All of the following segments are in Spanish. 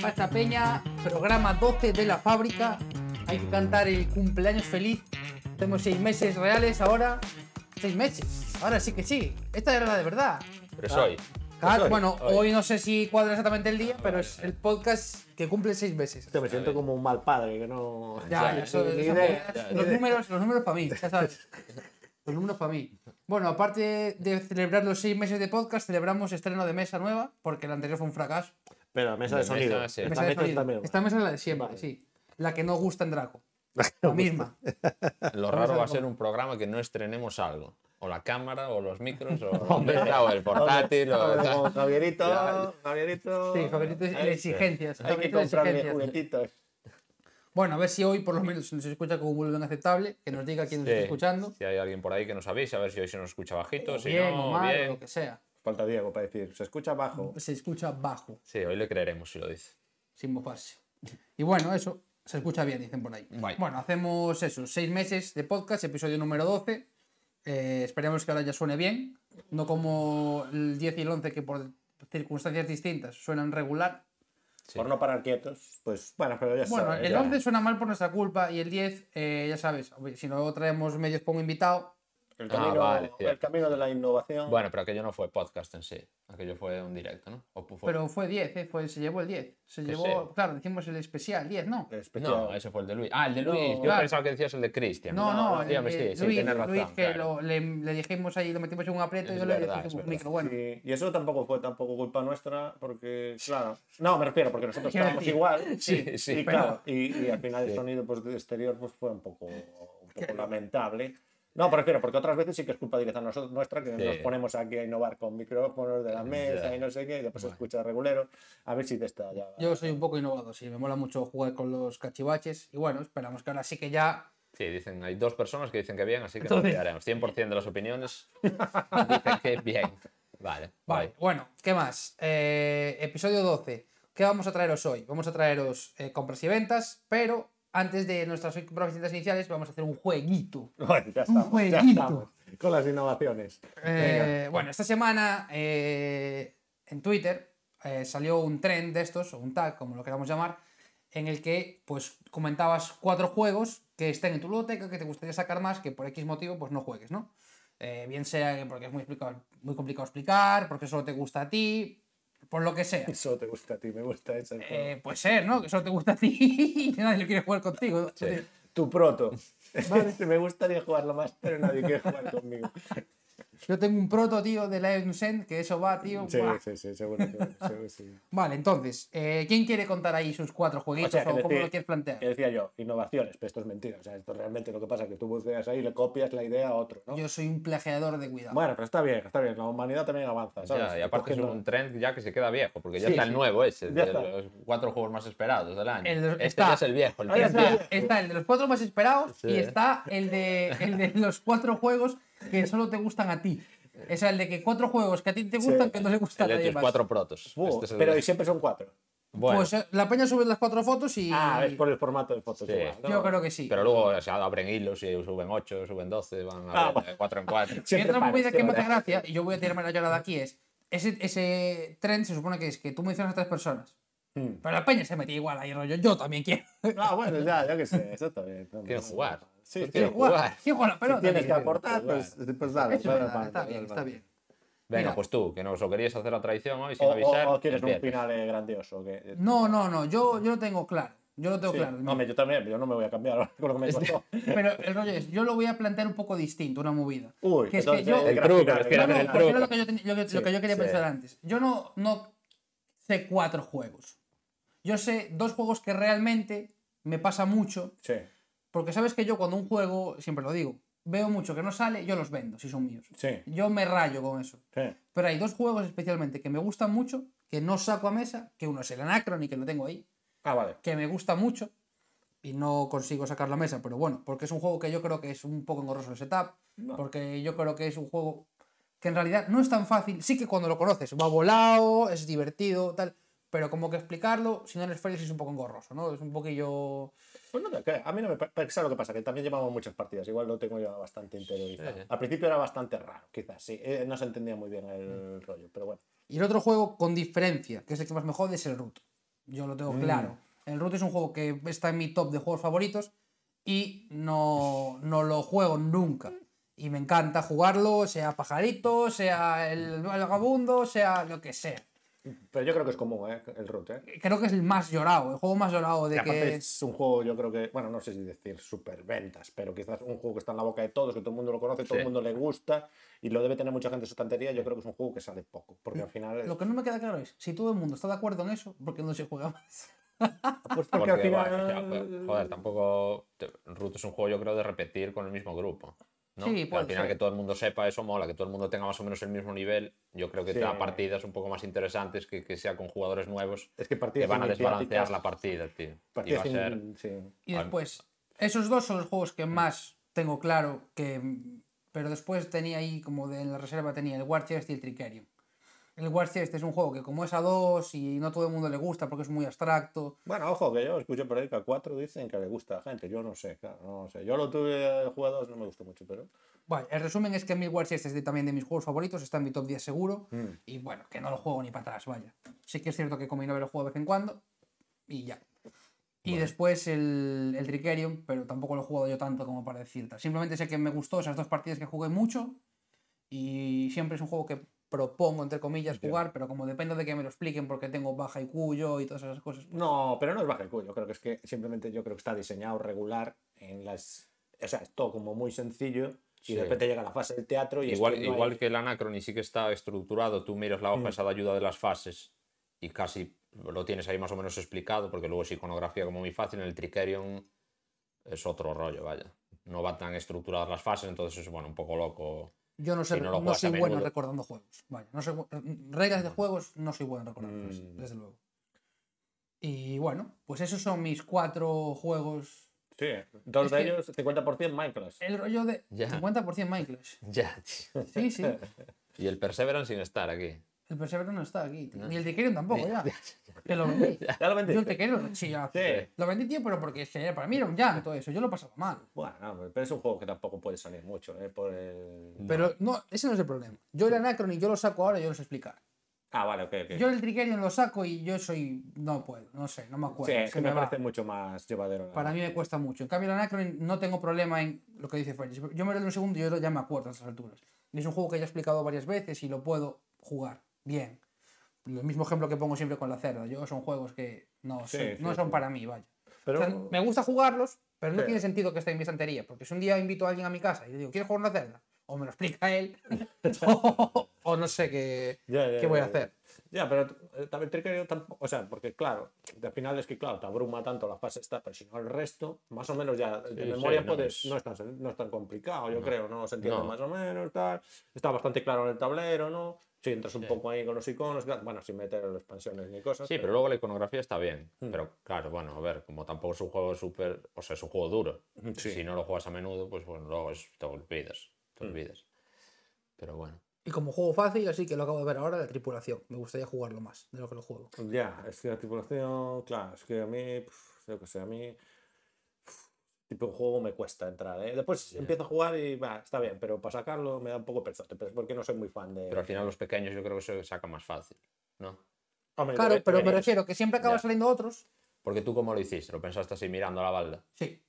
pasta, peña. Programa 12 de la fábrica. Hay que cantar el cumpleaños feliz. Tenemos seis meses reales ahora. Seis meses. Ahora sí que sí. Esta era la de verdad. Pero soy. Claro, hoy, bueno, hoy. hoy no sé si cuadra exactamente el día, pero es el podcast que cumple seis meses. Hostia, me siento como un mal padre que no. Ya, Ya, eso, ni eso- idea. los números, los números para mí, ya sabes. Los números para mí. Bueno, aparte de celebrar los seis meses de podcast, celebramos estreno de mesa nueva, porque la anterior fue un fracaso. Pero mesa De de sonido. mesa, sí. Esta Mesa de mesa sonido. también. Esta mesa es la de siempre, Vale. sí. La que no gusta en Draco. La misma. Lo raro va a ser un programa que no estrenemos algo. O la cámara, o los micros, o, o el portátil. O... Javierito. Javierito. Sí, Javierito es- exigencias, Hay que comprarle juguetitos. Bueno, a ver si hoy por lo menos se nos escucha con un volumen aceptable, que nos diga quién nos Sí, está escuchando. Si hay alguien por ahí que nos avise, a ver si hoy se nos escucha bajito. Si bien o no, mal, o bien. lo que sea. Falta Diego para decir. Se escucha bajo. Se escucha bajo, Sí, hoy le creeremos si lo dice. sin mofarse. Y bueno, eso se escucha bien, dicen por ahí. Guay. Bueno, hacemos eso, seis meses de podcast, episodio número 12. Eh, esperemos que ahora ya suene bien, no como el 10 y el 11 que por circunstancias distintas suenan regular. Sí. Por no parar quietos. Pues bueno, pero ya Bueno, sabes, el ya. 11 suena mal por nuestra culpa y el 10, eh, ya sabes, si no traemos medios pongo invitado, El Ah, camino, vale, el camino de la innovación. Bueno, pero aquello no fue podcast en sí. Aquello fue un directo, ¿no? O fue- pero fue 10, eh, fue, se llevó el 10. Se llevó, sí. claro, decimos el especial 10, ¿no? especial. No, ese fue el de Luis. Ah, el de Luis. Yo claro. pensaba que decías el de Cristian. No, no, sí, el- sí, el sí, Luis, tienes razón. Luis, que claro. lo- le, le dijimos ahí, lo metimos en un aprieto y yo le verdad, dije es un micro. Bueno, Y, y eso tampoco fue tampoco culpa nuestra, porque, claro. No, me refiero, porque nosotros estábamos igual. sí, sí, y pero- claro, y, y al final el sonido pues, de exterior pues, fue un poco, un poco lamentable. No, me refiero, porque otras veces sí que es culpa directa nosotros, nuestra, que Sí. nos ponemos aquí a innovar con micrófonos de la mesa Ya. y no sé qué, y después se escucha regulero. A ver si de esta ya. yo soy un poco innovador, sí, me mola mucho jugar con los cachivaches y bueno, esperamos que ahora sí que ya Sí, dicen, hay dos personas que dicen que bien, así que Entonces- nos fiaremos. 100% de las opiniones dicen que bien. Vale, Vale, vale. bueno, ¿qué más? Eh, episodio 12. ¿Qué vamos a traeros hoy? Vamos a traeros eh, compras y ventas, pero antes de nuestras ventas iniciales vamos a hacer un jueguito. Bueno, ya estamos, ya jueguito. estamos con las innovaciones. Eh, bueno, esta semana eh, en Twitter eh, salió un trend de estos, o un tag, como lo queramos llamar, en el que pues comentabas cuatro juegos que estén en tu biblioteca, que te gustaría sacar más, que por X motivo pues no juegues, ¿no? Bien sea que porque es muy, explicado- muy complicado explicar, porque solo te gusta a ti, por lo que sea. Eso te gusta a ti, me gusta juego. Eh, puede ser, ¿no? Que solo te gusta a ti y nadie quiere jugar contigo. Tu proto. me gustaría jugarlo más, pero nadie quiere jugar conmigo. Yo tengo un proto, tío, de Lion Send, que eso va, tío. Sí, ¡buah! sí, sí, seguro que seguro que sí. Vale, entonces, eh, ¿quién quiere contar ahí sus cuatro jueguitos O sea, o cómo decir- lo quieres plantear? Que decía yo, innovaciones, pero esto es mentira. O sea, esto realmente lo que pasa es que tú buceas ahí y le copias la idea a otro, ¿no? Yo soy un plagiador de cuidado. Bueno, pero está bien, está bien. La humanidad también avanza, ¿sabes? Ya, y aparte es un trend ya que se queda viejo, porque ya Sí, está sí. el nuevo ese, de los cuatro juegos más esperados del año. El de- este está- ya es el viejo, el está. Está el de los cuatro más esperados Sí. y está el de, el de los cuatro juegos que solo te gustan a ti. Sea, el de que cuatro juegos que a ti te gustan Sí. que no le gustan El a nadie más. cuatro protos. Uh, Este es pero de- y siempre son cuatro. Bueno, Pues eh, la peña sube las cuatro fotos y Ah, es por el formato de fotos. Sí. igual, ¿no? yo creo que sí. pero luego o sea, abren hilos y suben ocho, suben doce, van a Ah, ver, bueno. de cuatro en cuatro. Y Siempre otra movida que me hace gracia, y yo voy a tirarme la llorada aquí, es ese, ese tren se supone que es que tú mencionas a tres personas. Hmm. Pero la peña se metía igual ahí, rollo. Yo también quiero. Ah, bueno, ya, ya que sé, eso está bien. no, Quieren jugar. Sí, Pues quiero jugar. jugar. Sí, con la Si tienes que aportar, pues, pues dale. Eso está bien, está bien. Venga, Mira. pues tú, que nos lo querías hacer la traición hoy sin O, avisar. o- o quieres un final eh, grandioso. Que... No, no, no, yo, yo lo tengo claro. Yo lo tengo Sí. claro. Hombre, yo también, yo no me voy a cambiar ahora con lo que me costó. Pero el rollo es, yo lo voy a plantear un poco distinto, una movida. Uy, que es que entonces, yo, eh, El truco, final, es que era gran el no, final. porque era lo que yo, ten- lo que- lo que yo quería sí. pensar antes. Yo no, no sé cuatro juegos. Yo sé dos juegos que realmente me pasa mucho. Sí, Porque sabes que yo cuando un juego, siempre lo digo, veo mucho que no sale, yo los vendo si son míos. sí, Yo me rayo con eso. sí. Pero hay dos juegos especialmente que me gustan mucho, que no saco a mesa, que uno es el Anacron y que lo tengo ahí, Ah, vale. que me gusta mucho y no consigo sacar la mesa, pero bueno, porque es un juego que yo creo que es un poco engorroso el setup, porque yo creo que es un juego que en realidad no es tan fácil, sí que cuando lo conoces va volado, es divertido, tal, pero como que explicarlo, si no eres feliz, es un poco engorroso, ¿no? Es un poquillo... Pues no te creas, a mí no me pa- ¿sabes lo que pasa? Que también llevamos muchas partidas, igual lo tengo ya bastante interiorizado. Sí. Al principio era bastante raro, quizás, sí, eh, no se entendía muy bien el rollo, pero bueno. Y el otro juego con diferencia, que es el que más me jode, es el Root. Yo lo tengo claro. El Root es un juego que está en mi top de juegos favoritos y no, no lo juego nunca. Y me encanta jugarlo, sea pajarito, sea el vagabundo, sea lo que sea. Pero yo creo que es común, ¿eh? El Root, ¿eh? Creo que es el más llorado, el juego más llorado de Y aparte que... es un juego, yo creo que, bueno, no sé si decir superventas, pero quizás un juego que está en la boca de todos, que todo el mundo lo conoce, todo el Sí. mundo le gusta y lo debe tener mucha gente en su estantería. Yo creo que es un juego que sale poco, porque al final es. Lo que no me queda claro es, si todo el mundo está de acuerdo en eso, ¿por qué no se juega más? Pues porque, Porque, al final. bueno, joder, tampoco. Root es un juego, yo creo, de repetir con el mismo grupo. ¿No? Sí, Que puede al final ser. que todo el mundo sepa eso mola, que todo el mundo tenga más o menos el mismo nivel. Yo creo que te Sí. da partidas un poco más interesantes que, que sea con jugadores nuevos Es que que partidas van a desbalancear la partida, tío. Y va partidas a ser. in- sí. Y Al- después, esos dos son los juegos que más tengo claro que... Pero después tenía ahí, como de, en la reserva tenía el War Chest y el Tricerion. El War Chest es un juego que como es a dos y no todo el mundo le gusta porque es muy abstracto. Bueno, ojo, que yo escucho por ahí que a 4 dicen que le gusta a la gente. Yo no sé, claro, no sé. Yo lo tuve jugados, no me gustó mucho, pero. Bueno, el resumen es que mi War Chest es de- también de mis juegos favoritos, está en mi top 10 seguro. Mm. Y bueno, que no lo juego ni para atrás, vaya. Sí que es cierto que con mi novia lo juego de vez en cuando y ya. Y después el, el Tricerion, pero tampoco lo he jugado yo tanto como para decir tal. Simplemente sé que me gustó esas dos partidas que jugué mucho y siempre es un juego que propongo, entre comillas, jugar, pero como depende de que me lo expliquen porque tengo baja y cuyo y todas esas cosas. pues- No, pero no es baja el cuello. Creo que es que simplemente yo creo que está diseñado regular en las. O sea, es todo como muy sencillo. Y Sí. de repente llega la fase del teatro y es Igual, que no igual hay- que el Anacrony sí que está estructurado, tú miras la hoja Mm. esa de ayuda de las fases y casi lo tienes ahí más o menos explicado, porque luego es iconografía como muy fácil, en el Tricerion es otro rollo, vaya. No va tan estructuradas las fases, entonces es bueno, un poco loco. Yo no sé, Si no no, lo juegas soy bueno menudo. recordando juegos. Vaya, no soy reglas de juegos no soy bueno recordándolas, Mm. desde luego. Y bueno, pues esos son mis cuatro juegos. Sí, dos Es de ellos, 50% Minecraft. El rollo de Ya. 50% Minecraft. Ya, tío. Sí, sí. Y el Perseverance sin estar aquí. El Perseverance no está aquí. tío. Ni el Tricerion tampoco, ya. Que lo vendí. ¿Ya lo vendiste? Yo el Tricerion, sí, ya. Sí. Lo vendí, tío, pero porque que para mí era un llanto eso. Yo lo pasaba mal. Bueno, no, pero es un juego que tampoco puede salir mucho, ¿eh? Por el... Pero no, ese no es el problema. Yo el Anacron y yo lo saco ahora y yo lo sé explicar. Ah, vale, ok, ok. Yo el Tricerion lo saco y yo soy. No puedo, no sé, no me acuerdo. sí, es se que me me va. parece mucho más llevadero. la Para mí me cuesta mucho. En cambio, el Anacron no tengo problema en lo que dice Félix. Yo me lo doy un segundo y yo ya me acuerdo a estas alturas. Y es un juego que ya he explicado varias veces y lo puedo jugar bien. El mismo ejemplo que pongo siempre con la cerda. Yo son juegos que no, Sí, son- sí, no son sí. para mí, vaya. Pero... O sea, me gusta jugarlos, pero no Sí. tiene sentido que esté en mi estantería. Porque si un día invito a alguien a mi casa y le digo, ¿quieres jugar una cerda? O me lo explica él, o, o no sé qué, Ya, ya, qué voy a ya, ya. hacer. Ya, pero eh, también Trickerio tampoco, o sea, porque claro, al final es que claro, te abruma tanto la fase esta, pero si no el resto, más o menos ya de Sí, memoria sí, no puedes, es- no, es tan, no es tan complicado, yo No. creo, ¿no? Se entiende No. más o menos, tal, está bastante claro en el tablero, ¿no? Si entras un poco ahí con los iconos, bueno, sin meter las expansiones ni cosas. Sí, pero luego la iconografía está bien. Mm. Pero claro, bueno, a ver, como tampoco es un juego súper. O sea, es un juego duro. Sí. Si no lo juegas a menudo, pues bueno, luego es- te olvidas. Te Mm. olvidas. Pero bueno. Y como juego fácil, así que lo acabo de ver ahora, la tripulación. Me gustaría jugarlo más de lo que lo juego. Ya, es que la tripulación, claro, es que a mí, pf, yo qué sé, a mí, tipo de juego me cuesta entrar, ¿eh? Después empiezo a jugar y va, está bien, pero para sacarlo me da un poco perzote, pero es porque no soy muy fan de... Pero al final los pequeños yo creo que se saca más fácil. ¿No? Hombre, Claro, pero me refiero que siempre acaban saliendo otros. Porque tú cómo lo hiciste, lo pensaste así mirando a la balda. Sí.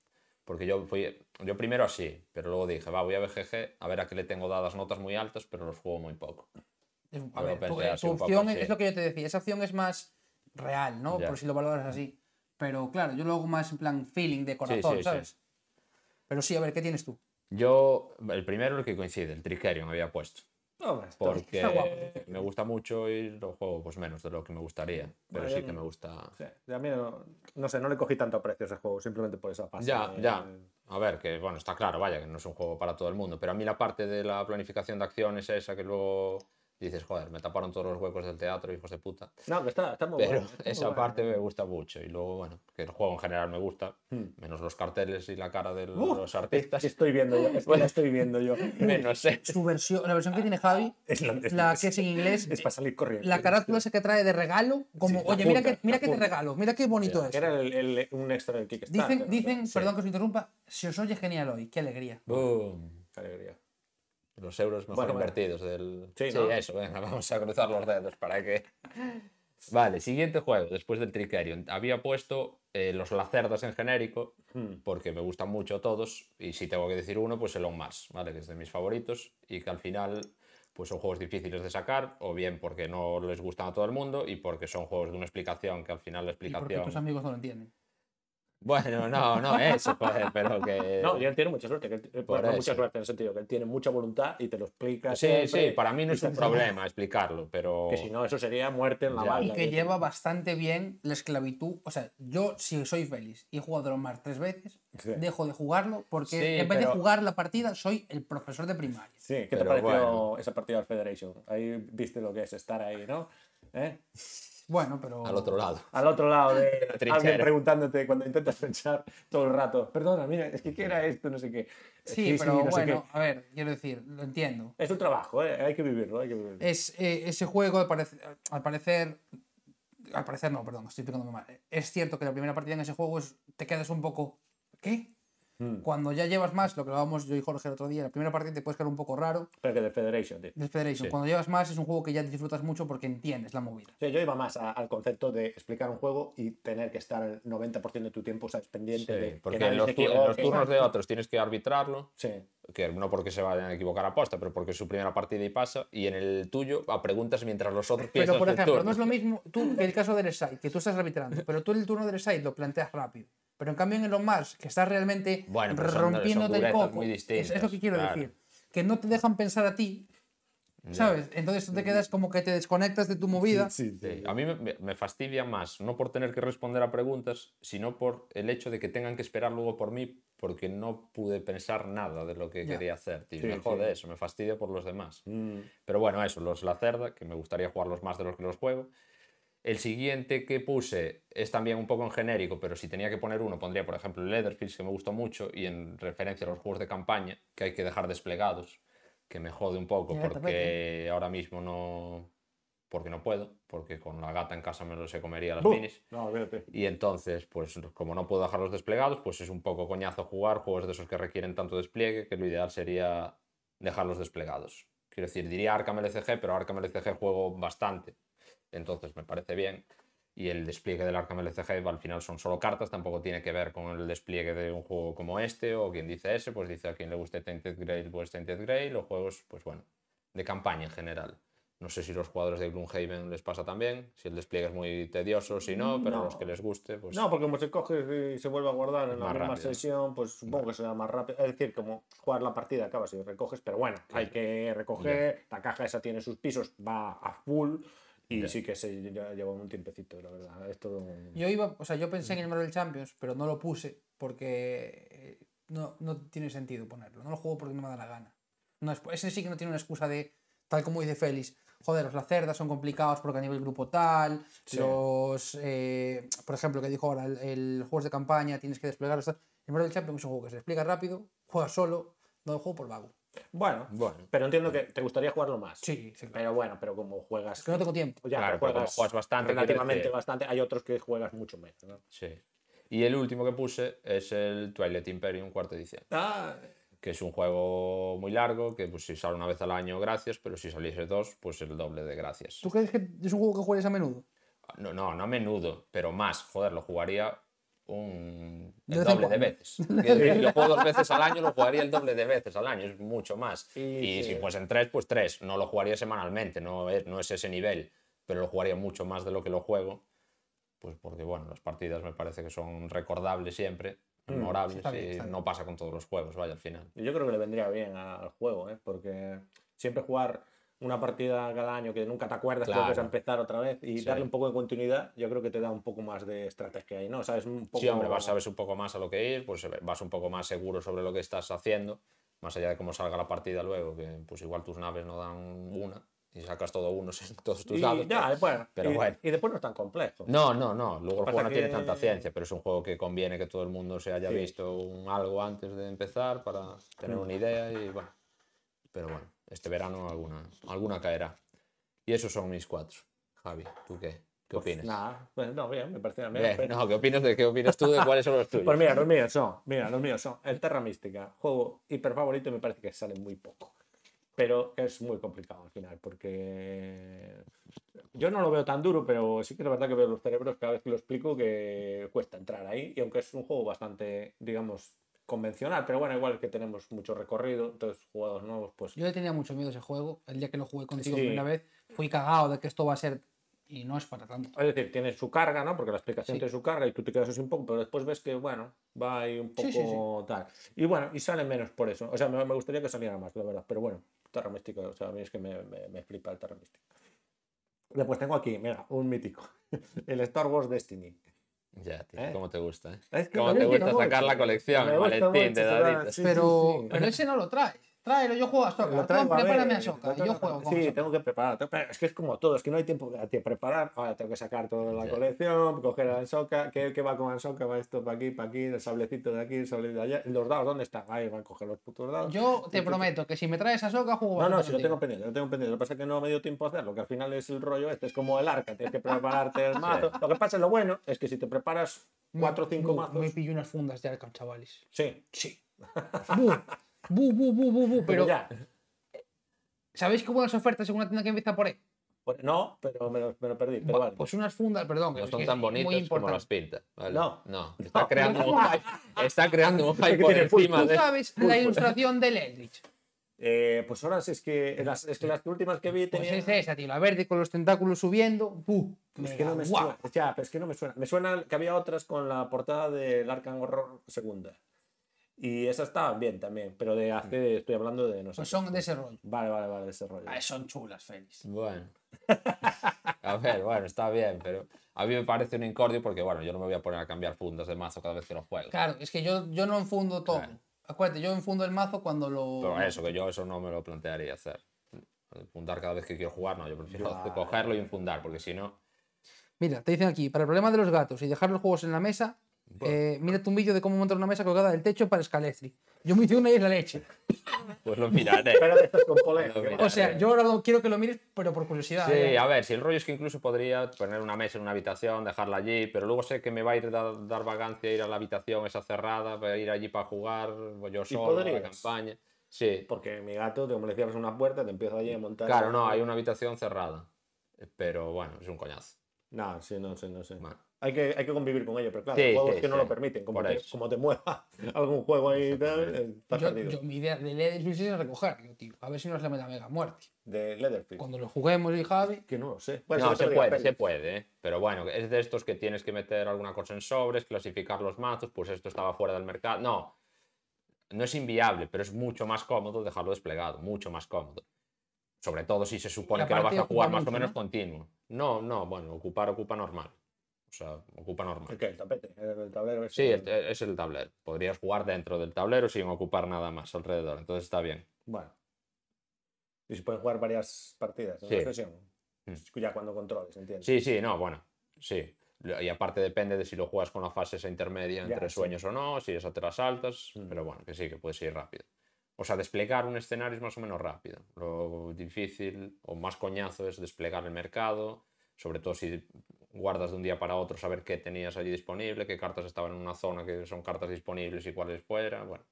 Porque yo fui, yo primero así, pero luego dije, va, voy a BGG, a ver a qué le tengo dadas notas muy altas, pero los juego muy poco. Es- A ver, pensé tu, eh, así tu un poco opción así. es lo que yo te decía. Esa opción es más real, ¿no? Ya. Por si lo valoras así. Pero claro, yo lo hago más en plan feeling de corazón, sí, sí. ¿sabes? Pero sí, a ver, ¿qué tienes tú? Yo, el primero el que coincide, el Tricerion había puesto. Está- Porque está guapo. me gusta mucho y lo juego pues menos de lo que me gustaría. Pero Bueno, sí que no- me gusta. Sí, a mí no, no sé, no le cogí tanto aprecio a ese juego, simplemente por esa fase. Ya, de- ya. A ver, que bueno, está claro, vaya, que no es un juego para todo el mundo, pero a mí la parte de la planificación de acciones esa que luego dices, joder, me taparon todos los huecos del teatro, hijos de puta. No, que está, está muy Pero bueno. está muy esa bueno. parte me gusta mucho. Y luego, bueno, que el juego en general me gusta, Hmm. menos los carteles y la cara de Uh, los artistas. estoy viendo yo, es que la estoy viendo yo. Menos, ¿eh? Su versión, la versión que tiene Javi, Es la, es- la que es en inglés, es para salir corriendo. la carátula esa que trae de regalo, como, Sí, oye, mira que, mira que te regalo, mira qué bonito es. era el- el- un extra del Kickstarter. Dicen, ¿no? dicen, Sí, perdón que os interrumpa, se os oye genial hoy, qué alegría. Boom. qué alegría. Los euros mejor Bueno, invertidos del. Sí, Sí, ¿no? eso, venga, vamos a cruzar los dedos para que. Vale, siguiente juego, después del Tricerion. Había puesto eh, los Lacerdas en genérico, Hmm. porque me gustan mucho todos, y si tengo que decir uno, pues el On Mars, ¿vale? Que es de mis favoritos, y que al final pues son juegos difíciles de sacar, o bien porque no les gustan a todo el mundo, y porque son juegos de una explicación que al final la Y porque explicación... tus amigos no lo entienden. Bueno, no, no eso, joder, pero que... No, y él tiene mucha suerte. Que él- eh, por bueno, mucha suerte en el sentido que él tiene mucha voluntad y te lo explica. Sí, siempre, sí, para mí no es un problema explicarlo, pero... Que si no, eso sería muerte en la bala. Y que lleva bastante bien la esclavitud. O sea, yo si soy feliz y he jugado Dragon Ball tres veces, Sí. dejo de jugarlo porque Sí, en vez de pero- jugar la partida soy el profesor de primaria. Sí, ¿qué te Pero pareció bueno. esa partida del Federation? Ahí viste lo que es estar ahí, ¿no? ¿Eh? Bueno, pero... Al otro lado. Al otro lado de trinchera. alguien preguntándote cuando intentas pensar todo el rato, perdona, mira, es que ¿qué era esto? No sé qué. Sí, pero no bueno, qué". a ver, quiero decir, lo entiendo. Es un trabajo, ¿eh? hay que vivirlo, hay que vivirlo. Es, eh, ese juego, al parecer, al parecer. Al parecer, no, perdón, estoy explicándome mal. Es cierto que la primera partida en ese juego es, te quedas un poco. ¿Qué? Mm. Cuando ya llevas más, lo que hablábamos yo y Jorge el otro día, la primera partida te puedes quedar un poco raro. Pero que de Federation, tío. Del Federation, Sí. cuando llevas más, es un juego que ya disfrutas mucho porque entiendes la movida. Sea, yo iba más a- al concepto de explicar un juego y tener que estar el 90% de tu tiempo, ¿sabes? Pendiente de Sí, que porque nadie en los, tu- en los turnos de otros tienes que arbitrarlo, Sí. que no porque se vayan a equivocar a posta, pero porque es su primera partida y pasa, y en el tuyo a preguntas mientras los otros piensan Pero, por ejemplo, no es lo mismo tú que el caso del side, que tú estás arbitrando, pero tú el turno del side lo planteas rápido. Pero en cambio en el Mars, que estás realmente Bueno, rompiéndote el coco, muy es, es lo que quiero claro. decir. Que no te dejan pensar a ti, ¿sabes? Entonces tú te quedas como que te desconectas de tu movida. Sí, sí. Sí, A mí me- fastidia más, no por tener que responder a preguntas, sino por el hecho de que tengan que esperar luego por mí porque no pude pensar nada de lo que quería hacer. Tío. Sí, me jode sí. eso, me fastidia por los demás. Mm. Pero bueno, eso, los La Cerda, que me gustaría jugarlos más de los que los juego. El siguiente que puse es también un poco en genérico, pero si tenía que poner uno, pondría, por ejemplo, el Leatherfields, que me gustó mucho, y en referencia a los juegos de campaña, que hay que dejar desplegados, que me jode un poco, porque ahora mismo no. Porque no puedo, porque con la gata en casa me lo se comería las minis. No. Y entonces, pues como no puedo dejarlos desplegados, pues es un poco coñazo jugar juegos de esos que requieren tanto despliegue que lo ideal sería dejarlos desplegados. Quiero decir, diría Arkham LCG, pero Arkham LCG juego bastante. Entonces me parece bien. Y el despliegue del Arkham LCG al final son solo cartas, tampoco tiene que ver con el despliegue de un juego como este, o quien dice ese, pues dice a quien le guste Tainted Grail, pues Tainted Grail, o juegos, pues bueno, de campaña en general. No sé si los jugadores de Gloomhaven les pasa también, si el despliegue es muy tedioso, si no, pero a los que les guste, pues No, porque como se coge y se vuelve a guardar en la misma rápido. sesión, pues supongo que será más rápido. Es decir, como jugar la partida acabas y recoges, pero bueno, hay que recoger, la caja esa tiene sus pisos, va a full y Ya. sí que se lleva un tiempecito, la verdad. Es todo un- Yo iba, o sea, yo pensé en el Marvel Champions, pero no lo puse porque eh, no, no tiene sentido ponerlo. No lo juego porque no me da la gana. No es- ese sí que no tiene una excusa de, tal como dice Félix, joder, los lacerdas son complicados porque a nivel grupo tal, Sí. los, eh, por ejemplo, que dijo ahora, el, el juegos de campaña tienes que desplegarlos. tal. El Marvel Champions es un juego que se despliega rápido, juegas solo, no lo juego por vago. Bueno, bueno. pero entiendo que te gustaría jugarlo más. Sí, sí, claro. Pero bueno, pero como juegas. Es que no tengo tiempo. Ya, Claro, pero juegas, juegas bastante, relativamente bastante, hay otros que juegas mucho menos. ¿no? Sí. Y el último que puse es el Twilight Imperium cuarta edición, Ah, que es un juego muy largo, que pues si sale una vez al año, gracias, pero si saliese dos, pues el doble de gracias. ¿Tú crees que es un juego que juegues a menudo? No, no, no a menudo, pero más, joder, lo jugaría un... El doble de veces. Lo juego dos veces al año, lo jugaría el doble de veces al año, es mucho más. Y Y, sí. si fuesen tres, pues tres. No lo jugaría semanalmente, no es, no es ese nivel, pero lo jugaría mucho más de lo que lo juego. Pues porque, bueno, las partidas me parece que son recordables siempre, memorables, está bien, y está bien. no pasa con todos los juegos, vaya, al final. yo creo que le vendría bien al juego, ¿eh? porque siempre jugar una partida cada año que nunca te acuerdas, Claro. vuelves a empezar otra vez y Sí. darle un poco de continuidad, yo creo que te da un poco más de estrategia ahí, ¿no? ¿Sabes? Un poco... Sí, hombre, vas, sabes un poco más a lo que ir, pues vas un poco más seguro sobre lo que estás haciendo, más allá de cómo salga la partida luego, que pues igual tus naves no dan una y sacas todo uno todos tus dados. ya, pues- bueno, pero y, bueno. y después no es tan complejo. No, no, no. Luego el juego no tiene que- tanta ciencia, pero es un juego que conviene que todo el mundo se haya Sí. visto un algo antes de empezar para tener una idea y bueno. Pero bueno, este verano alguna, alguna caerá. Y esos son mis cuatro. Javi, ¿tú qué? ¿Qué Pues opinas? Nada, pues no, bien, me parece bien. Bien, pero- no, ¿qué opinas de qué opinas tú de cuáles son los tuyos? Pues mira, los míos son, mira, los míos son el Terra Mística, juego hiper favorito y me parece que sale muy poco. pero es muy complicado al final, porque yo no lo veo tan duro, pero sí que es verdad que veo los cerebros cada vez que lo explico que cuesta entrar ahí, y aunque es un juego bastante, digamos, convencional, pero bueno, igual que tenemos mucho recorrido, entonces jugadores nuevos, pues Yo le tenía mucho miedo a ese juego. El día que lo jugué contigo Sí. por primera vez, fui cagado de que esto va a ser. Y no es para tanto. Es decir, tiene su carga, ¿no? Porque la explicación Sí. tiene su carga y tú te quedas así un poco, pero después ves que, bueno, va ahí un poco sí. tal. Y bueno, y sale menos por eso. O sea, me, me gustaría que saliera más, la verdad. Pero bueno, Terra Mística, o sea, a mí es que me, me, me flipa el Terra Mística. Después tengo aquí, mira, un mítico. el Star Wars Destiny. Ya, tío, ¿Eh? cómo te gusta, ¿eh? Es que ¿Cómo te gusta sacar mucho. la colección? El maletín mucho de daditas. sí, pero, sí. pero ese no lo trae. Tráelo, yo juego a Soca. Lo traigo, a prepárame ver, a Soca. Yo juego con Sí, Ahsoka. tengo que preparar. Es que es como todo, es que no hay tiempo a ti a preparar. Ahora tengo que sacar toda la Ya. colección, coger a Ansoca. ¿Qué, ¿Qué va con Ansoca? Va esto para aquí, para aquí, el sablecito de aquí, el sable de allá. ¿Los dados dónde están? Ahí van a coger los putos dados. Yo te prometo que si me traes a Soca, juego No, no, si lo tengo pendiente, lo tengo pendiente. Lo que pasa es que no me dio tiempo a hacerlo, que al final es el rollo este, es como el arca, tienes que prepararte el mazo. Lo que pasa, lo bueno, es que si te preparas cuatro o cinco mazos. Me pillo unas fundas de Arkham, chavales. Sí, Sí. Bu, bu, bu, bu, bu, pero Pero, ya. ¿sabéis qué buenas ofertas en una tienda que empieza por ahí? Pues, No, pero me lo, me lo perdí. Pero Va, vale. Pues unas fundas, perdón. No son tan muy como las importante. pinta. ¿vale? No. No, está No. creando un hype. Está creando un hype por encima. ¿Tú de. sabes la ilustración del Eldritch? Eh, pues ahora sí es que las, es que las últimas que vi Pues tenían. es esa, tío. La verde con los tentáculos subiendo. Bu, Es que no me suena. Ya, pero es que no me suena. Me suena que había otras con la portada del Arkham Horror segunda. Y esas estaban bien también, pero de hace, estoy hablando de no sé. Pues son de ese rollo. Vale, vale, vale, de ese rollo. Ah, son chulas, Félix. Bueno. A ver, bueno, está bien, pero a mí me parece un incordio porque, bueno, yo no me voy a poner a cambiar fundas de mazo cada vez que lo juego. Claro, es que yo, yo no enfundo todo. Claro. Acuérdate, yo enfundo el mazo cuando lo. Pero eso, que yo eso no me lo plantearía hacer. Infundar cada vez que quiero jugar, no, yo prefiero cogerlo y infundar, porque si no. Mira, te dicen aquí, para el problema de los gatos y dejar los juegos en la mesa, eh, mírate un vídeo de cómo montar una mesa colgada del techo para Scalestri. Yo me hice una y es la leche. Pues lo miraré. Pero de estas con que mira. O sea, yo ahora lo- quiero que lo mires, pero por curiosidad. Sí, ¿eh? a ver, si el rollo es que incluso podría poner una mesa en una habitación, dejarla allí, pero luego sé que me va a ir a dar vagancia ir a la habitación esa cerrada, voy a ir allí para jugar, voy yo solo a la campaña. Sí, Porque mi gato, como le cierras una puerta, te empieza allí a montar. claro, no, hay una habitación cerrada, pero bueno, es un coñazo. No, sí, no sé, no sé. Bueno. Hay que, hay que convivir con ello, pero claro, Sí, hay juegos sí, que no sí. lo permiten. Como te, como te mueva algún juego ahí y tal, eh, estás Yo, perdido. yo mi idea de Led es recogerlo, tío. A ver si le mete la mega muerte. De Leatherfield. Cuando lo juguemos y Javi. Que no lo sé. no, se lo puede, se Félix. puede, ¿eh? pero bueno, es de estos que tienes que meter alguna cosa en sobres, clasificar los mazos, pues esto estaba fuera del mercado. No, no es inviable, pero es mucho más cómodo dejarlo desplegado, mucho más cómodo. Sobre todo si se supone que lo vas a jugar más o menos ¿no? continuo. No, no, bueno, ocupar ocupa normal. O sea, ocupa normal. ¿El qué? El tapete, el, tablero. ese. Sí, el- es el tablero. Podrías jugar dentro del tablero sin ocupar nada más alrededor, entonces está bien. Bueno. Y se pueden jugar varias partidas Sí. Mm. Ya cuando controles, ¿entiendes? Sí, sí, no, bueno, sí. Y aparte depende de si lo juegas con la fase esa intermedia Ya, entre sí. sueños o no, si esa te las saltas, Mm. pero bueno, que sí, que puedes ir rápido. O sea, desplegar un escenario es más o menos rápido. Lo difícil o más coñazo es desplegar el mercado, sobre todo si guardas de un día para otro, saber qué tenías allí disponible, qué cartas estaban en una zona que son cartas disponibles y cuáles fuera, bueno.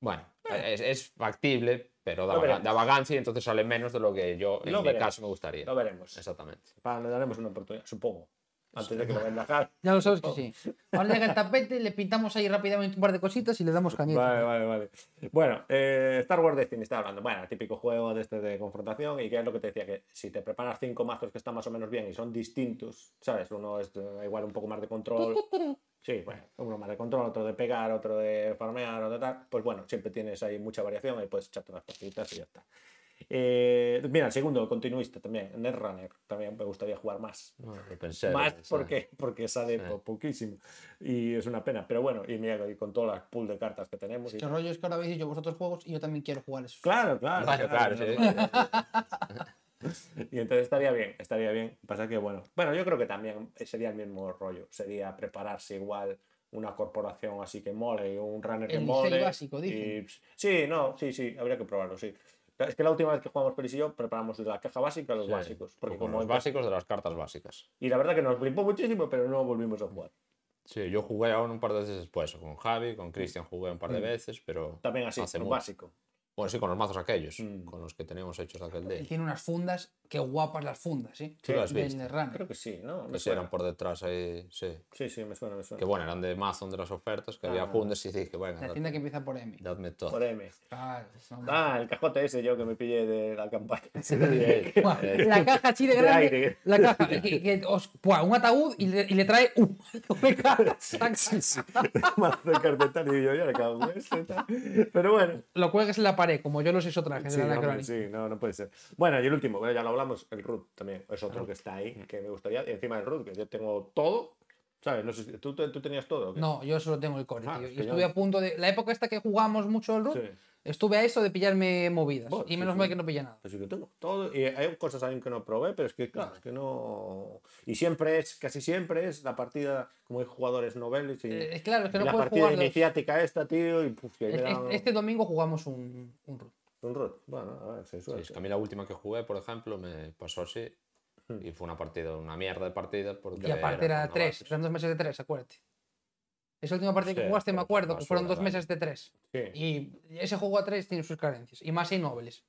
Bueno, es, es factible, pero da, vaga- vagancia y entonces sale menos de lo que yo, en Lo mi veremos. caso, me gustaría. Lo veremos. Exactamente. Le daremos una oportunidad, supongo. Antes de que lo venda Jar. Ya lo sabes que sí. Ahora llega el tapete, le pintamos ahí rápidamente un par de cositas y le damos cañita. Vale, vale, vale. Bueno, eh, Star Wars Destiny está hablando. Bueno, típico juego de este de confrontación. Y que es lo que te decía, que si te preparas cinco mazos que están más o menos bien y son distintos, ¿sabes? Uno es igual un poco más de control. Sí, bueno, uno más de control, otro de pegar, otro de farmear, otro de tal. Pues bueno, siempre tienes ahí mucha variación y puedes echarte unas partiditas y ya está. Eh, mira, el segundo, continuista también, Netrunner. También me gustaría jugar más. No, pensé. Más porque, porque sale Sí. po- poquísimo. Y es una pena. Pero bueno, y mira, y con todas las pool de cartas que tenemos. y- El rollo es que ahora habéis dicho vosotros juegos y yo también quiero jugar esos. Claro, claro. Claro, claro, sí. Y entonces estaría bien, estaría bien. Pasa que, bueno, bueno, yo creo que también sería el mismo rollo. Sería prepararse igual una corporación así que mole, un runner que El mole. Licey básico, y- dicen. Sí, no, sí, sí, habría que probarlo, sí. Es que la última vez que jugamos Peris y yo preparamos de la caja básica a los Sí, básicos. Porque como los básicos de las cartas básicas. Y la verdad que nos flipó muchísimo, pero no volvimos a jugar. Sí, yo jugué aún un par de veces después. Con Javi, con Cristian jugué un par de Mm. veces, pero. También así, hace lo básico. Bueno, sí, con los mazos aquellos, Mm. con los que teníamos hechos aquel día. tiene unas fundas, qué guapas las fundas, ¿sí? Sí, las. Netrunner. Creo que sí, ¿no? Me Que sí, suena. eran por detrás ahí, sí. Sí, sí, me suena, me suena. Que bueno, eran de Amazon de las ofertas, que había fundas y dije, bueno, La tienda que empieza por M. dadme todo. Por M. Claro. no. Ah, el cajote ese yo que me pillé de la campaña. La caja así de De grande. aire. La caja, que, que os- buah, un ataúd y le, y le trae un mazo de cartas. Mazo de carpetario y yo ya le cago en este. Pero bueno. Lo cuelgues en la pared, como yo los hizo trajes Sí, de la Anacrónica. sí, no, no puede ser. Bueno, y el último, bueno, ya lo hablamos, el root también es otro que está ahí, que me gustaría. Y encima del root, que yo tengo todo, ¿sabes? No sé si tú, tú tenías todo. o qué? No, yo solo tengo el core, Ah, tío. es Y yo- estuve a punto de. La época esta que jugamos mucho el root, Sí. estuve a eso de pillarme movidas. Bueno, y sí, menos sí. mal que no pillé nada. Pues sí que tengo todo. Y hay cosas ahí que no probé, pero es que, claro, es que no. Y siempre es, casi siempre es la partida, como hay jugadores noveles y, Eh, claro, es que y no la puedes partida jugar. iniciática esta, tío, y puf, que Es- da Este domingo jugamos un, un root. un root. Bueno, a ver, se Sí, suele. es que a mí la última que jugué, por ejemplo, me pasó así. Hmm. Y fue una partida, una mierda de partida. Porque Y aparte era con tres, eran dos meses de tres, acuérdate. Esa última partida que Sí, jugaste, me pues, acuerdo, que fueron dos vaya. meses de tres. Sí. Y ese juego a tres tiene sus carencias. Y más en nobles.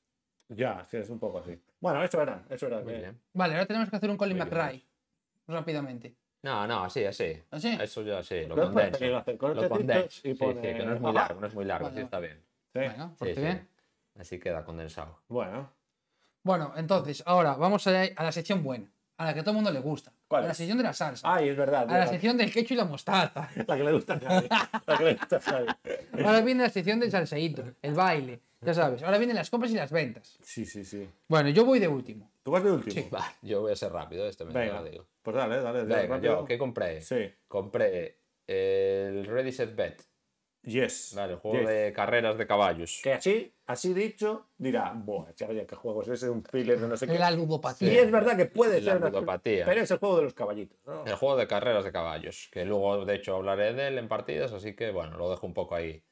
Ya, sí, es un poco así. Bueno, eso era, eso era. Muy que- bien. Vale, ahora tenemos que hacer un Colin McRae. Rápidamente. No, no, así, así. ¿Así? Eso ya sí, lo condenso. Lo condenso. Sí, pone- sí, que no es muy largo, no es muy largo, Vale, sí está bien. Sí. Sí, porte sí. bien. Así queda condensado. Bueno, Bueno, entonces, ahora vamos a, a la sección buena. A la que a todo el mundo le gusta. ¿Cuál a la sección de la salsa. ay, es verdad. a la sección del quecho y la mostaza. la que le gusta a Javi. La que le gusta a Javi. Ahora viene la sección del salseíto, el baile. Ya sabes. Ahora vienen las compras y las ventas. Sí, sí, sí. Bueno, yo voy de último. ¿Tú vas de último? Sí. Va, yo voy a ser rápido, este me Venga. lo digo. Pues dale, dale. dale, Venga, rápido. yo, ¿qué compré? Sí. Compré el Ready Set Bet, Yes. vale, el juego Yes. de carreras de caballos. Que así, así dicho, dirá, buah, chaval, qué juego es ese, un thriller de no sé qué. La Y ludopatía. es verdad que puede La ser una- ludopatía. Pero es el juego de los caballitos, ¿no? El juego de carreras de caballos, que luego de hecho hablaré de él en partidas, así que bueno, lo dejo un poco ahí.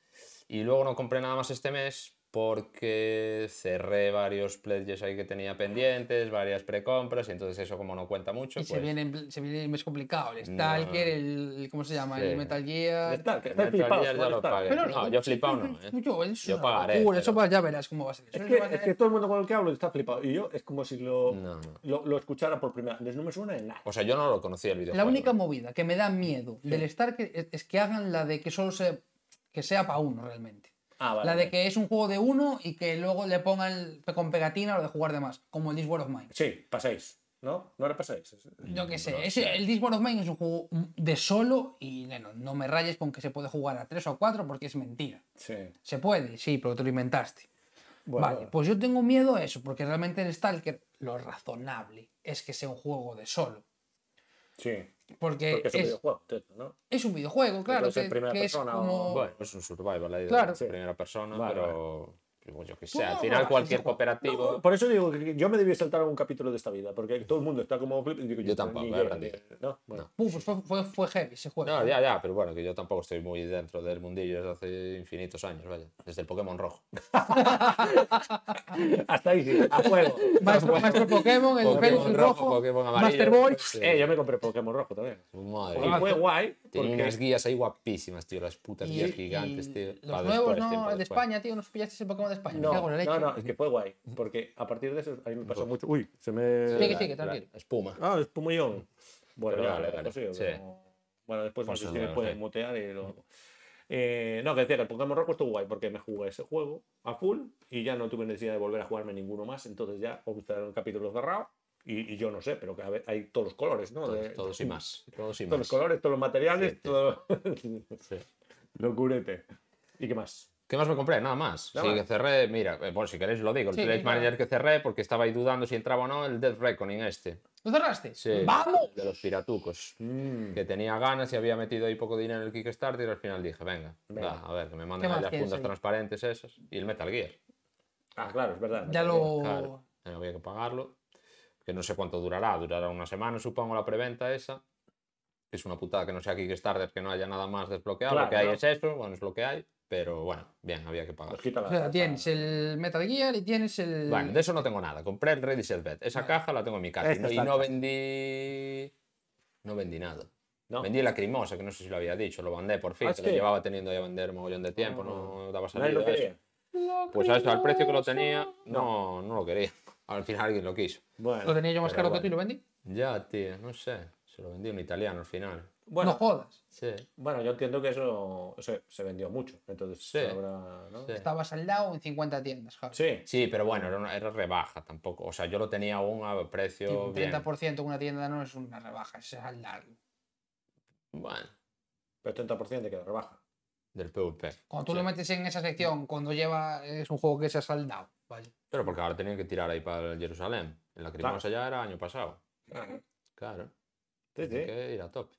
Y luego no compré nada más este mes porque cerré varios pledges ahí que tenía pendientes, varias precompras, y entonces eso como no cuenta mucho, Y se, pues viene, se viene el mes complicado. El No. Stalker, el. ¿Cómo se llama? Sí. El Metal Gear. El está Metal flipado, Gear ya lo pagué. Pero no, yo he flipado no, ¿eh? Yo, es Yo pagaré, locura, Eso pero- ya verás cómo va a ser. Es que, es que todo el mundo con el que hablo está flipado. Y yo es como si lo, No, no. lo, lo escuchara por primera vez. No me suena de nada. O sea, yo no lo conocía el videojuego. La única movida que me da miedo del Stalker es, es que hagan la de que solo se, que sea para uno realmente. Ah, vale. La de que es un juego de uno y que luego le pongan con pegatina lo de jugar de más, como el This War of Mine. Sí, paséis. ¿No? ¿No era paséis? Yo qué sé, No ese- el This War of Mine es un juego de solo y bueno, no me rayes con que se puede jugar a tres o cuatro porque es mentira. Sí. Se puede, sí, pero te lo inventaste. Bueno, vale, pues yo tengo miedo a eso, porque realmente en Stalker lo razonable es que sea un juego de solo. sí. Porque, Porque es un es, videojuego, ¿no? es un videojuego, claro, que, primera que es persona o- como... Bueno, es un survival ahí de Claro. Sí. primera persona, Vale, pero pues, yo qué sé, al final cualquier cooperativo... Por eso digo que yo me debí saltar algún capítulo de esta vida, porque todo el mundo está como digo, Yo tampoco, ni eh, Randy. ni- ¿no? Bueno. Pues fue, fue, fue heavy ese juego. No, ya, ya, pero bueno, que yo tampoco estoy muy dentro del mundillo desde hace infinitos años, vaya. Desde el Pokémon rojo. Hasta ahí sí, a fuego. Maestro, Maestro Pokémon, el Pokémon rojo, rojo, Pokémon amarillo. Master Ball. Sí. Eh, yo me compré Pokémon rojo también. Madre Y mía. fue guay. Porque- unas guías ahí guapísimas, tío, las putas Y, guías y gigantes, tío. los nuevos, ¿no? de. España, tío, ¿nos pillaste ese Pokémon de España? Me No, leche. no, es que fue guay. Porque a partir de eso, a mí me pasó mucho. Uy, se me. La- sigue, la tranquilo. Espuma. Ah, es Pumullón. Bueno, Pero ya, dale. lo sigo, Sí. Bueno, después no Pues sé si me pueden mutear y lo. Eh, no, que decía que el Pokémon Rojo estuvo guay porque me jugué ese juego a full y ya no tuve necesidad de volver a jugarme ninguno más. Entonces ya un capítulo cerrado y, y yo no sé, pero que a ver, hay todos los colores, ¿no? Todos, De- todos y más. Todos y Todos los más. colores, todos los materiales, Sí, sí. todo. Sí. Locurete. ¿Y qué más? ¿Qué más me compré? Nada más. Nada sí, más. que cerré, mira, eh, bueno, si queréis lo digo, el Sí, Pledge claro. Manager que cerré porque estaba ahí dudando si entraba o no el Death Reckoning este. ¿Lo cerraste? Sí, ¡Vamos! De los piratucos. Mm, Que tenía ganas y había metido ahí poco dinero en el Kickstarter y al final dije, venga, Venga. va, a ver, que me manden las fundas transparentes esas y el Metal Gear. Ah, claro, es verdad. Ya lo... Claro, había que pagarlo. Que no sé cuánto durará, durará una semana, supongo, la preventa esa. Es una putada que no sea Kickstarter, que no haya nada más desbloqueado. Claro, lo que hay es eso, bueno, es lo que hay. Pero bueno, bien, había que pagar. La O sea, tienes el Metal Gear y tienes el... Bueno, de eso no tengo nada. Compré el Ready Set Bet. Esa Vale. caja la tengo en mi casa. Esta y no vendí. No vendí nada. No. Vendí la crimosa, que no sé si lo había dicho. Lo mandé por fin, Ah, que lo sí. llevaba teniendo ya a vender un mogollón de tiempo. Ah. No daba Nadie salida. lo eso. Pues a eso, al precio que lo tenía, no, no lo quería. Al final alguien lo quiso. Bueno, Lo tenía yo más caro que tú y bueno. lo vendí. Ya, tío, no sé. Se lo vendí a un italiano al final. Bueno, no jodas. Sí, bueno, yo entiendo que eso se, se vendió mucho. Entonces, Sí. habrá, ¿no? Sí. Estaba saldado en 50 tiendas, Javi. Sí. Sí, pero bueno, era, una- era rebaja tampoco. O sea, yo lo tenía aún a precio un bien. 30% en una tienda no es una rebaja, es saldar. Bueno, Pero 30% de que rebaja. del PvP. Cuando tú Sí. lo metes en esa sección, cuando lleva, es un juego que se ha saldado. Vaya. Pero porque ahora tenían que tirar ahí para el Jerusalén. En la Crimosa ya era año pasado. Claro. Sí, Tienen sí. que ir a tope.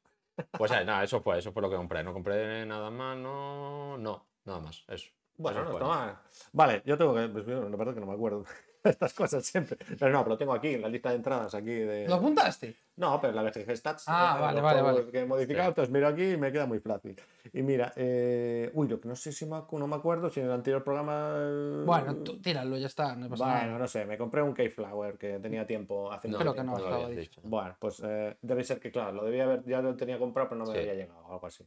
Pues eh, nada, eso fue, eso fue lo que compré. No compré nada más, no. No, nada más. Eso. Bueno, no está mal. Vale, yo tengo que. Pues, la verdad que no me acuerdo estas cosas siempre. Pero no, pero lo tengo aquí en la lista de entradas. aquí de... ¿Lo apuntaste? No, pero la BGG Stats. Ah, eh, vale, vale, vale. Que he modificado, entonces miro aquí y me queda muy fácil. Y mira, eh, uy, lo que no sé si me, no me acuerdo si en el anterior programa. eh, Bueno, tú, tíralo, ya está, no pasa Bueno, nada. no sé, me compré un Keyflower que tenía tiempo hace No, creo que no, lo dicho. Bueno, pues eh, debe ser que, claro, lo debía haber, ya lo tenía comprado, pero no me Sí. había llegado, algo así.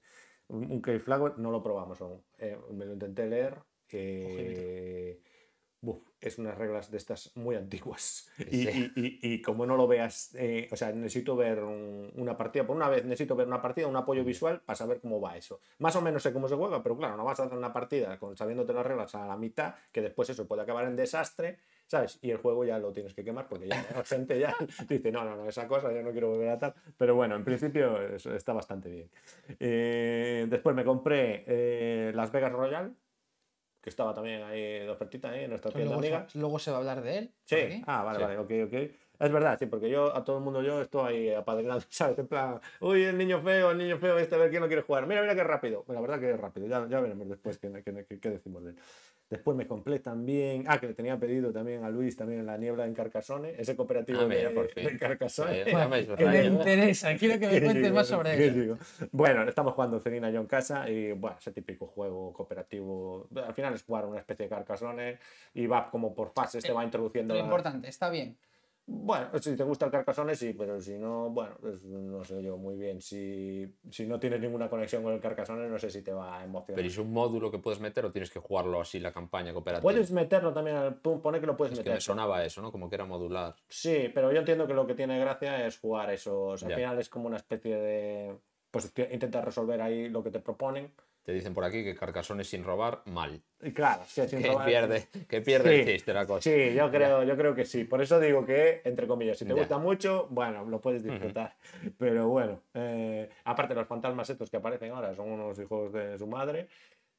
Un, un Keyflower no lo probamos aún. Eh, me lo intenté leer. eh, es unas reglas de estas muy antiguas. Y, Sí. y- y- y como no lo veas, eh, o sea, necesito ver un- una partida, por una vez necesito ver una partida, un apoyo visual para saber cómo va eso. Más o menos sé cómo se juega, pero claro, no vas a hacer una partida con sabiéndote las reglas a la mitad, que después eso puede acabar en desastre, ¿sabes? Y el juego ya lo tienes que quemar porque ya la gente ya dice, no, no, no, esa cosa ya no quiero volver a tal. Pero bueno, en principio eso está bastante bien. Eh, después me compré eh, Las Vegas Royal, que estaba también ahí de ofertita ahí en nuestra tienda Luego, amiga. se- luego se va a hablar de él. Sí, aquí. ah, vale, Sí. vale, ok, ok. Es verdad, sí, porque yo a todo el mundo yo estoy ahí apadrinando, ¿sabes? En plan, uy, el niño feo, el niño feo, este a ver quién no quiere jugar. Mira, mira qué rápido. Bueno, la verdad que es rápido, ya, ya veremos después qué, qué- qué- qué decimos de él. Después me compré también, ah, que le tenía pedido también a Luis también en la niebla en Carcassonne, ese cooperativo Ah, mira, de, por fin. de Carcassonne. Sí, Que me rayo. interesa, quiero que me ¿Qué cuentes digo? más sobre ¿Qué ello. Bueno, estamos jugando Celina yo en casa y bueno, ese típico juego cooperativo. Al final es jugar una especie de Carcassonne y va como por fases, te va introduciendo. Lo la- importante, está bien. Bueno, si te gusta el Carcassonne, sí, pero si no, bueno, pues no sé yo muy bien. Si, si no tienes ninguna conexión con el Carcassonne, no sé si te va a emocionar. Pero ¿es un módulo que puedes meter o tienes que jugarlo así la campaña cooperativa? Puedes meterlo también, al, pon- pone que lo puedes Es que meter. me sonaba eso, ¿no? Como que era modular. Sí, pero yo entiendo que lo que tiene gracia es jugar esos. Al Ya. final es como una especie de. Pues que intentas resolver ahí lo que te proponen. Te dicen por aquí que Carcassonne sin robar, mal. Y claro, sí, sin Que robar- pierde, que pierde Sí, el chiste la cosa. Sí, yo creo, yo creo que sí. Por eso digo que, entre comillas, si te Ya. gusta mucho, bueno, lo puedes disfrutar. Pero bueno, eh, aparte los fantasmas estos que aparecen ahora son unos hijos de su madre.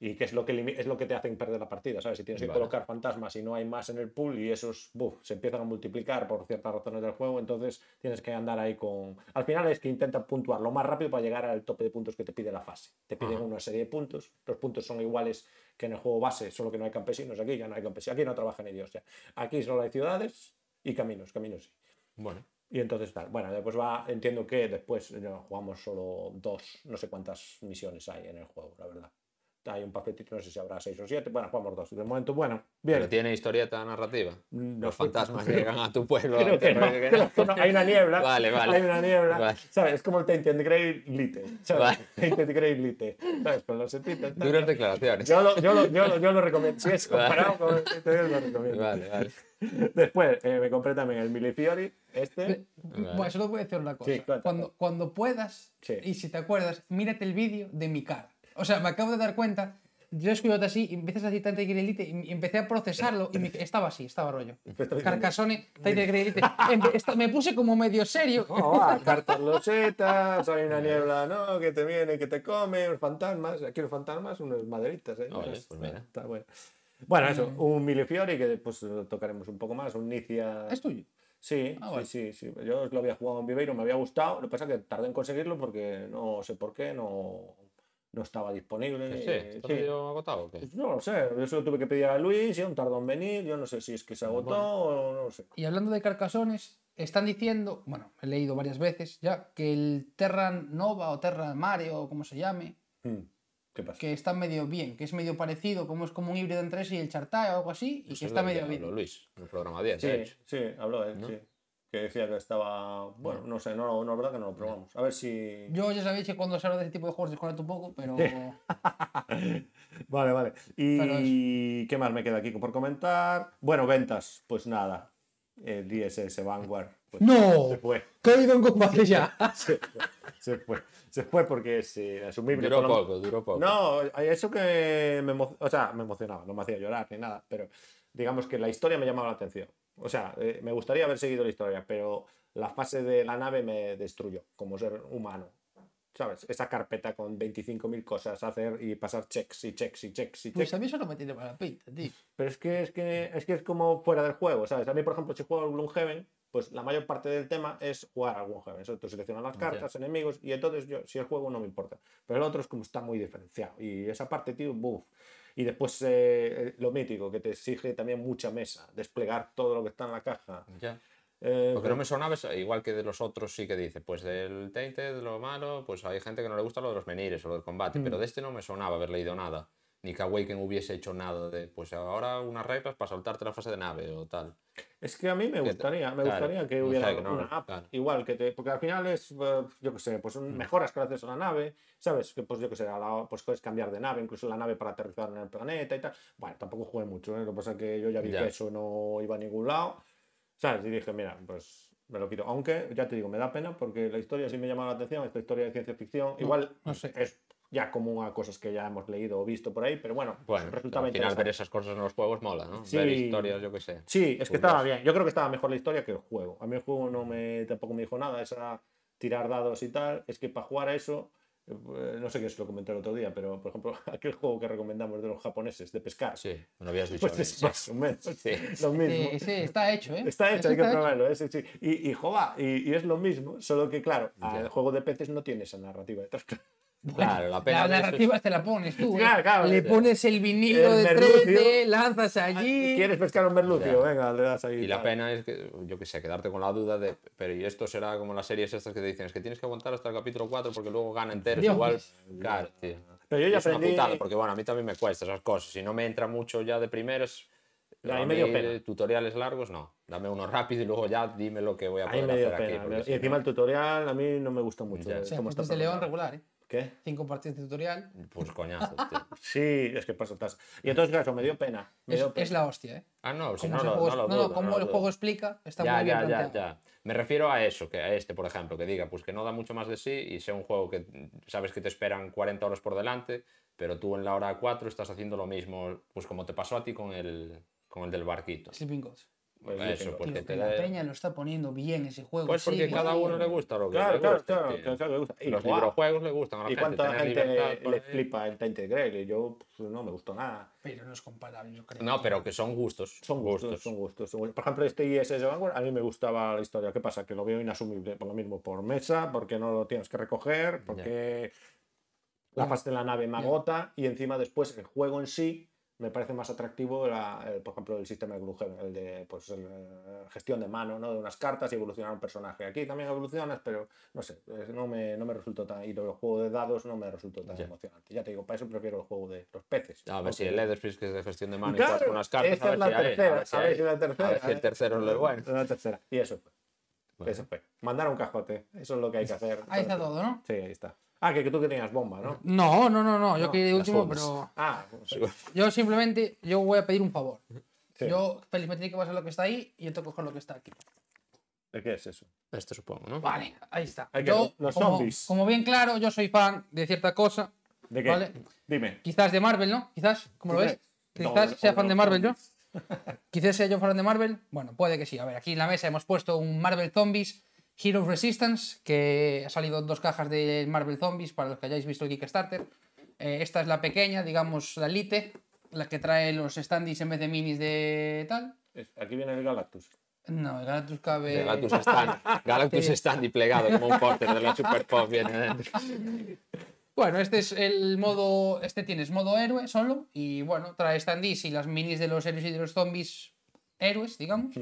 Y que es lo que, es lo que te hacen perder la partida, ¿sabes? Si tienes que Vale. colocar fantasmas y no hay más en el pool y esos buf, se empiezan a multiplicar por ciertas razones del juego, entonces tienes que andar ahí con... Al final es que intenta puntuar lo más rápido para llegar al tope de puntos que te pide la fase. Te piden Ajá. una serie de puntos, los puntos son iguales que en el juego base, solo que no hay campesinos, aquí ya no hay campesinos, aquí no trabajan ellos. O sea, aquí solo hay ciudades y caminos, caminos sí. Bueno, Y entonces tal. Bueno, después va, entiendo que después no, jugamos solo dos, no sé cuántas misiones hay en el juego, la verdad. Hay un paquetito, no sé si habrá seis o siete. Bueno, jugamos dos. De momento, bueno, bien. pero tiene historieta narrativa. No Los fantasmas llegan a tu pueblo. Creo que no, Creo que creo que no. Hay una niebla. Vale, vale. Hay una niebla. Vale. ¿Sabes? Es como el Tainted Grey Lite. ¿sabes? Vale. Tainted Grey Lite. ¿Sabes? Con los tal. Duras declaraciones. Yo lo, yo, lo, yo, lo, yo lo recomiendo. Si es Vale. comparado con el Tainted Grey, lo recomiendo. Vale, vale. Después eh, me compré también el Millefiori. Este. Bueno, solo te voy a decir una cosa. Sí, cuando, cuando puedas, Sí. y si te acuerdas, mírate el vídeo de mi cara. O sea, me acabo de dar cuenta, yo escucho así, y empiezas a decir Elite, y empecé a procesarlo, y me- estaba así, estaba rollo. Carcassonne, Tainted Grail Elite. Me puse como medio serio. No, va, cartas losetas, hay una niebla, ¿no? Que te viene, que te come, unos fantasmas. Aquí los fantasmas, unos maderitas, ¿eh? Está- pues mira. Está bueno. Bueno, eso, un Millefiori que después lo tocaremos un poco más, un Nicia. Es tuyo. Sí, Ah, sí, sí, sí. Yo lo había jugado en Viveiro, me había gustado. Lo que pasa es que tardé en conseguirlo porque no sé por qué, no, no estaba disponible. Sí, ¿está sí. medio agotado o qué? Pues no lo sé, yo se lo tuve que pedir a Luis y aún tardó en venir. Yo no sé si es que se agotó o no lo sé. Y hablando de carcasones, están diciendo, bueno, he leído varias veces ya, que el Terra Nova o Terra Mare o como se llame, Hmm, ¿Qué pasa? que está medio bien, que es medio parecido, como es como un híbrido entre ese y el Chartae o algo así, y Eso que es está medio bien. Luis, en el programa 10, Sí, sí, habló él, ¿No? sí. Que decía que estaba. Bueno, no sé, no, no, es verdad que no lo probamos. A ver si. Yo ya sabéis que cuando se habla de ese tipo de juegos desconecto un poco, pero. Vale, vale. ¿Y Pero qué más me queda aquí por comentar? Bueno, ventas, pues nada. El DSS Vanguard. pues, ¡No! Se fue. Caído en combate ya. Se fue. Se fue. Se fue porque es eh, asumible. Duró poco, duró poco. No, eso que me, emo- o sea, me emocionaba, no me hacía llorar ni nada, pero digamos que la historia me llamaba la atención. O sea, eh, me gustaría haber seguido la historia, pero la fase de la nave me destruyó como ser humano. ¿Sabes? Esa carpeta con 25.000 cosas a hacer y pasar checks y checks y checks y Pues checks. a mí eso no me tiene para la pinta, tío. Pero es que es, que es que es como fuera del juego, ¿sabes? A mí, por ejemplo, si juego al Gloomhaven, pues la mayor parte del tema es jugar al Gloomhaven. ¿sabes? Tú seleccionas las cartas, enemigos, y entonces yo, si el juego no me importa. Pero el otro es como está muy diferenciado. Y esa parte, tío, buf. Y después eh, lo mítico, que te exige también mucha mesa, desplegar todo lo que está en la caja. Ya. Eh, Lo que no me sonaba igual que de los otros sí que dice, pues del Tainted, de lo malo, pues hay gente que no le gusta lo de los menires o lo del combate, Mm. pero de este no me sonaba haber leído nada. Ni que Awaken hubiese hecho nada de, pues ahora unas reglas para saltarte la fase de nave o tal. Es que a mí me gustaría, me claro, gustaría que no hubiera no, una app claro. igual que te, porque al final es, eh, yo qué sé, pues un- mejoras que haces a la nave, sabes, que pues yo qué sé, a la- pues puedes cambiar de nave, incluso la nave para aterrizar en el planeta y tal. Bueno, tampoco jugué mucho, ¿eh? lo que pasa es que yo ya vi Ya. que eso no iba a ningún lado, sabes, y dije, mira, pues me lo quito, aunque ya te digo, me da pena porque la historia sí me llama la atención, esta historia de ciencia ficción, igual no sé. es ya común a cosas que ya hemos leído o visto por ahí, pero bueno, Bueno, resultaba al final ver esas cosas en los juegos mola, ¿no? Sí. Ver historias, yo qué sé. Sí, es que Pues estaba bien. Yo creo que estaba mejor la historia que el juego. A mí el juego no me tampoco me dijo nada, esa tirar dados y tal. Es que para jugar a eso, eh, no sé qué os lo comenté el otro día, pero por ejemplo, aquel juego que recomendamos de los japoneses de pescar, Sí, me lo habías dicho. pues es más o menos Sí. lo mismo. Sí, sí, está hecho, ¿eh? Está hecho, Eso hay que probarlo. ¿eh? Sí, sí. Y, y joda, y, y es lo mismo, solo que claro, Ya. el juego de peces no tiene esa narrativa detrás. Claro, la pena La eso es- narrativa te la pones tú. ¿eh? Claro, claro, Le eh, pones el vinilo el de merlucio. 13, lanzas allí. ¿Quieres pescar un merlucio? Venga, le das ahí. Y la pena es que, yo qué sé, quedarte con la duda de, pero y esto será como las series estas que te dicen, es que tienes que aguantar hasta el capítulo 4 porque luego gana enteros Dios. igual. Claro, tío. Pero yo ya es una aprendí. putada, porque bueno, a mí también me cuesta esas cosas. Si no me entra mucho ya de primeras, Ya, a ahí mí, pena. tutoriales largos, no. Dame uno rápido y luego ya dime lo que voy a Ahí poder dio hacer aquí. pena. y encima el tutorial a mí no me gusta mucho. Ya. O sea, cómo está de León regular, ¿eh? ¿Qué? Cinco partidas de tutorial. Pues coñazo, tío. Sí, es que pasa tas- Y entonces, claro, me dio pena. Me Es, dio pena. es la hostia, ¿eh? Ah, no, si no, lo- juego- no lo no, no, dudo, como no el dudo. juego explica, está ya, muy bien ya, ya, planteado. ya. Me refiero a eso, que a este, por ejemplo, que diga, pues que no da mucho más de sí y sea un juego que sabes que te esperan 40 horas por delante, pero tú en la hora 4 estás haciendo lo mismo, pues como te pasó a ti con el, con el del barquito. Sleeping Gods. Pues Eso, tengo- pues Tío, te la peña lo está poniendo bien ese juego. Pues porque sí, cada uno le gusta lo que Claro, le claro, guste, claro, claro, gusta. Y, Los videojuegos le gustan a la ¿Y gente. cuánta gente libertad le flipa el Tainted Grail? Y yo pues, no me gustó nada. Pero no es comparable, yo creo. No, pero que son gustos. Son gustos, son gustos. son gustos. Por ejemplo, este ISS Vanguard, a mí me gustaba la historia. ¿Qué pasa? Que lo veo inasumible por lo mismo, por mesa, porque no lo tienes que recoger, porque la fase de la nave me agota y encima después el juego en sí me parece más atractivo, la- el- por ejemplo, el sistema de Gloomhaven, el de pues, el, eh, gestión de mano, ¿no? de unas cartas y evolucionar un personaje. Aquí también evolucionas, pero no sé, no me, no me resultó tan. Y el juego de dados no me resultó tan emocionante. Ya te digo, para eso prefiero el juego de los peces. A ver si el Leatherspace, que es de gestión de mano y juegas con unas cartas, esa a ver es la si hay, a ver si a ver hay. si la tercera, A ver si el ¿eh? tercero es lo bueno. La tercera. Y eso fue. Bueno. Eso fue. Mandar un cajote. Eso es lo que hay que hacer. Ahí está todo, ¿no? Sí, ahí está. Ah, que, que tú que tenías bomba, ¿no? No, no, no, no. Yo No, las último, bombas. pero. Ah, pues, sí. Yo simplemente yo voy a pedir un favor. Sí. Yo, Félix, me tiene que pasar lo que está ahí y yo tengo que coger lo que está aquí. ¿De qué es eso? Este supongo, ¿no? Vale, ahí está. Hay que- Yo, los como, zombies. como bien claro, yo soy fan de cierta cosa. ¿De qué? Vale. Dime. Quizás de Marvel, ¿no? Quizás, ¿cómo lo ¿Tú ves? Quizás No, sea no, fan de no, Marvel yo. zombies. Quizás sea yo fan de Marvel. Bueno, puede que sí. A ver, aquí en la mesa hemos puesto un Marvel Zombies Hero Resistance, que ha salido en dos cajas de Marvel Zombies para los que hayáis visto el Kickstarter. Eh, esta es la pequeña, digamos, la Elite, la que trae los standees en vez de minis de tal. Aquí viene el Galactus. No, el Galactus cabe. De Galactus Stand. Galactus Sí. Stand y plegado como un póster de la Super Pop viene dentro. Bueno, este es el modo. Este tienes modo héroe solo. Y bueno, trae standees y las minis de los héroes y de los zombies héroes, digamos.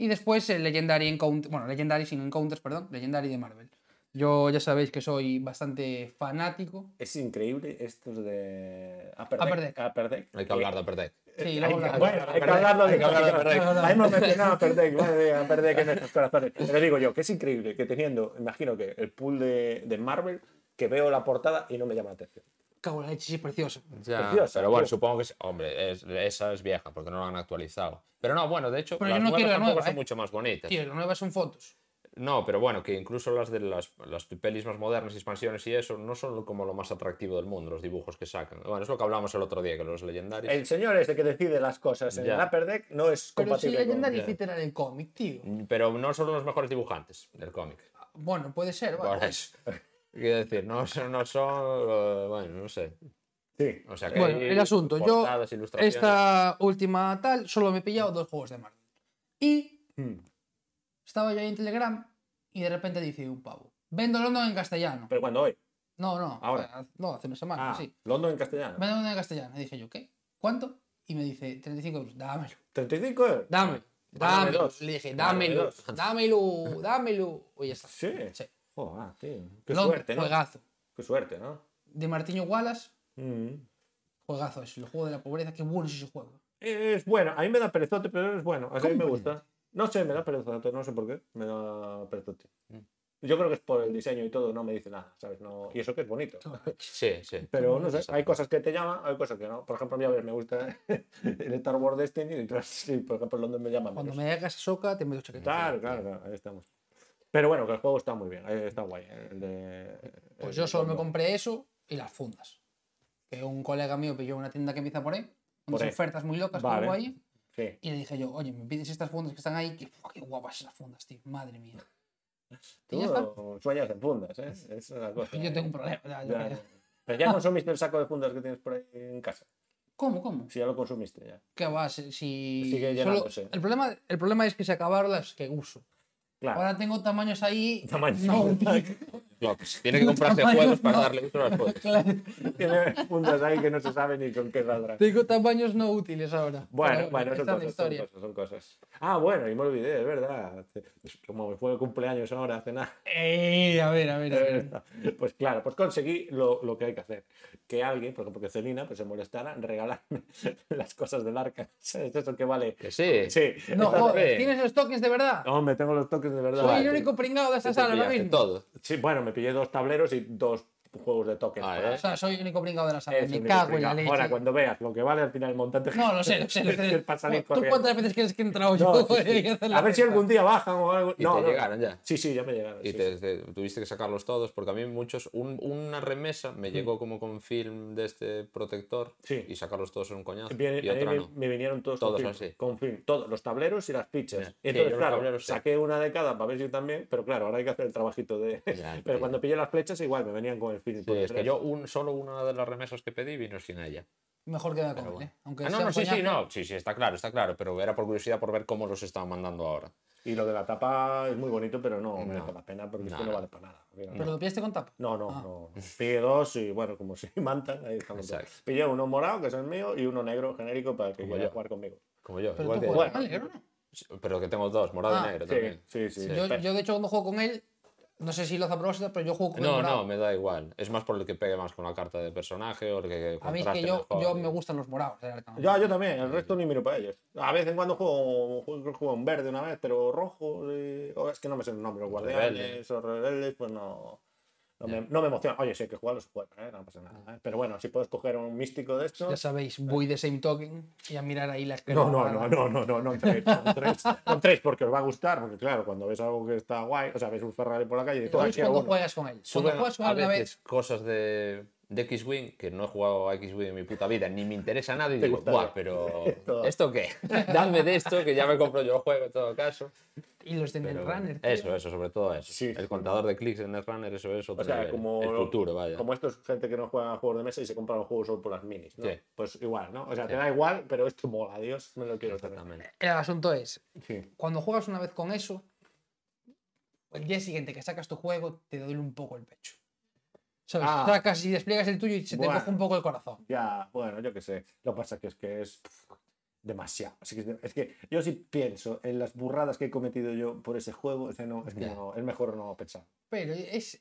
Y después el Legendary Encounter. Bueno, Legendary sin Encounters, perdón. Legendary de Marvel. Yo ya sabéis que soy bastante fanático. Es increíble estos de Upper Upper Deck. Deck. Upper Deck. Hay que hablar de Upper Deck. Sí, Hay hablamos. bueno, hay que Perdec, hablarlo de hay que hablar de hemos mencionado a Perdec, madre mía, Perdec en nuestros corazones. Pero digo yo, que es increíble que teniendo, imagino que el pool de, de Marvel, que veo la portada y no me llama la atención. Cago en la leche, sí, es precioso. Ya, Preciosa, pero bueno, tío. supongo que es, hombre, es- esa es vieja porque no la han actualizado. Pero no, bueno, de hecho, Pero las yo no nuevas quiero la tampoco nueva, son ¿eh? mucho más bonitas. Tío, las nuevas son fotos. No, pero bueno, que incluso las de las, las pelis más modernas, expansiones y eso, no son como lo más atractivo del mundo, los dibujos que sacan. Bueno, es lo que hablamos el otro día, que los legendarios. El señor ese que decide las cosas en Ya. el Upper Deck no es Pero si compatible con... Legendary literal el cómic, tío. Pero no son los mejores dibujantes del cómic. Bueno, puede ser, Por vale. eso. Quiero decir, no, son- no son. Bueno, no sé. Sí. O sea que Bueno, el asunto, yo esta última tal, solo me he pillado dos juegos de Marvel. Y Hmm. estaba yo ahí en Telegram y de repente dice un pavo, vendo London en castellano. Pero cuando hoy. No, no, Ahora. no, hace una semana, Ah, sí. London en castellano. Vendo London en castellano. Y dije yo, ¿qué? ¿Cuánto? Y me dice, 35 euros, dámelo, 35 euros. dámelo, dámelo. Le dije, dámelo, dos. dámelo, dámelo. Oye, ya está. Sí. Sí. Joder, ah, tío. Qué suerte, ¿no? juegazo. Qué suerte, ¿no? De Martiño Wallace, Mm. juegazo, es el juego de la pobreza, qué bueno es ese juego. Es bueno, a mí me da perezote, pero es bueno. A mí ¿Cómo me gusta. No sé, me da perezote, no sé por qué. Me da perezote. Mm. Yo creo que es por el diseño y todo, no me dice nada, ¿sabes? No... Y eso que es bonito. Sí, sí. Pero no sé, hay cosas que te llaman, hay cosas que no. Por ejemplo, a mí, a ver, me gusta el Star Wars Destiny, y por ejemplo, London me llama Cuando menos. me hagas soca, te meto chaqueta. Claro, claro, claro, ahí estamos. Pero bueno, que el juego está muy bien, eh, está guay. eh, El de, Pues el yo solo me compré eso y las fundas. Que un colega mío pilló una tienda que empieza por ahí, unas ofertas muy locas Vale. que ahí. Sí. Y le dije yo, oye, me pides estas fundas que están ahí, que ¡fua, qué guapas esas fundas, tío, madre mía. Y. Tú sueñas en fundas, ¿eh? Es una cosa. Yo tengo un problema. ya, ya. Pero ya consumiste el saco de fundas que tienes por ahí en casa. ¿Cómo, cómo? Si ya lo consumiste ya. ¿Qué va? Si, si Sigue solo- llenándose. el, problema, el problema es que se acabaron las que uso. Claro. Ahora tengo tamaños ahí. Tamaños. No, Claro, pues tiene que comprarse juegos para no. darle uso a las juegos. claro, Tiene fundas ahí que no se sabe ni con qué saldrán. tengo tamaños no útiles ahora. Bueno, bueno, son es cosas, son cosas, son cosas. Ah, bueno, y me olvidé, es verdad. Como me fue el cumpleaños ahora hace nada. Eh, a ver, a ver, a ver. Pues claro, pues conseguí lo, lo que hay que hacer. Que alguien, por ejemplo, que Celina, pues se molestara en regalarme las cosas del arca. ¿Sabes? Eso que vale. Que sí. Sí. No, joder. ¿tienes los tokens de verdad? Hombre, tengo los toques de verdad. Soy el único pringado de esta Te sala ahora mismo. todo. Sí, bueno, me pillé dos tableros y dos juegos de tokens. Ah, ¿eh? O sea, soy el único pringado de la sala. Me cago en la leche. Ahora, cuando veas lo que vale al final el montante. No, lo sé, lo sé, lo sé. es para salir ¿Tú cuántas veces quieres que he entrado yo? No, sí, sí. A ver si algún día bajan o algo. Y no, te no. llegaron ya. Sí, sí, ya me llegaron. Y sí, te, te- tuviste que sacarlos todos, porque a mí muchos, un- una remesa me llegó como con film de este protector Sí. y sacarlos todos en un coñazo. Viene- y otra me, no. me vinieron todos, Todos con, film, así. con film, todos, los tableros y las Sí, entonces, claro, saqué una de cada para ver si también, pero claro, ahora hay que hacer el trabajito de... Pero cuando pillé las flechas igual me venían con el Sí, es que yo un, solo una de las remesas que pedí vino sin ella. Mejor queda con Pero él, bueno. ¿eh? Aunque Ah, no, sea no, sí, sí, no. Sí, sí, está claro, está claro. Pero era por curiosidad por ver cómo los estaban mandando ahora. Y lo de la tapa es muy bonito, pero no, No. merece la pena porque No, que no no. vale para nada. Mira, ¿Pero lo pillaste con tapa? No, no, Ah. no. Pillé dos y bueno, como si mantan, ahí estamos. todos. Exacto. Pillé uno morado, que es el mío, y uno negro genérico para que quiera yo. jugar conmigo. Como yo. Pero igual tú que- juegas Bueno. ¿no? Pero que tengo dos, morado Ah, y negro Sí, también. sí, sí. Yo, Pero- yo, de hecho, cuando juego con él, no sé si lo hace a propósito, pero yo juego con No, morado. no, me da igual. Es más por el que pegue más con la carta de personaje o el que A mí es que yo, mejor. yo me gustan los morados. de verdad. Ya, yo también, el resto ni miro para ellos. A veces en cuando juego, juego, juego en verde una vez, pero rojo, eh, o es que no me sé el nombre, los guardianes Rebelde. o rebeldes, pues no, no, me, no me emociona. Oye, si hay que jugarlo, se juega, ¿eh? no pasa nada. ¿eh? Pero bueno, si puedes coger un místico de Ya estos. sabéis, voy de same token y a mirar ahí las No, no, no, no, no, no, no, tres, no, tres, no tres, porque os va a gustar, porque claro, cuando ves algo que está guay, o sea, ves un Ferrari por la calle y dices, Pero "Ah, es quiero cuando uno". juegas con él. Cuando juegas con a él una veces vez, cosas de, de X-Wing, que no he jugado a X-Wing en mi puta vida, ni me interesa nada y digo, guau, pero Esto- ¿esto qué? Dame de esto, que ya me compro yo el juego en todo caso. y los de Netrunner. eso, eso, sobre todo eso. Sí, el sí. contador de clics en Netrunner, eso es otro O sea, nivel. como, el futuro, vaya. como esto es gente que no juega a juegos de mesa y se compra los juegos solo por las minis, ¿no? Sí. Pues igual, ¿no? O sea, te Sí. da igual, pero esto mola, Dios, me lo quiero tener. Exactamente. El asunto es, Sí. cuando juegas una vez con eso, el día siguiente que sacas tu juego, te duele un poco el pecho. ¿Sabes? Ah. Sacas y despliegas el tuyo y se te Bueno. coge un poco el corazón. Ya, bueno, yo qué sé. Lo que pasa que es que es demasiado. Así que es, es que yo sí pienso en las burradas que he cometido yo por ese juego, ese no, es que no, es mejor no pensar. Pero es.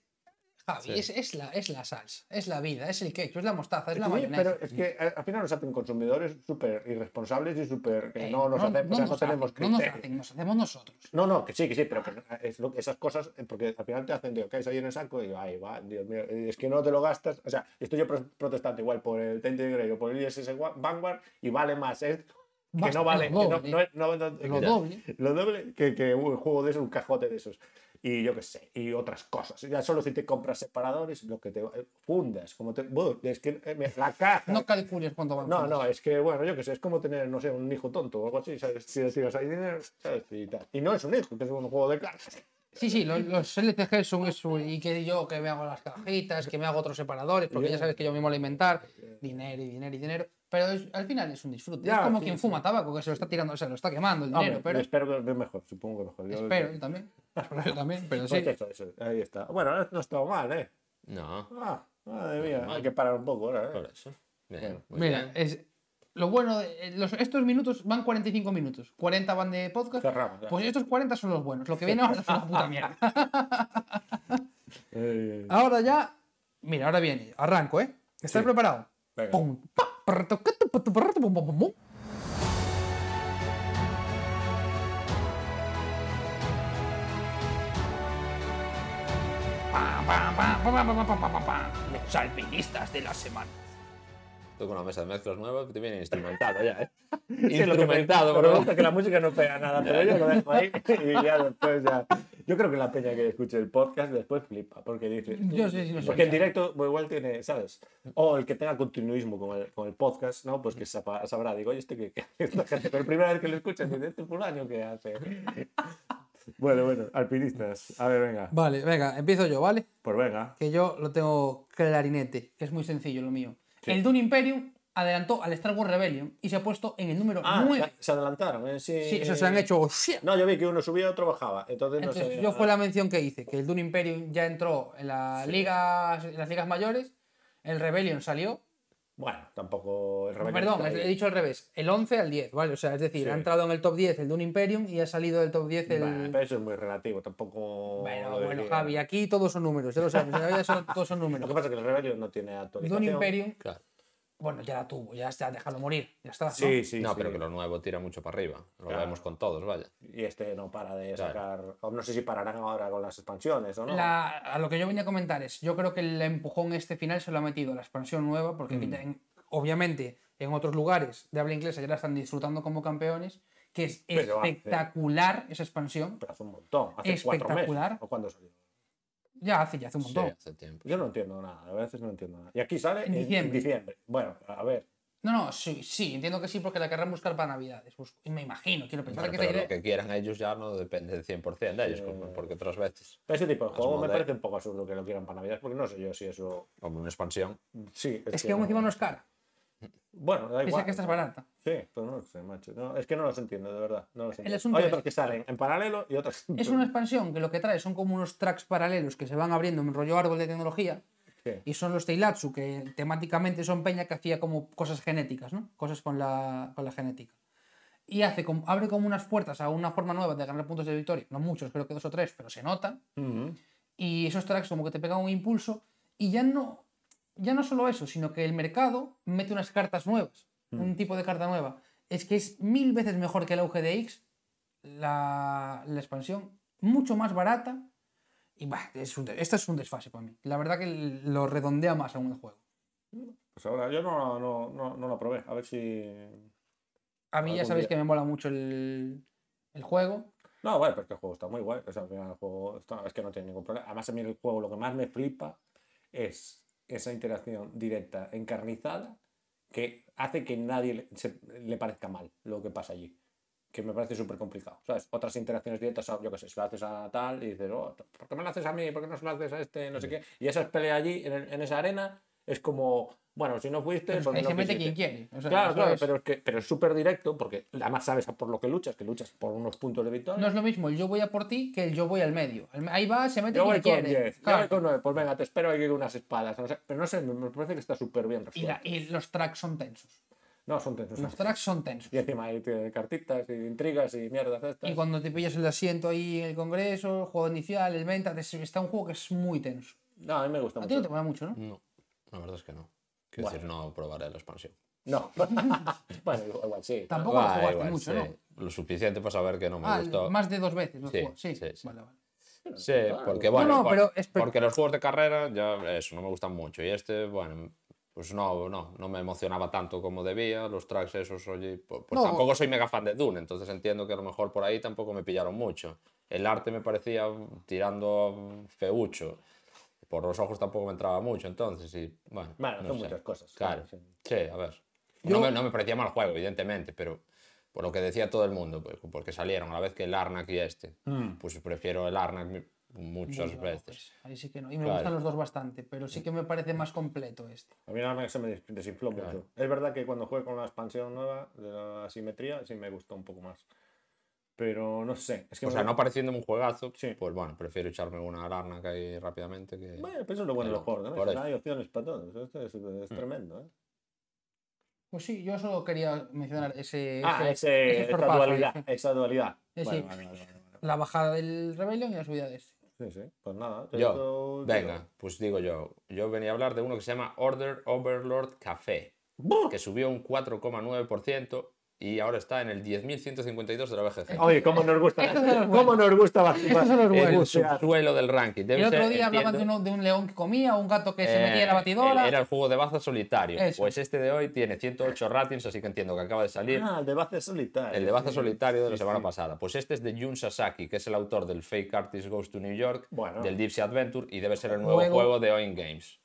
Javi, es, es la, es la salsa, es la vida, es el ketchup, es la mostaza, es la Sí, mayonesa. pero es que eh, al final nos hacen consumidores súper irresponsables y súper que Eh, no nos hacemos, o sea, no nos tenemos hacen, no nos hacen, nos hacemos nosotros. No, no, que sí, que sí, pero que es lo- esas cosas, eh, porque al final te hacen, tío, caes ahí en el saco y ay, va, Dios mío, es que no te lo gastas. O sea, estoy yo pro- protestando igual por el Tainted Grey o por el ISS Vanguard y vale más esto que Basta, no vale, lo que no, doble. no es- no- no- que- doble. lo doble que, que un juego de esos, un cajote de esos. Y yo qué sé, y otras cosas. Ya solo si te compras separadores, lo que te eh, fundas, como te. es que eh, me- la caja. No calcules cuánto van. No, no, es que, bueno, yo qué sé, es como tener, no sé, un hijo tonto o algo así, ¿sabes? Si tiras ahí dinero, ¿sabes? Y, tal. y no es un hijo, que es un juego de cartas. Sí, sí, los, los LCG son eso, y que yo que me hago las cajitas, que me hago otros separadores, porque ya sabes que yo mismo alimentar, dinero y dinero y dinero. Pero es- al final es un disfrute. Ya, es como sí, quien sí. fuma tabaco, que se lo está tirando, se lo está quemando el dinero, Hombre, pero. Espero que es mejor, supongo que mejor. Yo- Espero, yo también. Espero yo también, pero Pues sí. eso, eso, ahí está. Bueno, no está mal, ¿eh? No, Ah, madre mía, hay que parar un poco ahora, ¿eh? por eso. Bien, Bueno, muy Mira, bien. es. Lo bueno, de- eh, los, estos minutos van 45 minutos. 40 van de podcast. Cerramos. Pues estos 40 son los buenos. Lo que viene ahora es una puta mierda. Eh, Ahora ya. Mira, ahora viene. Arranco, ¿eh? ¿Estás Sí. preparado? Venga. Los alpinistas de la semana. Con una mesa de mezclas nueva que te viene instrumentado ya, ¿eh? Sí, lo que me- instrumentado, me gusta que la música no pega nada, pero yo lo dejo ahí y ya después ya. Yo creo que la peña que escuche el podcast después flipa, porque dice. Yo sí, sí, no sé. Porque en directo pues, igual tiene, ¿sabes? O el que tenga continuismo con el, con el podcast, ¿no? Pues que sepa- sabrá, digo, oye, este que, que esta gente, pero primera vez que lo escucha, dice, este fulano que hace. Bueno, bueno, alpinistas. A ver, venga. Vale, venga, empiezo yo, ¿vale? Pues venga. Que yo lo tengo clarinete, que es muy sencillo lo mío. Sí. El Dune Imperium adelantó al Star Wars Rebellion y se ha puesto en el número Ah, 9. se, adelantaron, ¿eh? Sí, Sí, eso se han hecho. ¡shit! No, yo vi que uno subía y otro bajaba. Entonces, no sé. yo fue la mención que hice, que el Dune Imperium ya entró en, la liga, en las ligas mayores, el Rebellion salió. Bueno, tampoco el Rebellion Perdón, he dicho al revés, el 11 al 10, ¿vale? O sea, es decir, Sí. ha entrado en el top 10 el Dune Imperium y ha salido del top 10 el. Bueno, pero eso es muy relativo, tampoco. Bueno, lo bueno. Javi, aquí todos son números, ya lo sabes, en la vida son- todos son Lo números. que pasa es que el Rebellion no tiene actualización. Dune Imperium, Claro. Bueno, ya la tuvo, ya está, déjalo morir, ya está. ¿no? Sí, sí, no, sí. pero que lo nuevo tira mucho para arriba. Lo Claro. vemos con todos, vaya. Y este no para de Claro. sacar. No sé si pararán ahora con las expansiones o no. La- a lo que yo venía a comentar es, yo creo que el empujón este final se lo ha metido la expansión nueva, porque Mm. en- obviamente en otros lugares de habla inglesa ya la están disfrutando como campeones, que es Pero hace- espectacular esa expansión. Pero hace un montón. Hace cuatro Espectacular. meses. ¿O cuándo salió? Ya hace, ya hace un Sí, montón. hace tiempo. Yo no entiendo nada. A veces no entiendo nada. Y aquí sale En diciembre. diciembre. Bueno, a ver. No, no, sí, sí, entiendo que sí, porque la querrán buscar para Navidades. Me imagino, quiero pensar Bueno, que pero esta lo que quieran ellos ya no depende del 100% de ellos, como- porque otras veces, Ese tipo de juego me moderno. parece un poco absurdo que lo quieran para Navidad, porque no sé yo si eso. como una expansión, Sí, Es que aún encima no es cara, Bueno, da igual. que esta es barata. Sí, pues no lo sé, macho. No, es que no los entiendo, de verdad. No los entiendo. Hay es- otros que salen en paralelo y otros. Es una expansión que lo que trae son como unos tracks paralelos que se van abriendo en rollo árbol de tecnología. Sí. Y son los Teilatsu, que temáticamente son peña que hacía como cosas genéticas, ¿no? Cosas con la, con la genética. Y hace como, abre como unas puertas a una forma nueva de ganar puntos de victoria. No muchos, creo que dos o tres, pero se notan. Ujú. Y esos tracks como que te pegan un impulso. Y ya no, ya no solo eso, sino que el mercado mete unas cartas nuevas. Un tipo de carta nueva. Es que es mil veces mejor que la UGDX, la, la expansión. Mucho más barata. Y bah, es un, de- esta es un desfase para mí. La verdad que lo redondea más aún el juego. Pues ahora yo no, no, no, no lo probé. A ver si. A mí ya sabéis día. que me mola mucho el, el juego. No, bueno, pero es que el juego está muy guay. O sea, al final el juego está- es que no tiene ningún problema. Además, a mí el juego lo que más me flipa es esa interacción directa, encarnizada, que hace que nadie le, se- le parezca mal lo que pasa allí. Que me parece súper complicado. ¿Sabes? Otras interacciones directas, son, yo qué sé, se lo haces a tal y dices, oh, ¿por qué me lo haces a mí? ¿Por qué no se lo haces a este? No sé qué. Y esa pelea allí, en esa arena, es como, bueno, si no fuiste, Pero porque no se mete quien quiere. O sea, Claro, claro, es- pero es que pero es súper directo porque además sabes por lo que luchas, que luchas por unos puntos de victoria. No es lo mismo el yo voy a por ti que el yo voy al medio. Ahí va, se mete Yo quien voy con quiere. 10, yo Claro. voy con 9, pues venga, te espero aquí con unas espadas. No sé, pero no sé, me, parece que está súper bien y, la- resuelto. y los tracks son tensos. No, son tensos. Los tracks son tensos. Y encima hay cartitas y intrigas y mierdas estas. Y cuando te pillas el asiento ahí en el congreso, el juego inicial, el venta, te- está un juego que es muy tenso. No, a mí me gusta A ti no te mucho. mola mucho, ¿no? No, la verdad es que no. Quiero Bueno. decir, no probaré la expansión. No. bueno, igual sí. Tampoco Bah, lo jugaste igual, mucho, sí. ¿no? Lo suficiente para saber que no me Ah, gustó. más de dos veces lo Sí, jugó. Sí, sí, sí. Vale, vale. Sí, porque bueno, no, por- pero porque los juegos de carrera ya eso no me gustan mucho y este, bueno, pues no, no, no me emocionaba tanto como debía, los tracks esos, oye, pues, pues No. tampoco soy mega fan de Dune, entonces entiendo que a lo mejor por ahí tampoco me pillaron mucho. El arte me parecía tirando feucho, por los ojos tampoco me entraba mucho, entonces y bueno, Bueno, no son sé. muchas cosas. Claro, sí. sí, a ver. Yo- No, me, no me parecía mal juego, evidentemente, pero por lo que decía todo el mundo, pues, porque salieron a la vez que el Arnak y este, pues prefiero el Arnak muchas Bueno, veces. pues, ahí sí que no. Y me Claro. gustan los dos bastante, pero sí que me parece más completo este. A mí que se me des- desinfló mucho. Claro. Es verdad que cuando jugué con la expansión nueva de la asimetría sí me gustó un poco más. Pero no sé. Es que O me- sea, no pareciéndome un juegazo, Sí. pues bueno, prefiero echarme una Arnak ahí rápidamente que... Bueno, pero eso es lo bueno de los juegos, ¿no? Hay opciones para todos. Esto es, es tremendo, ¿eh? Pues sí, yo solo quería mencionar ese. Ah, ese- ese, ese esa dualidad. Esa dualidad. Sí, Vale, sí. vale, vale, vale, vale. La bajada del Rebellion y la subida de este. Sí, sí. Pues nada. Yo, digo- venga, pues digo yo, yo venía a hablar de uno que se llama Order Overlord Café, que subió un 4,9% y ahora está en el 10.152 de la BGG. Oye, ¿cómo nos gusta? ¿Cómo nos gusta el subsuelo del ranking. Debe El otro ser, día hablaban de, uno, de un león que comía, un gato que se eh, metía en la batidora. Era el juego de baza solitario. Eso. Pues este de hoy tiene 108 ratings, así que entiendo que acaba de salir. Ah, el de base solitario. El de baza sí. solitario de la Sí, semana sí. pasada. Pues este es de Jun Sasaki, que es el autor del Fake Artist Goes to New York, Bueno. del Deep Sea Adventure y debe ser el nuevo Juego. juego, de Oin Games.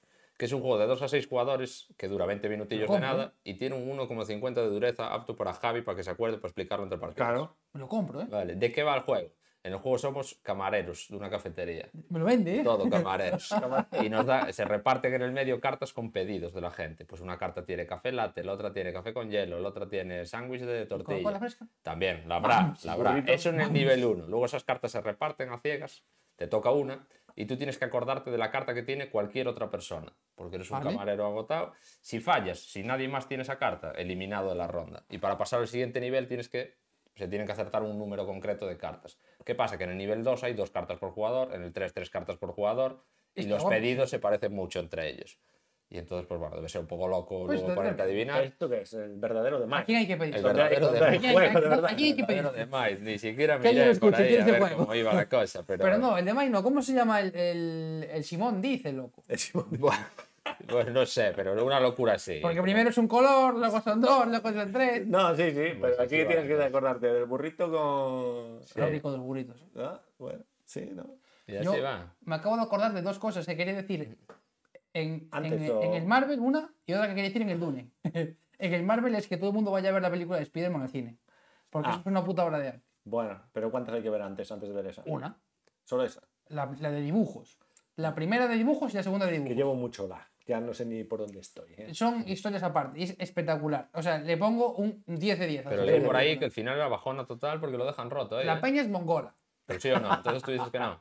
Que es un juego de 2 a 6 jugadores que dura 20 minutillos de nada y tiene un 1,50 de dureza apto para Javi para que se acuerde para explicarlo entre partidos. Claro. Me lo compro, ¿eh? Vale, ¿de qué va el juego? En el juego somos camareros de una cafetería. Me lo vende, ¿eh? Todo camareros. y nos da, se reparten en el medio cartas con pedidos de la gente. Pues una carta tiene café latte, la otra tiene café con hielo, la otra tiene sándwich de tortilla. ¿Coca-Cola fresca? También, la habrá, la habrá. Eso en el nivel 1. Luego esas cartas se reparten a ciegas, te toca una y tú tienes que acordarte de la carta que tiene cualquier otra persona, porque eres un Vale. camarero agotado. Si fallas, si nadie más tiene esa carta, eliminado de la ronda. Y para pasar al siguiente nivel tienes que se tienen que acertar un número concreto de cartas. ¿Qué pasa? Que en el nivel 2 hay dos cartas por jugador, en el 3 tres cartas por jugador y los pedidos se parecen mucho entre ellos. Y entonces, pues bueno, debe ser un poco loco Pues, luego ponerte a adivinar. ¿Esto qué es? El verdadero de ¿A Mike. quién hay que pedir? El verdadero de Mike. juego, de verdad. Aquí hay que pedir. Pero de Might, ni siquiera miré lo por ahí a ver juego. cómo iba la cosa, pero... Pero no, el de Mike no. ¿Cómo se llama el, el, el Simón? Dice, loco. Bueno, pues no sé, pero una locura así. Porque primero es un color, luego son dos, luego son tres. No, sí, sí, pero aquí sí, tienes vale. que acordarte del burrito con. Qué rico de los burritos. Ah, bueno, sí, ¿no? Y así Yo va. me acabo de acordar de dos cosas que quería decir en, Antes en, todo- en el Marvel, una, y otra que quería decir en el Dune. en el Marvel es que todo el mundo vaya a ver la película de Spider-Man al cine. Porque Ah. eso es una puta obra de arte. Bueno, pero ¿cuántas hay que ver antes, antes de ver esa? Una, Solo esa. la, la de dibujos. La primera de dibujos y la segunda de Que dibujos. llevo mucho lag. Ya no sé ni por dónde estoy. ¿eh? Son historias aparte, y es espectacular. O sea, le pongo un 10 de 10. a Pero la leí por ahí que el final era bajona total porque lo dejan roto, ¿eh? La peña es mongola. Pero sí o no, entonces tú dices que no.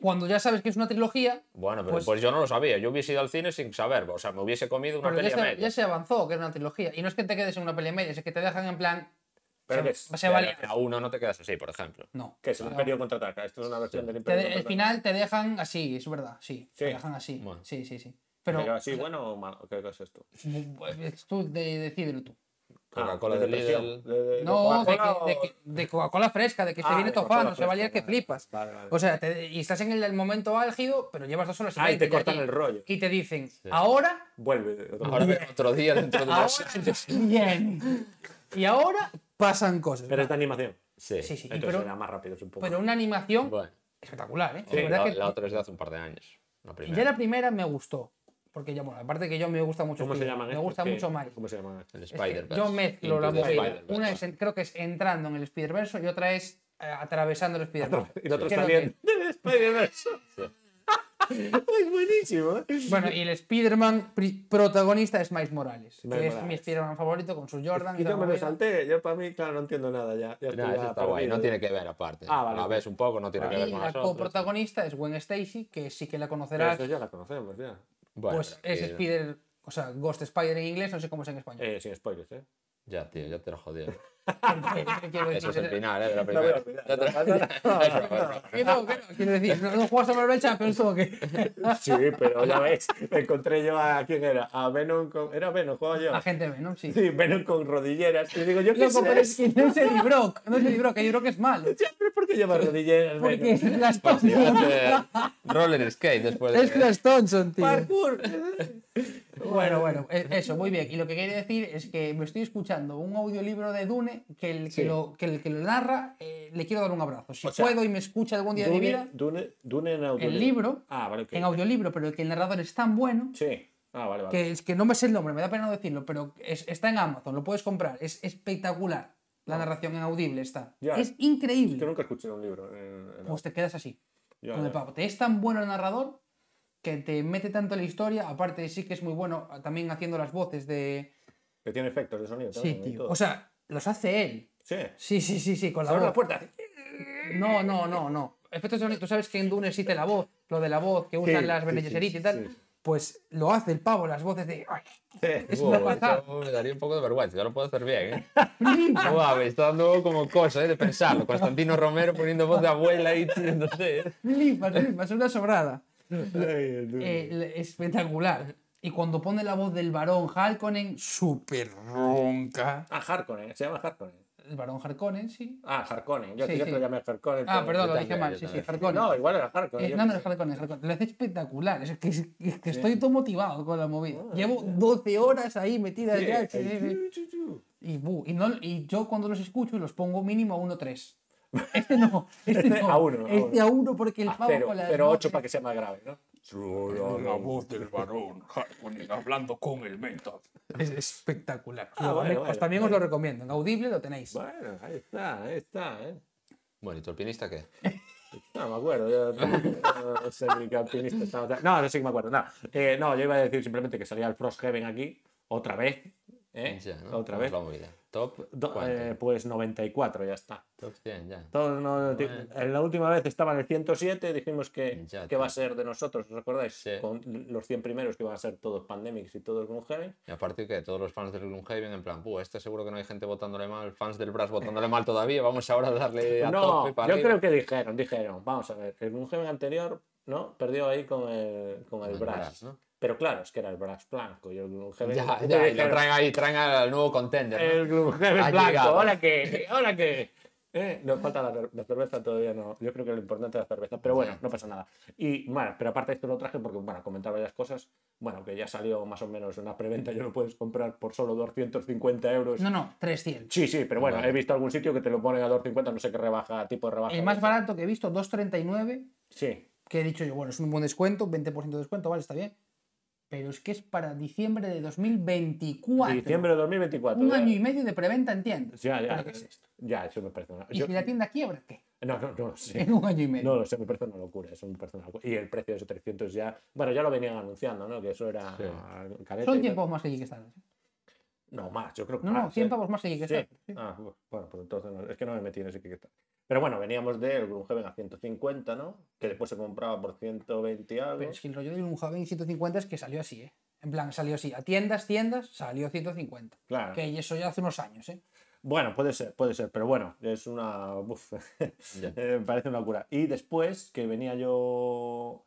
Cuando ya sabes que es una trilogía, Bueno, pero Pues- pues, yo no lo sabía. Yo hubiese ido al cine sin saber. O sea, me hubiese comido una pero ya peli a se, media. ya se avanzó que es una trilogía. Y no es que te quedes en una peli media, es que te dejan en plan. Pero se, que es- se valía. A uno no te quedas así, por ejemplo. No. ¿Qué es el Imperio contraataca? Esto es una versión del Te Imperio de- el final te dejan así, es verdad, sí. Sí. Te dejan así. Bueno. Sí, sí, sí. Pero, Pero así, bueno o malo, ¿qué es esto? es tú de, decídelo tú. Coca-Cola Ah, de depresión. Lidl. De- de- de No, de, Coca-Cola que- de o- que- de Coca-Cola fresca, de que se Ah, viene de Coca-Cola tofano, se valía fresca, que vale. flipas. Vale, vale. O sea, te- y estás en el, el momento álgido, pero llevas dos horas y Ah, y te cortan el rollo. Y te dicen, ahora Vuelve. otro- Ahora otro día dentro de años. bien. Y ahora pasan cosas. Pero es de animación. Sí. Sí, sí, y Entonces pero, era más rápido, un poco. pero una animación Bueno, espectacular, ¿eh? sí, La verdad la, que- la otra es de hace un par de años. La primera. ya la primera me gustó. Porque ya, bueno, aparte que yo me gusta mucho. ¿Cómo se Spider, llaman Me estos? gusta ¿Qué? mucho Miles. ¿Cómo se llaman? El Es que Spider-Verse. yo mezclo Into la the movida. Spider-Verse. Una es, en- creo que es entrando en el Spider-Verse y otra es eh, atravesando el Spider-Verse. Y el otro Que es lo saliendo que- del Spider-Verse. Es buenísimo, ¿eh? Bueno, y el Spider-Man pri- protagonista es Miles Morales, Miles que es Morales. mi Spider-Man favorito con su Jordan. Y yo me lo salté. Yo para mí, claro, no entiendo nada ya. ya estoy Nah, ya eso está guay. perdido. No tiene que ver aparte. Ah, vale, La vale. ves un poco, no tiene que ver Y con la las otras. coprotagonista es Gwen Stacy, que sí que la Pero conocerás. eso ya la conocemos, ya. Bueno, pues es aquí- Spider, o sea, Ghost Spider en inglés, no sé cómo es en español. Eh, sin spoilers, ¿eh? Ya, tío, ya te lo jodieron. ¿Qué quiero Eso es el final, ¿eh? De la a primera. no quiero decir, no, no juegas a Marvel Champions o qué? Sí, pero ya ves, encontré yo a quién era, a Venom con. Era Venom, jugaba yo. La gente ve, ¿no? Sí. Sí, Venom con rodilleras. Y digo, yo qué sé. pero es que no es Eddie Brock, no es Eddie Brock, Eddie Brock es malo. Siempre, ¿por qué lleva rodilleras? Porque Venom? es Flash a Thompson. roller skate después de... Es Flash Thompson, tío. Parkour. Bueno, bueno, e- eso, muy bien. Y lo que quería decir es que me estoy escuchando un audiolibro de Dune que el que, Sí. lo, que el que lo narra eh, le quiero dar un abrazo. Si O sea, puedo y me escucha algún día de mi vida, Dune, Dune, Dune en audio. el libro, Ah, vale. ok. en audiolibro, pero que el narrador es tan bueno Sí. Ah, vale, vale. que es que no me sé el nombre, me da pena no decirlo, pero es- está en Amazon, lo puedes comprar, es espectacular. La narración en audible está. Ah. Ya. Es Es increíble. que nunca escuché un libro. en- en- Pues te quedas así. Ya, con el. Te es tan bueno el narrador que te mete tanto en la historia. Aparte, sí que es muy bueno también haciendo las voces de. Que tiene efectos de sonido. Sí, también tío. O sea, los hace él. sí. Sí, sí, sí, sí, con la Abre la voz. puerta. No, no, no, no. Efectos de sonido. Tú sabes que en Dune existe la voz, lo de la voz que usan Sí, las Bene sí, y tal. Pues lo hace el pavo, las voces de. Es una pasada. me daría un poco de vergüenza, yo lo puedo hacer bien, ¿eh? Guau, me está dando como cosa, ¿eh? De pensarlo. Constantino Romero poniendo voz de abuela y no sé. Flipas, flipas, una sobrada. Eh, espectacular. Y cuando pone la voz del varón Harkonnen, súper ronca. Ah, Harkonnen. Se llama Harkonnen. El varón Harkonnen, sí. Ah, Harkonnen. Yo, Sí, yo sí. te lo llamé Harkonnen. Ah, perdón, lo dije mal. Sí, sí. Harkonnen. No, igual era Harkonnen. Eh, no, no, es. Harkonnen, Harkonnen. Lo hace espectacular. Es que, es que estoy todo motivado con la movida. Ah, Llevo 12 horas ahí metidas Sí, ya. eh, chu. Y, y, no, y yo cuando los escucho los pongo mínimo a 1.3. Este no, este Este no. a uno, Este a 1 porque el A pavo cero, con las 0,8 voces- para que sea más grave, ¿no? La voz del varón Harkonnen hablando con el Method. Es espectacular. Ah, bueno, pues también os bueno. lo recomiendo. En Audible lo tenéis. Bueno, ahí está, ahí está, ¿eh? Bueno, ¿y tu alpinista qué? No me acuerdo, yo no sé ni qué alpinista estaba. No, no sé que me acuerdo, nada. Eh, no, yo iba a decir simplemente que salía el Frosthaven aquí, otra vez. ¿eh? Ya, ¿no? Otra ¿Cómo vez. ¿Top? Do- eh, pues 94, ya está. Top 100, ya. No- Bueno. En la última vez estaba en el 107, dijimos que, Ya, que va a ser de nosotros, ¿os acordáis? Sí. Con los 100 primeros que van a ser todos Pandemics y todos Gloomhaven. Y aparte que todos los fans del Gloomhaven en plan, "Buh, este seguro que no hay gente votándole mal, fans del Brass votándole mal todavía, vamos ahora a darle a No, tope para yo arriba". creo que dijeron, dijeron, vamos a ver, el Gloomhaven anterior, ¿no? Perdió ahí con el, con el, el Brass. Brass, ¿no? Pero claro, es que era el Brass blanco y el Gloomhaven... Ya, ya, y lo traen ahí, traen al nuevo contender. ¿no? El Gloomhaven Ha blanco, llegado. ahora que, ahora que... Eh, nos falta la, la cerveza todavía no. Yo creo que lo importante es la cerveza. Pero bueno, no pasa nada. Y bueno, pero aparte esto lo traje porque, bueno, comentar varias cosas. Bueno, que ya salió más o menos una preventa, ya lo puedes comprar por solo 250 euros. No, no, 300. Sí, sí, pero bueno, Vale. he visto algún sitio que te lo ponen a 250, no sé qué rebaja, tipo de rebaja. El más de- barato que he visto, 2.39, Sí, que he dicho yo, bueno, es un buen descuento, 20% de descuento, vale, está bien. Pero es que es para diciembre de 2024. diciembre de 2024. Un año y medio de preventa en tiendas. Ya, ya. ¿Pero qué es esto? Ya, eso me parece una... Y yo- si la tienda quiebra, ¿qué? No, no, no lo sé. En un año y medio. No lo sé, me parece una locura. Eso me parece una locura. Y el precio de esos 300 ya... Bueno, ya lo venían anunciando, ¿no? Que eso era... Sí. Son tal. 100 pavos más que Kickstarter. No, más, yo creo que No, no, más, 100 ¿eh? pavos más que Sí. Ah, bu- bueno, pues entonces no, es que no me metí en ese Kickstarter. Pero bueno, veníamos del Gloomhaven a 150, ¿no? Que después se compraba por 120 y algo. Pero es que el rollo de un Javen 150 es que salió así, ¿eh? En plan, salió así. A tiendas, tiendas, salió 150. Claro. Que eso ya hace unos años, ¿eh? Bueno, puede ser, puede ser, pero bueno, es una. uf, Ya. eh, me parece una locura. Y después que venía yo.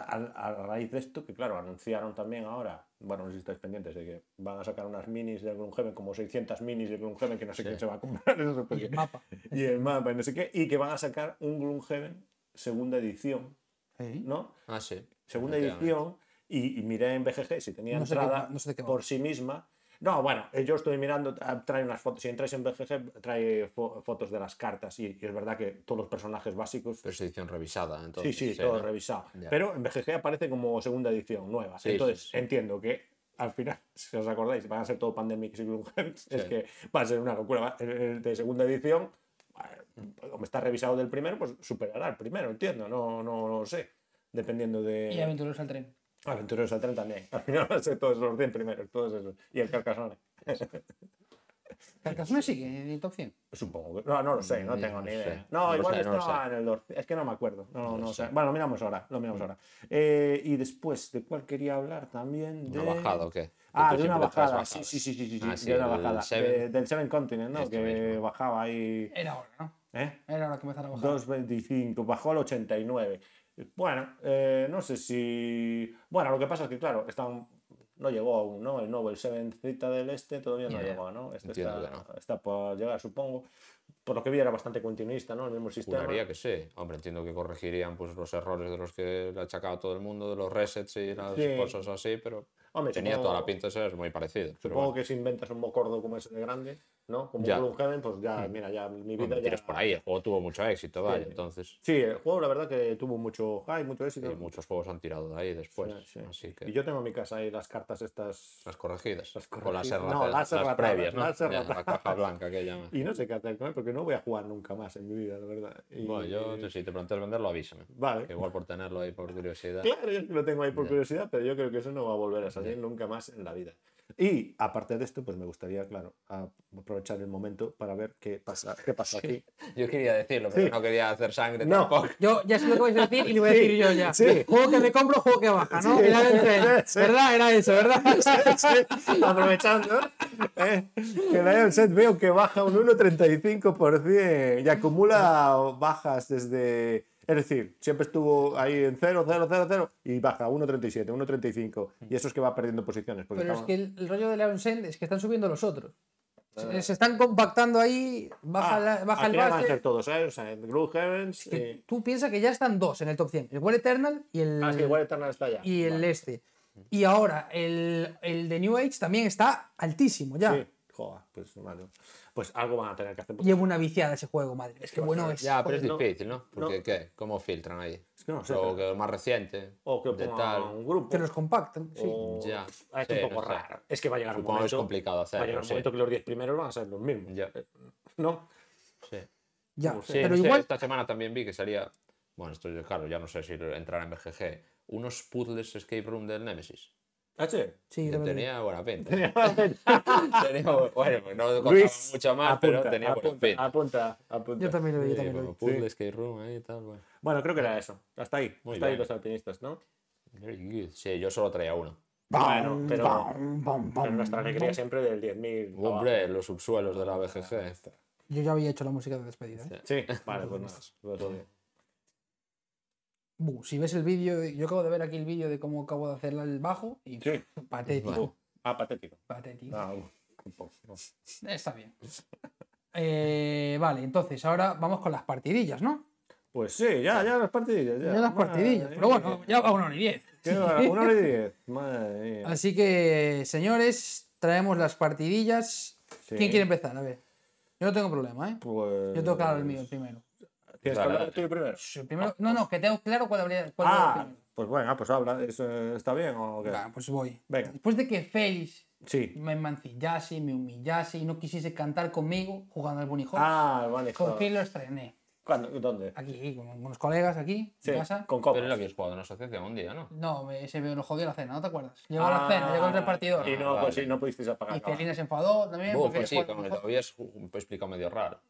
A, a raíz de esto, que claro, anunciaron también ahora, bueno, no sé si estáis pendientes de que van a sacar unas minis de Gloomhaven, como 600 minis de Gloomhaven, que no sé Sí. quién se va a comprar eso. Y el mapa. y el mapa y no sé qué, y que van a sacar un Gloomhaven segunda edición, ¿Eh? ¿no? Ah, sí. Segunda edición, y, y miré en BGG si tenía No sé qué entrada no por sí misma. No, bueno, eh, yo estoy mirando, ah, trae unas fotos, si entráis en BGG, trae fo- fotos de las cartas, y, y es verdad que todos los personajes básicos, Pero es edición revisada, sí, entonces. sí, todo ¿no? revisado. Ya. Pero en BGG aparece como segunda edición, nueva. Sí, Entonces, sí, sí. entiendo que al final, si os acordáis, van a ser todo Pandemics y Gloomhaven, es Sí. que va a ser una locura. El, el de segunda edición, eh, como está revisado del primero, pues superará el primero, entiendo, no, no, no lo sé. Dependiendo de. Y Aventureros al tren. Aventureros al tren también. Al final van a ser todos los 100 primeros, todos esos. Y el Carcassonne. Carcassonne sigue en el top 100. Supongo que. No, no lo sé, no Ni- tengo no ni sé. idea. No No, lo igual sé, no estaba sé. en el 12. Es que no me acuerdo. No, No no, sé. sé. Bueno, lo miramos ahora. Lo miramos ahora. Eh, y después, ¿de cuál quería hablar también? De... ¿No ha bajado o qué? Ah, de una bajada. Sí, sí, sí, sí, sí, sí, Ah, sí, de una bajada. Seven. De- del Seven Continent, ¿no? Este que mismo. bajaba ahí. Era ahora, ¿no? ¿Eh? Era hora que empezara a bajar. 2.25, bajó al 89. Bueno, eh, no sé si. Bueno, lo que pasa es que, claro, están. No llegó aún, ¿no? El nuevo, el 7 Zeta del Este, todavía no Ya, llegó, ¿no? Este está, no. está por llegar, supongo. Por lo que vi era bastante continuista, ¿no? El mismo sistema. Juraría que sí. Hombre, entiendo que corregirían pues, los errores de los que le ha achacado todo el mundo, de los resets y las Sí. cosas así, pero Hombre, tenía supongo- toda la pinta de ser muy parecido. Pero Supongo bueno, que si inventas un mocordo como ese de grande, ¿no? Como Ya. un Heaven, pues ya, mira, ya mi vida hombre, ya. por ahí, el juego tuvo mucho éxito, vaya, Sí. entonces. Sí, el juego la verdad que tuvo mucho hype, mucho éxito. Y muchos juegos han tirado de ahí después. Sí, sí. Así que. Y yo tengo en mi casa ahí las cartas estas. Las corregidas. Las Con las corregidas. erratas. No, las las previas, ¿no? las Ya, la caja blanca que llaman. Y no sé qué hacer con él porque no voy a jugar nunca más en mi vida, la verdad. Y- Bueno, yo, si te planteas venderlo, avísame. Vale. Que igual por tenerlo ahí por curiosidad. Claro, yo lo tengo ahí por curiosidad, pero yo creo que eso no va a volver a salir nunca más en la vida. Y aparte de esto, pues me gustaría, claro, a- aprovechar el momento para ver qué pasa, qué pasa aquí. Yo quería decirlo, pero Sí. no quería hacer sangre No. tampoco. Yo ya sé lo que vais a decir y lo voy a Sí, decir yo ya. sí. Juego que me compro, juego que baja, ¿no? Sí. Era. ¿Verdad? Era eso, ¿verdad? Sí, aprovechando, eh, que la Ion Set veo que baja un 1,35% y acumula bajas desde. Es decir, siempre estuvo ahí en 0, 0, 0, 0 y baja 1,37, 1,35. Y eso es que va perdiendo posiciones. Pero es que el, el rollo de Leon Send es que están subiendo los otros. Se, se están compactando ahí, baja, Ah, la- baja al el final van a ser base. todos, ¿eh? O sea, Blue Heavens. que y- Tú piensas que ya están dos en el top 100. El Well Eternal y el, Ah, que igual Eternal está ya. y el Vale. este. Y ahora el, el de New Age también está altísimo ya. Sí, joder, pues vale. Pues algo van a tener que hacer. Llevo una viciada ese juego, madre. Es que bueno es. Ya, pero es difícil, ¿no? Porque, No. ¿qué? ¿Cómo filtran ahí? Es que no sé. O que más reciente. O que de tal. un grupo. Que los compactan. Sí. o- Ya, Ah, es sí, un poco no sé. raro. Es que va a llegar un que es momento. complicado Va a llegar un sí. momento que los 10 primeros van a ser los mismos. Ya. ¿No? Sí. Ya. Sí, pero no sé, igual. esta semana también vi que salía. Bueno, esto es claro, ya no sé si entrar en BGG. Unos puzzles escape room del Nemesis. ¿Ah, sí? Sí, Que lo veo. tenía buena pinta. Tenía, bueno, pues no contaba Luis, mucho más, pero tenía buena apunta, pinta. apunta, apunta. Yo también lo vi, yo Sí, también lo como vi. puzzle Sí. escape room ahí y tal, bueno. Bueno, creo que era eso. Hasta ahí. Muy Hasta ahí bien. los alpinistas, ¿no? Very good. Sí, yo solo traía uno. Bueno, pero, Bam, bam, pero bam, nuestra alegría bam. siempre del 10.000. para Hombre, los subsuelos de la BGG. Yo ya había hecho la música de despedida. ¿eh? Sí, vale, pues nada. Pues todo bien. Bu, si ves el vídeo, yo acabo de ver aquí el vídeo de cómo acabo de hacer el bajo y Sí. patético. Ah, patético. Patético. Ah. Está bien. Eh, vale, entonces ahora vamos con las partidillas, ¿no? Pues sí, ya, ya las partidillas. Ya, Ya las partidillas. Pero bueno, ya va una hora y diez. Una hora y diez. Madre mía. Así que, señores, traemos las partidillas. Sí. ¿Quién quiere empezar? A ver. Yo no tengo problema, ¿eh? Pues... Yo tengo claro el mío el primero. ¿Tienes que hablar tú primero? No, no, que tengo claro cuál habría. Cuál era el Ah, pues bueno, pues habla. ¿Eso ¿Está bien o qué? Va, pues voy. Venga. Después de que Félix Sí. me mancillase, me humillase y no quisiese cantar conmigo jugando al Bunny Hop, Ah, vale. con joder. quién lo estrené. ¿Cuándo? ¿Dónde? Aquí, con unos colegas aquí, Sí, en casa. con Pero copas. es lo que jugado en una asociación un día, ¿no? No, me- se me lo jodió la cena, ¿no te acuerdas? Llegó Ah, la cena, llegó el repartidor. Y no, Ah, pues vale. sí, no pudisteis apagar. Y nada. Celina se enfadó también. Buh, porque pues sí, como fue- lo habías ju- explicado medio raro.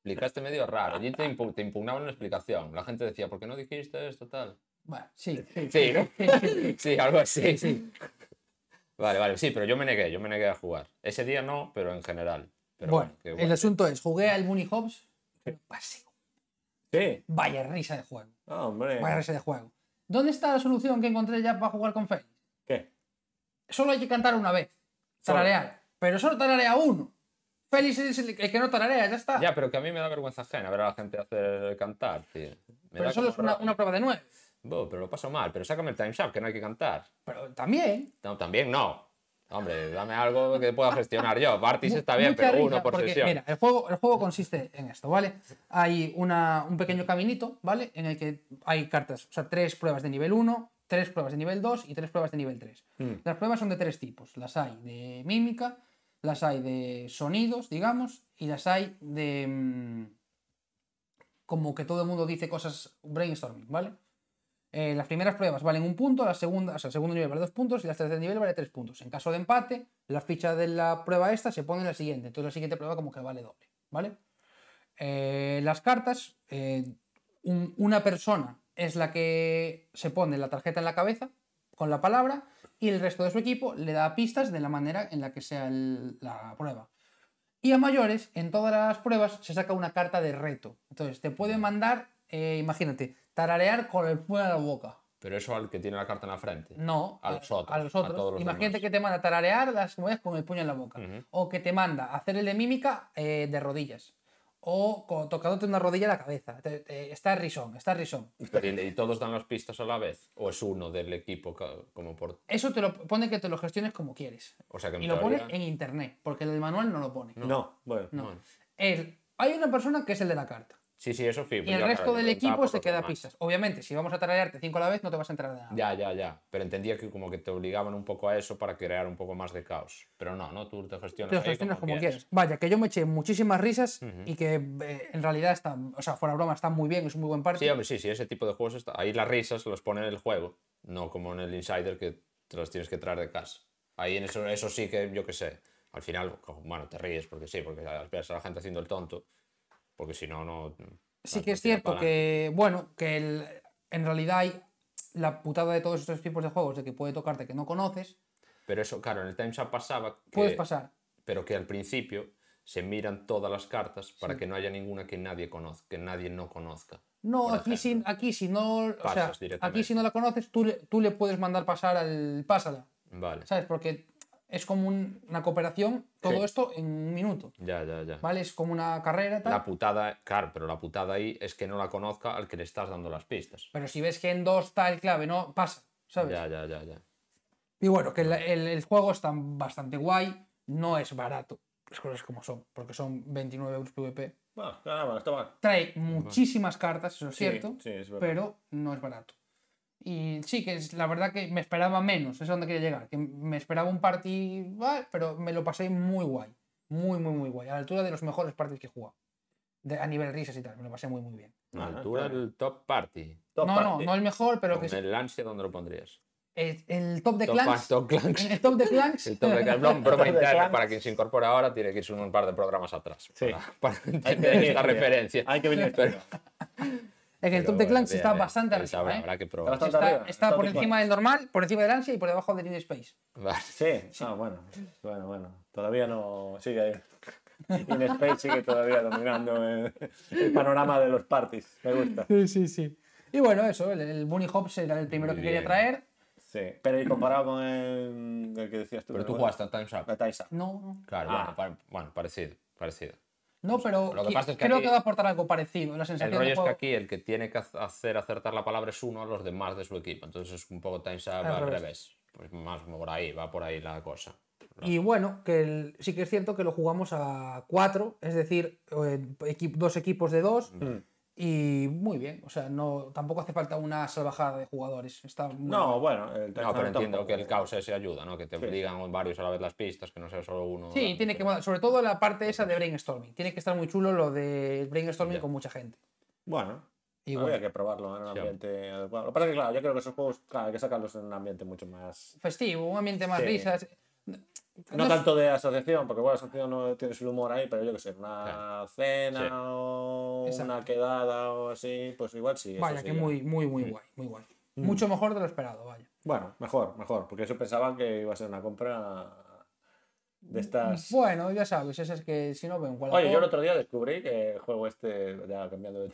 Explicaste medio raro. Allí te, impu- te impugnaban una explicación. La gente decía, ¿por qué no dijiste esto tal? Bueno, sí. Sí, ¿no? Sí, algo así. sí. Vale, vale, sí, pero yo me negué, yo me negué a jugar. Ese día no, pero en general. Pero bueno, el asunto es, jugué al Bunny Hops, pero pasé. Sí. Vaya risa de juego. Ah, hombre. Vaya risa de juego. ¿Dónde está la solución que encontré ya para jugar con Félix? ¿Qué? Solo hay que cantar una vez. Solo. Tararear. Pero solo tararea uno. Félix es el, que no tararea, ya está. Ya, pero que a mí me da vergüenza ajena ver a la gente hacer cantar, tío. Me pero solo es una, prueba de nueve. Buh, pero lo paso mal, pero sácame el Time's Up, que no hay que cantar. Pero también. No, también no. Hombre, dame algo que pueda gestionar yo. Bartis está bien, mucha pero uno por porque, sesión. Mira, el juego, el juego consiste en esto, ¿vale? Hay una, un pequeño caminito, ¿vale? En el que hay cartas, o sea, tres pruebas de nivel 1, tres pruebas de nivel 2 y tres pruebas de nivel 3. Mm. Las pruebas son de tres tipos. Las hay de mímica, las hay de sonidos, digamos, y las hay de... mm, como que todo el mundo dice cosas brainstorming, ¿vale? Eh, las primeras pruebas valen un punto, la segunda, o sea, el segundo nivel vale dos puntos y la tercer nivel vale tres puntos. En caso de empate, la ficha de la prueba esta se pone en la siguiente, entonces la siguiente prueba como que vale doble, ¿vale? Eh, las cartas, eh, un- una persona es la que se pone la tarjeta en la cabeza con la palabra y el resto de su equipo le da pistas de la manera en la que sea el- la prueba. Y a mayores, en todas las pruebas se saca una carta de reto. Entonces, te pueden mandar, eh, imagínate, tararear con el puño de la boca. Pero eso al que tiene la carta en la frente. No, A los otros, A los a otros. todos los Imagínate demás. que te manda tararear las monedas con el puño en la boca. O que te manda hacer el de mímica eh, de rodillas. O tocándote una rodilla en la cabeza. Te- te- está risón, está risón. Pero, ¿y, todos dan las pistas a la vez? ¿O es uno del equipo como por...? Eso te lo pone que te lo gestiones como quieres. O sea que Y lo pone en internet, porque el manual no lo pone. No, bueno. No. Bueno. El- hay una persona que es el de la carta. Sí, sí, eso sí. Y el resto del equipo se queda pistas. Obviamente, si vamos a tararearte cinco a la vez, no te vas a enterar de nada. Ya, ya, ya. Pero entendía que como que te obligaban un poco a eso para crear un poco más de caos. Pero no, ¿no? Tú te gestionas Te lo gestionas como quieras. quieras. Vaya, que yo me eché muchísimas risas Ujú. y que eh, en realidad está, o sea, fuera broma, está muy bien, es un muy buen party. Sí, hombre, sí, sí, ese tipo de juegos está. Ahí las risas los pone en el juego, no como en el Insider que te las tienes que traer de casa. Ahí en eso, eso sí que, yo qué sé, al final, bueno, te ríes porque sí, porque ves a la gente haciendo el tonto, porque si no, no. Sí que es cierto que, bueno, que el- en realidad hay la putada de todos estos tipos de juegos de que puede tocarte que no conoces, Pero eso, claro, en el Times Up pasaba. Que, puedes pasar. Pero que al principio se miran todas las cartas para que no haya ninguna que nadie conozca, que nadie no conozca. No, aquí si, aquí si no, o sea, aquí si no la conoces, tú le, tú le puedes mandar pasar al pásala, Vale. ¿sabes? Porque es como un- una cooperación, todo Sí. esto en un minuto, Ya, ya, ya. ¿vale? Es como una carrera tal. La putada, claro, pero la putada ahí es que no la conozca al que le estás dando las pistas. Pero si ves que en dos está el clave, no pasa, ¿sabes? Ya, ya, ya, ya. Y bueno, que el, el- el juego está bastante guay, no es barato, las cosas como son, porque son 29 euros PvP. Bueno, nada, bueno, está mal. Trae muchísimas cartas, eso es Sí, cierto, sí, es pero no es barato. Y sí, que es la verdad que me esperaba menos, eso es donde quería llegar, que me esperaba un party, pero me lo pasé muy guay, muy, muy, muy guay, a la altura de los mejores parties que he jugado. De, a nivel risas y tal, me lo pasé muy, muy bien. A la Ajá, altura del top party. Top no, party. no, no el mejor, pero Con que sí, el ansia, ¿dónde lo pondrías? el, el top de top, clans. top Clans. En el top de clans. El top de Clans. No, broma Top de interna, Clans. para quien se incorpora ahora, tiene que irse un par de programas atrás. Sí. Para, para entender esta referencia. Hay que venir Pero- estudiado. En el pero top de clans bien, está bastante arriba. habrá, ¿eh? habrá que probar. Está, por encima del normal, por encima del ansia y por debajo del In Space. Vale. Sí, ah, bueno, bueno, bueno. Todavía no sigue ahí. In Space sigue todavía dominando el, el panorama de los parties. Me gusta. Sí, sí, sí. Y bueno, eso, el, el Bunny Hops era el primero Muy que quería traer. Sí. Pero y comparado con el, el que decías tú. Pero tú bueno, jugaste al Time's Up. No, no. Claro, Ah. bueno, pa- bueno, parecido, parecido. No, pero Lo que pasa es que creo aquí- que va a aportar algo parecido. La El sensación rollo de es que juego- aquí el que tiene que hacer acertar la palabra es uno a los demás de su equipo. Entonces es un poco Time's Up Al revés. revés. Pues más por ahí, va por ahí la cosa. Y bueno, que el- sí que es cierto que lo jugamos a cuatro, es decir, dos equipos de dos. Mm. Y muy bien, o sea, no tampoco hace falta una salvajada de jugadores. Está muy No, bueno, el No, pero entiendo tampoco- que el caos ese ayuda, ¿no? Que te Sí. digan varios a la vez las pistas, que no sea solo uno. Sí, tiene que sobre todo la parte esa de brainstorming. Tiene que estar muy chulo lo de brainstorming Ya. con mucha gente. Bueno, Y habría que probarlo en un Sí. ambiente adecuado. Lo que pasa es que, claro, yo creo que esos juegos, claro, hay que sacarlos en un ambiente mucho más. festivo, un ambiente más Sí. risas. No es- tanto de asociación, porque bueno, asociación no tienes el humor ahí, pero yo que sé, una cena Sí. o Exacto. una quedada o así, pues igual sí. Vaya, que muy, muy, muy guay, muy guay. Mucho mejor de lo esperado, vaya. Bueno, mejor, mejor, porque eso pensaba que iba a ser una compra de estas. Bueno, ya sabes, eso es que si no ven cuál Oye, yo el otro día descubrí que el juego este, ya cambiando de.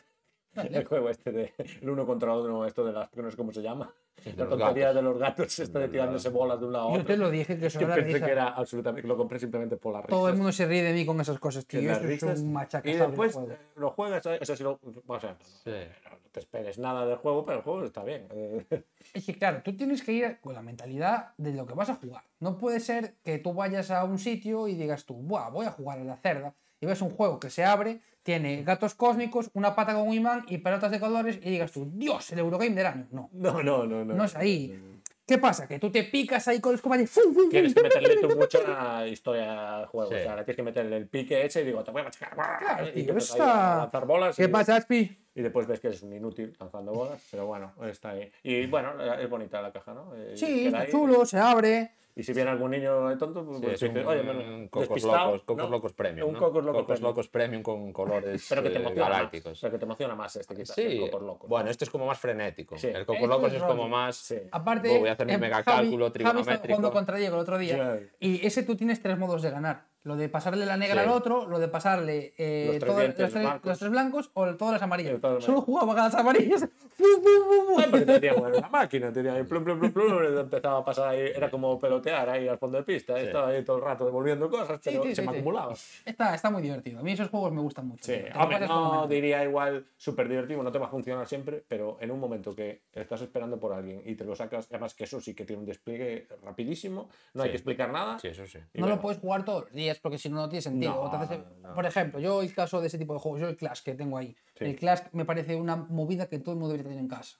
El juego este de el uno contra uno, esto de las que no sé cómo se llama. de La tontería gatos. de los gatos, esto de tirándose bolas de un lado a Yo otro. te lo dije que eso era pensé risa. que era absolutamente. Lo compré simplemente por la risa. Todo el mundo se ríe de mí con esas cosas, tío. es risas- un Y machacazable después juego. eh, lo juegas, o sea, si lo, o sea, Sí. no te esperes nada del juego, pero el juego está bien. Es que claro, tú tienes que ir con la mentalidad de lo que vas a jugar. No puede ser que tú vayas a un sitio y digas tú, Buah, voy a jugar a la cerda. Y ves un juego que se abre, tiene gatos cósmicos, una pata con un imán y pelotas de colores y digas tú, Dios, el Eurogame del año. No, No, no, no. No, no es ahí. ¿Qué pasa? Que tú te picas ahí con los compañeros. ¡fum, fum, Tienes que meterle tú mucha historia al juego. Sí. O sea, le tienes que meterle el pique ese y digo, te voy a machacar. Claro, y tío, ahí a está- lanzar bolas. ¿Qué y- pasa, Aspi? y después ves que eres un inútil lanzando bolas, pero bueno, está ahí. Y bueno, es bonita la caja, ¿no? Eh, Sí, está ahí. chulo, se abre. Y si viene algún niño tonto, pues Sí, es un, oye, un Cocos Locos, Cocos ¿no? Locos Premium. Un ¿no? Cocos Locos Cocos Premium. Locos Premium con colores Pero que te eh, emociona galácticos. más. Pero que te emociona más este, quizás, Sí, el Cocos Locos. bueno, este es como más frenético. Sí. El Cocos Locos es es como más. Sí. Aparte, voy a hacer mi eh, mega Javi- cálculo Javi estaba trigonométrico. jugando contra Diego el otro día. Sí. Y ese tú tienes tres modos de ganar. Lo de pasarle la negra Sí. al otro, lo de pasarle eh, Los tres todo- dientes los, tres, blancos. los tres blancos o todas las amarillas. Todas Solo jugaba con las amarillas. Máquina, tenía ahí plum, plum, plum, plum, empezaba a pasar ahí, era como pelotear ahí al fondo de pista, estaba ahí todo el rato devolviendo cosas, pero sí, se sí, me sí. acumulaba. Está, está muy divertido. A mí esos juegos me gustan mucho. Sí, hombre, no diría igual súper divertido, no te va a funcionar siempre, pero en un momento que estás esperando por alguien y te lo sacas, además que eso sí que tiene un despliegue rapidísimo, no hay que explicar nada. Sí, eso sí. y No bueno, lo puedes jugar todos los días porque si no, no tiene sentido. No, Entonces, no. Por ejemplo, yo el caso de ese tipo de juegos, yo el Clash que tengo ahí. Sí. El Clash me parece una movida que todo el mundo debería tener en casa.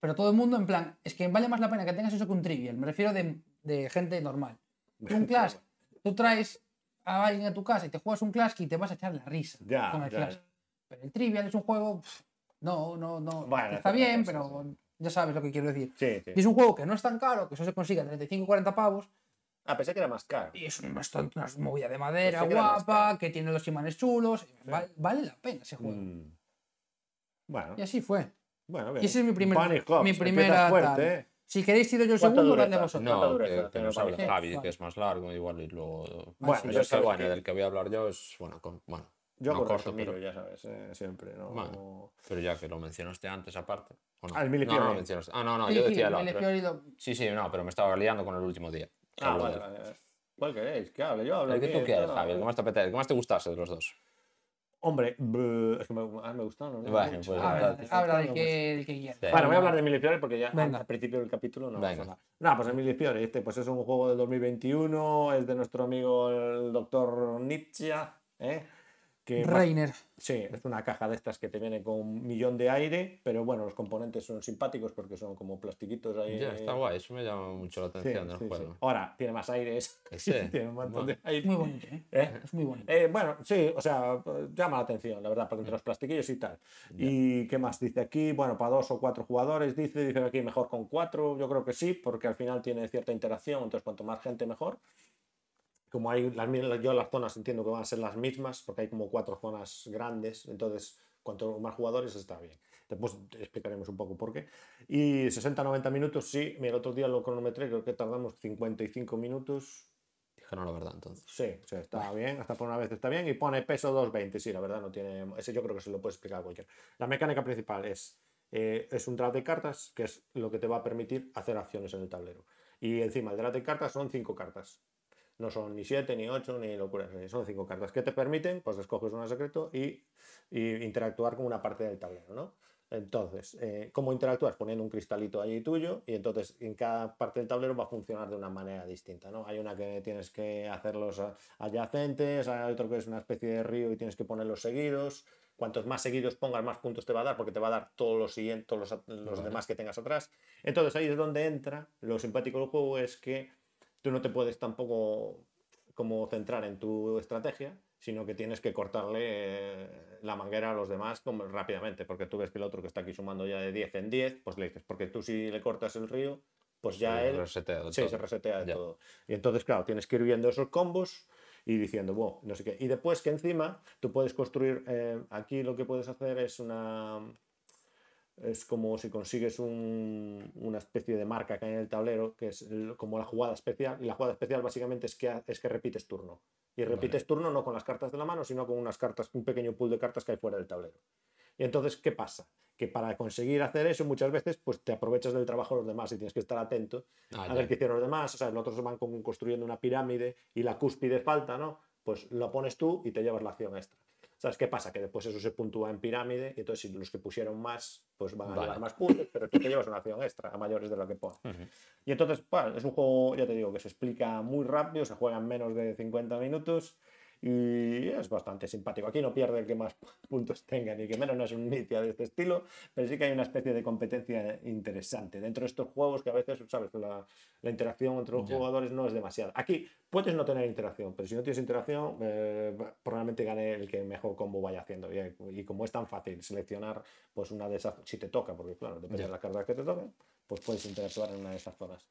Pero todo el mundo, en plan, es que vale más la pena que tengas eso que un trivial. Me refiero de, de gente normal. Tú un Clash, tú traes a alguien a tu casa y te juegas un Clash y te vas a echar la risa Ya, con el ya, Clash. Pero el trivial es un juego. pff, no, no, no. Bueno, está es bien, pero ya sabes lo que quiero decir. Sí, sí. Y es un juego que no es tan caro, que eso se consigue a 35 o 40 pavos. Ah, pensé que era más caro. Y es una, bastante- una movida de madera que guapa, que tiene los imanes chulos. Vale, vale la pena ese juego. Mm. Bueno, Y así fue. bueno, bien. Y ese es mi, primer, Bunny Hops, mi primera. fuerte. ¿eh? Si queréis, tiro yo el ¿Cuánta segundo, dadle vosotros. ¿Cuánta No, que, que nos Bunny Javi, que es más largo, igual y luego. Bueno, sí, yo sé, bueno, del que voy a hablar yo es. Bueno, con- bueno Yo no por corto, pero, ya sabes, eh, siempre, ¿no? Bueno. pero ya que lo mencionaste antes, aparte. ¿o no? Ah, el no, Millefiori. no lo mencionaste. Ah, no, no, yo decía el otro. Sí, sí, no, pero me estaba liando con el último día. Ah, vale, vale. vale. ¿Cuál queréis? Que hable, yo hablo. El que tú quieras, todo. Javi, el que más te apetece, que más te gustase de los dos. Hombre, brr, es que me, ah, me gustaron. ¿no? Bueno, Mucho. pues Habla, verdad, habla del Bueno, que, del que quieras. Sí. Bueno, voy a hablar de Mille porque ya Venga. al principio del capítulo no Venga. vamos a hablar. No, pues Emilio Fiore, este pues es un juego del 2021, es de nuestro amigo el doctor Nietzsche, ¿eh? Que más- Reiner. Sí, es una caja de estas que te viene con un millón de aire, pero bueno, los componentes son simpáticos porque son como plastiquitos ahí. Ya, está guay, eso me llama mucho la Sí, atención del sí, sí. juego. Ahora, tiene más aires. Sí, tiene un montón de bueno. aire. Es muy bonito, ¿eh? ¿Eh? Es muy bonito. Eh, bueno, sí, o sea, llama la atención, la verdad, porque entre los plastiquillos y tal. ¿Y qué más dice aquí? Bueno, para dos o cuatro jugadores, dice, dice aquí mejor con cuatro, yo creo que sí, porque al final tiene cierta interacción, entonces cuanto más gente mejor. Como hay las, yo las zonas entiendo que van a ser las mismas, porque hay como cuatro zonas grandes, entonces cuanto más jugadores está bien. Después explicaremos un poco por qué. Y 60-90 minutos, sí, mira, el otro día lo cronometré, creo que tardamos 55 minutos, Dijeron la verdad entonces. Sí, sí, está bien, hasta por una vez está bien. Y pone peso 220, sí, la verdad no tiene. Ese yo creo que se lo puede explicar a cualquiera. La mecánica principal es, eh, es un draft de cartas, que es lo que te va a permitir hacer acciones en el tablero. Y encima, el draft de cartas son cinco cartas. No son ni siete, ni ocho, ni locuras. Son cinco cartas que te permiten, pues escoges una secreto y, y interactuar con una parte del tablero, ¿no? Entonces, eh, ¿cómo interactúas? Poniendo un cristalito allí tuyo y entonces en cada parte del tablero va a funcionar de una manera distinta, ¿no? Hay una que tienes que hacerlos adyacentes, hay otro que es una especie de río y tienes que ponerlos seguidos. Cuantos más seguidos pongas, más puntos te va a dar porque te va a dar todos los siguientes, todos los, los Vale. demás que tengas atrás. Entonces ahí es donde entra. Lo simpático del juego es que tú no te puedes tampoco como centrar en tu estrategia, sino que tienes que cortarle eh, la manguera a los demás como rápidamente, porque tú ves que el otro que está aquí sumando ya de 10 en 10, pues le dices, porque tú si le cortas el río, pues ya Sí, él reseteo de sí, se resetea de Ya. todo. Y entonces, claro, tienes que ir viendo esos combos y diciendo, wow, no sé qué. Y después que encima tú puedes construir, eh, aquí lo que puedes hacer es una... Es como si consigues un- una especie de marca que hay en el tablero, que es el- como la jugada especial. Y la jugada especial básicamente es que, es que repites turno. Y repites turno no con las cartas de la mano, sino con unas cartas, un pequeño pool de cartas que hay fuera del tablero. Y entonces, ¿qué pasa? Que para conseguir hacer eso muchas veces, pues te aprovechas del trabajo de los demás y tienes que estar atento Ah, a ver qué hicieron los demás. O sea, los otros van construyendo una pirámide y la cúspide falta, ¿no? Pues lo pones tú y te llevas la acción extra. ¿Sabes qué pasa? Que después eso se puntúa en pirámide y entonces si los que pusieron más, pues van a Vale. llevar más puntos, pero tú te llevas una acción extra a mayores de lo que pones. Ujú. Y entonces, bueno, es un juego, ya te digo, que se explica muy rápido, se juega en menos de 50 minutos y es bastante simpático. Aquí no pierde el que más puntos tenga, ni que menos no es un inicia de este estilo, pero sí que hay una especie de competencia interesante dentro de estos juegos que a veces, sabes, la, la interacción entre los jugadores no es demasiada. Aquí puedes no tener interacción, pero si no tienes interacción, eh, probablemente gane el que mejor combo vaya haciendo. Y, y como es tan fácil seleccionar pues una de esas, si te toca, porque claro, depende de las cartas que te toquen, pues puedes interactuar en una de esas zonas.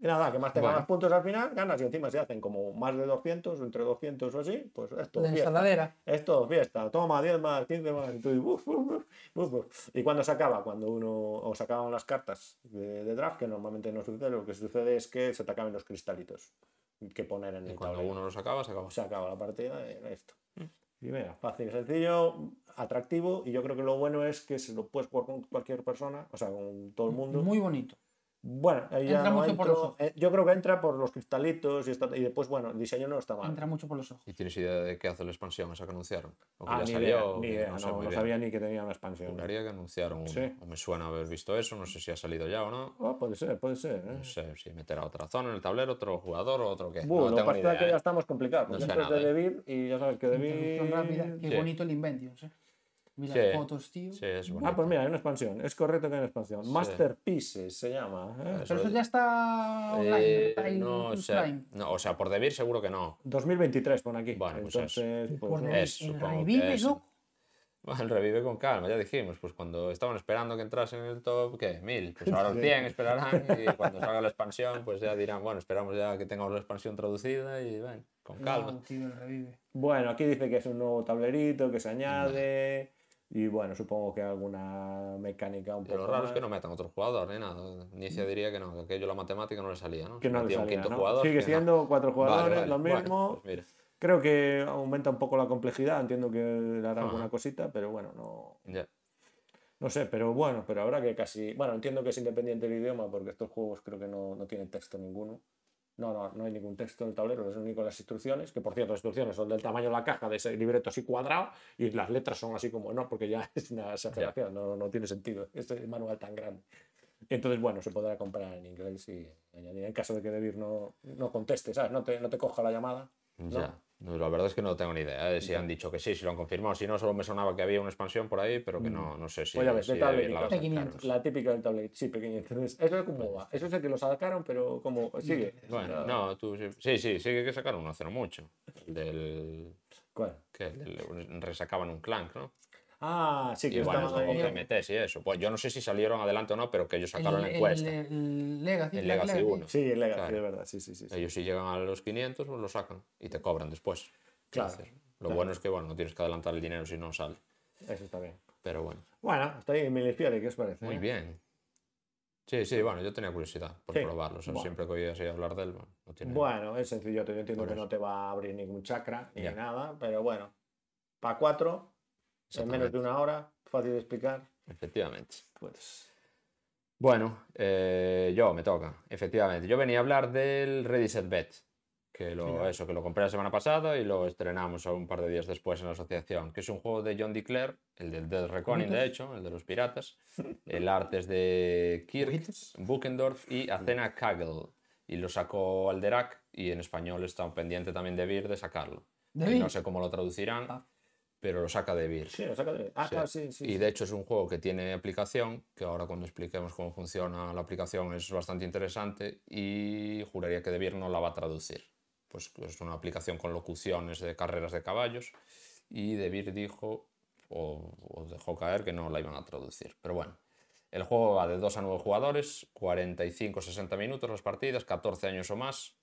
Nada, que más te Bueno. ganas puntos al final, ganas y encima se hacen como más de 200 o entre 200 o así, pues esto La fiesta. ensaladera. Es fiesta, toma 10 más, 15 más, y, tú, uf, uf, uf, uf, uf. ¿Y cuando se acaba? Cuando uno o se acaban las cartas de, de draft, que normalmente no sucede, lo que sucede es que se te acaben los cristalitos que poner en Y el cuando tablero. uno los acaba, se acaba. Se acaba la partida y esto. Y mira, fácil, sencillo, atractivo, y yo creo que lo bueno es que se lo puedes jugar con cualquier persona, o sea, con todo el mundo. Muy bonito. Bueno, ahí ya Entra no mucho por entro. los ojos. Eh, yo creo que entra por los cristalitos y, está- y después, bueno, el diseño no está mal. Entra mucho por los ojos. ¿Y tienes idea de qué hace la expansión esa que anunciaron? ¿O que Ah, ya ni salió? idea, o ni idea, no, no sabía ni que tenía una expansión. Juraría que anunciaron. Sí. O me suena haber visto eso, no sé si ha salido ya o no. Oh, puede ser, puede ser. ¿eh? No sé si meterá otra zona en el tablero, otro jugador o otro qué. Buh, no lo que ya ¿eh? estamos complicados. No sé de nada, Debir y ya sabes que Introducción rápida. Debir. Qué Sí. bonito el Inventions, eh. Mira Sí. las fotos, tío. Sí, es Ah, bonito. pues mira, hay una expansión. Es correcto que hay una expansión. Sí. Masterpieces se llama. ¿eh? Pero eso ya está online. Eh, no, o sea, por Debir seguro que no. 2023 pone aquí. Bueno, pues Entonces, pues, es, supongo que revive, es. loco. Bueno, el revive con calma, ya dijimos, pues cuando estaban esperando que entrase en el top, ¿qué? Mil. Pues ahora Sí. 100 esperarán y cuando salga la expansión, pues ya dirán, bueno, esperamos ya que tengamos la expansión traducida y ven, con calma. No, tío, el revive. Bueno, aquí dice que es un nuevo tablerito que se añade. Y bueno, supongo que alguna mecánica un Y lo poco. raro es más. que no metan otro jugador ni nada. Nicia diría que no, que aquello la matemática no le salía, ¿no? Que no le Metía un salía, quinto ¿no? jugador. Sigue que no. siendo cuatro Vale, jugadores, vale, lo bueno, mismo. pues mira. Creo que aumenta un poco la complejidad. Entiendo que le hará alguna cosita, pero bueno, no. Ya. No sé, pero bueno, pero ahora que casi. Bueno, entiendo que es independiente el idioma porque estos juegos creo que no, no tienen texto ninguno. No, no, no hay ningún texto en el tablero, es único las instrucciones, que por cierto, las instrucciones son del tamaño de la caja, de ese libreto así cuadrado, y las letras son así como, no, porque ya es una exageración, no, no tiene sentido ese manual tan grande. Entonces, bueno, se podrá comprar en inglés y añadir en caso de que Debir no, no conteste, ¿sabes? No te, no te coja la llamada. ¿no? Ya. La verdad es que no tengo ni idea de si han dicho que sí, si lo han confirmado. Si no, solo me sonaba que había una expansión por ahí, pero que no, no sé si. Pues ves, de si tablet Debir la y va a tal. sacar, P500. no sé. La típica del tablet, sí, pequeño. Entonces, eso es como va. Eso sé que lo sacaron, pero como sigue. Bueno, no, tú sí, sí, sí, sí que sacaron uno hace no mucho. El del. ¿Cuál? que del- resacaban un clank, ¿no? Ah, sí, que bueno, estaba como ahí. que metes y eso. Pues yo no sé si salieron adelante o no, pero que ellos sacaron la el, encuesta. el, el Legacy. El Black Legacy 1. Sí, el Legacy, Claro. de verdad, sí, sí, sí. sí. Ellos si llegan a los 500, pues lo sacan y te cobran después. Claro, Entonces, lo claro. bueno es que bueno, no tienes que adelantar el dinero si no sale. Eso está bien. Pero bueno, Bueno, está ahí Milifiori, ¿qué os parece? muy eh? bien. Sí, sí, bueno, yo tenía curiosidad por Sí. probarlo. O sea, Bueno. siempre que oía así hablar de él, bueno, no tiene... Bueno, es sencillo, yo entiendo Por que eso. no te va a abrir ningún chakra ni nada, pero bueno, para cuatro, en menos de una hora, fácil de explicar, Efectivamente. pues... Bueno, eh, yo me toca, efectivamente. Yo venía a hablar del Ready Set Bet, que lo, Mira. eso, que lo compré la semana pasada y lo estrenamos un par de días después en la asociación, que es un juego de John DeClair, el del Dead Reckoning, de hecho, el de los piratas. El arte es de Kirk, Bonitos. Buchendorf y Athena Kagel. Y lo sacó Alderac y en español está pendiente también de Beer de sacarlo. ¿De Beer? No sé cómo lo traducirán, Ah. Pero lo saca de Beer. Sí, lo saca de... Ah, Sí. claro, sí, sí. Y de hecho es un juego que tiene aplicación, que ahora cuando expliquemos cómo funciona la aplicación es bastante interesante y juraría que Debir no la va a traducir. Pues es una aplicación con locuciones de carreras de caballos y Debir dijo o, o dejó caer que no la iban a traducir. Pero bueno, el juego va de 2 a 9 jugadores, 45-60 minutos las partidas, 14 años o más,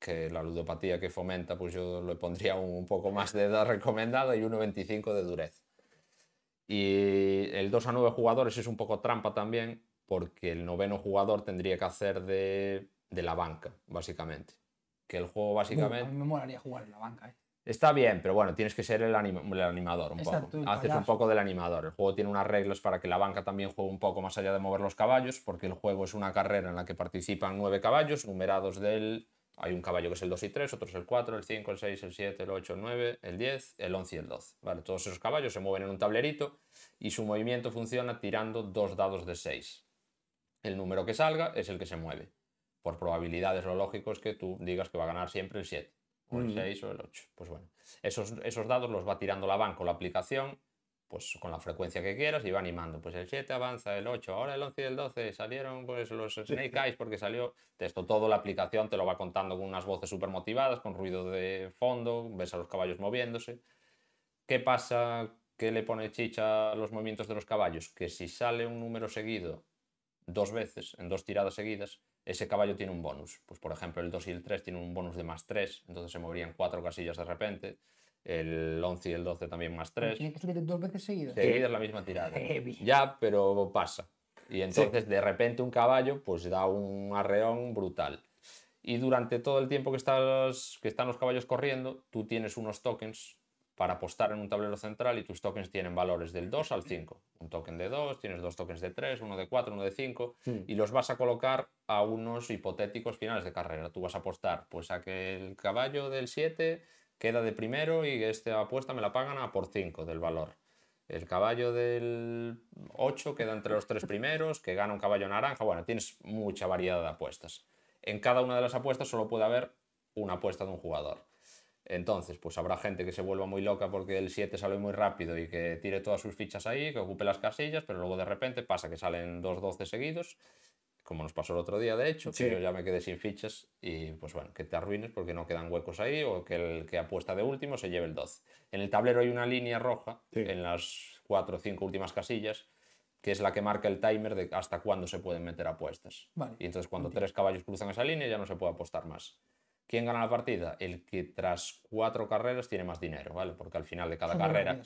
que la ludopatía que fomenta, pues yo le pondría un, poco más de edad recomendada y 1,25 de dureza. Y el 2 a 9 jugadores es un poco trampa también, porque el noveno jugador tendría que hacer de, de la banca, básicamente. Que el juego Uh, a básicamente mí me molaría jugar en la banca, eh. está bien, pero bueno, tienes que ser el, anima- el animador un Exacto, poco. Haces un poco del animador. El juego tiene unas reglas para que la banca también juegue un poco más allá de mover los caballos, porque el juego es una carrera en la que participan nueve caballos, numerados del... Hay un caballo que es el 2 y 3, otro es el 4, el 5, el 6, el 7, el 8, el 9, el 10, el 11 y el 12. ¿vale? Todos esos caballos se mueven en un tablerito y su movimiento funciona tirando dos dados de 6. El número que salga es el que se mueve. Por probabilidades lo lógico es que tú digas que va a ganar siempre el 7 o el 6 o el 8. Pues bueno, esos, esos dados los va tirando la banca o la aplicación pues con la frecuencia que quieras y va animando. Pues el 7 avanza, el 8, ahora el 11 y el 12 salieron pues los Snake Eyes porque salió esto todo la aplicación te lo va contando con unas voces súper motivadas, con ruido de fondo, ves a los caballos moviéndose. ¿Qué pasa? ¿Qué le pone chicha a los movimientos de los caballos? Que si sale un número seguido dos veces, en dos tiradas seguidas, ese caballo tiene un bonus. Pues por ejemplo el 2 y el 3 tienen un bonus de más 3, entonces se moverían cuatro casillas de repente el 11 y el 12 también más 3. Tiene que salir dos veces seguidas. Seguidas la misma tirada. Heavy. Ya, pero pasa. Y entonces de repente un caballo pues da un arreón brutal. Y durante todo el tiempo que, estás, que están los caballos corriendo, tú tienes unos tokens para apostar en un tablero central y tus tokens tienen valores del 2 al 5. Un token de 2, tienes dos tokens de 3, uno de 4, uno de 5 y los vas a colocar a unos hipotéticos finales de carrera. Tú vas a apostar pues a que el caballo del 7 queda de primero y esta apuesta me la pagan a por 5 del valor. El caballo del 8 queda entre los tres primeros, que gana un caballo naranja. Bueno, tienes mucha variedad de apuestas. En cada una de las apuestas solo puede haber una apuesta de un jugador. Entonces, pues habrá gente que se vuelva muy loca porque el 7 sale muy rápido y que tire todas sus fichas ahí, que ocupe las casillas, pero luego de repente pasa que salen dos 12 seguidos como nos pasó el otro día, de hecho, Sí. que yo ya me quedé sin fichas y pues bueno, que te arruines porque no quedan huecos ahí o que el que apuesta de último se lleve el 12. En el tablero hay una línea roja Sí. en las cuatro o cinco últimas casillas que es la que marca el timer de hasta cuándo se pueden meter apuestas. Vale. Y entonces cuando tres caballos cruzan esa línea ya no se puede apostar más. ¿Quién gana la partida? El que tras cuatro carreras tiene más dinero, ¿vale? Porque al final de cada Son carrera...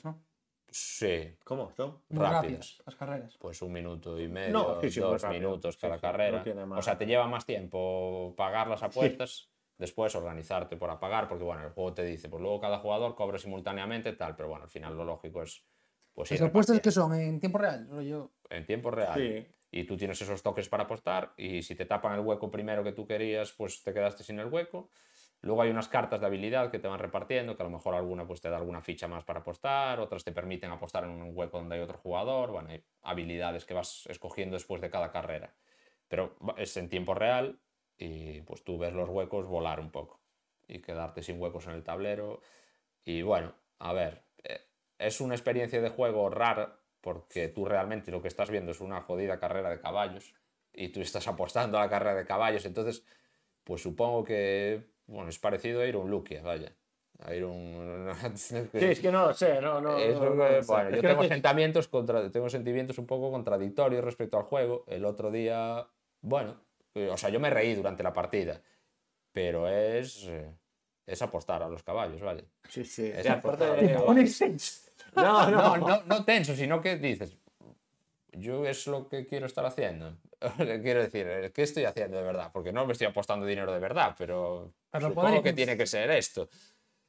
Sí, ¿Cómo? ¿Son? Muy rápidas. rápidas las carreras. pues un minuto y medio, No, sí, sí, dos minutos Sí, cada sí, carrera. no. O sea, te lleva más tiempo pagar las apuestas, después organizarte por apagar, porque bueno, el juego te dice, pues luego cada jugador cobra simultáneamente tal, pero bueno, al final lo lógico es pues ¿Las apuestas que son en tiempo real? Rollo... en tiempo real. Sí. Y tú tienes esos toques para apostar y si te tapan el hueco primero que tú querías, pues te quedaste sin el hueco. Luego hay unas cartas de habilidad que te van repartiendo, que a lo mejor alguna pues te da alguna ficha más para apostar, otras te permiten apostar en un hueco donde hay otro jugador. Bueno, hay habilidades que vas escogiendo después de cada carrera. Pero es en tiempo real y pues tú ves los huecos volar un poco y quedarte sin huecos en el tablero. Y bueno, a ver, eh, es una experiencia de juego rara porque tú realmente lo que estás viendo es una jodida carrera de caballos y tú estás apostando a la carrera de caballos. Entonces, pues supongo que bueno, es parecido a ir a un Luquia, vaya. A ir a un... Sí, es que no lo sé, no, no. Eso no, que, no lo sé. bueno, Es yo que tengo, no sé- sentimientos contra, tengo sentimientos un poco contradictorios respecto al juego. El otro día, bueno, eh, o sea, yo me reí durante la partida, pero es, eh, es apostar a los caballos, ¿vale? Sí, sí. Es apostar. de- Pones seis. No, No, no. no, no tenso, sino que dices, yo es lo que quiero estar haciendo. quiero decir, ¿qué estoy haciendo de verdad? Porque no me estoy apostando dinero de verdad, pero, Pero supongo que tiene que ser esto.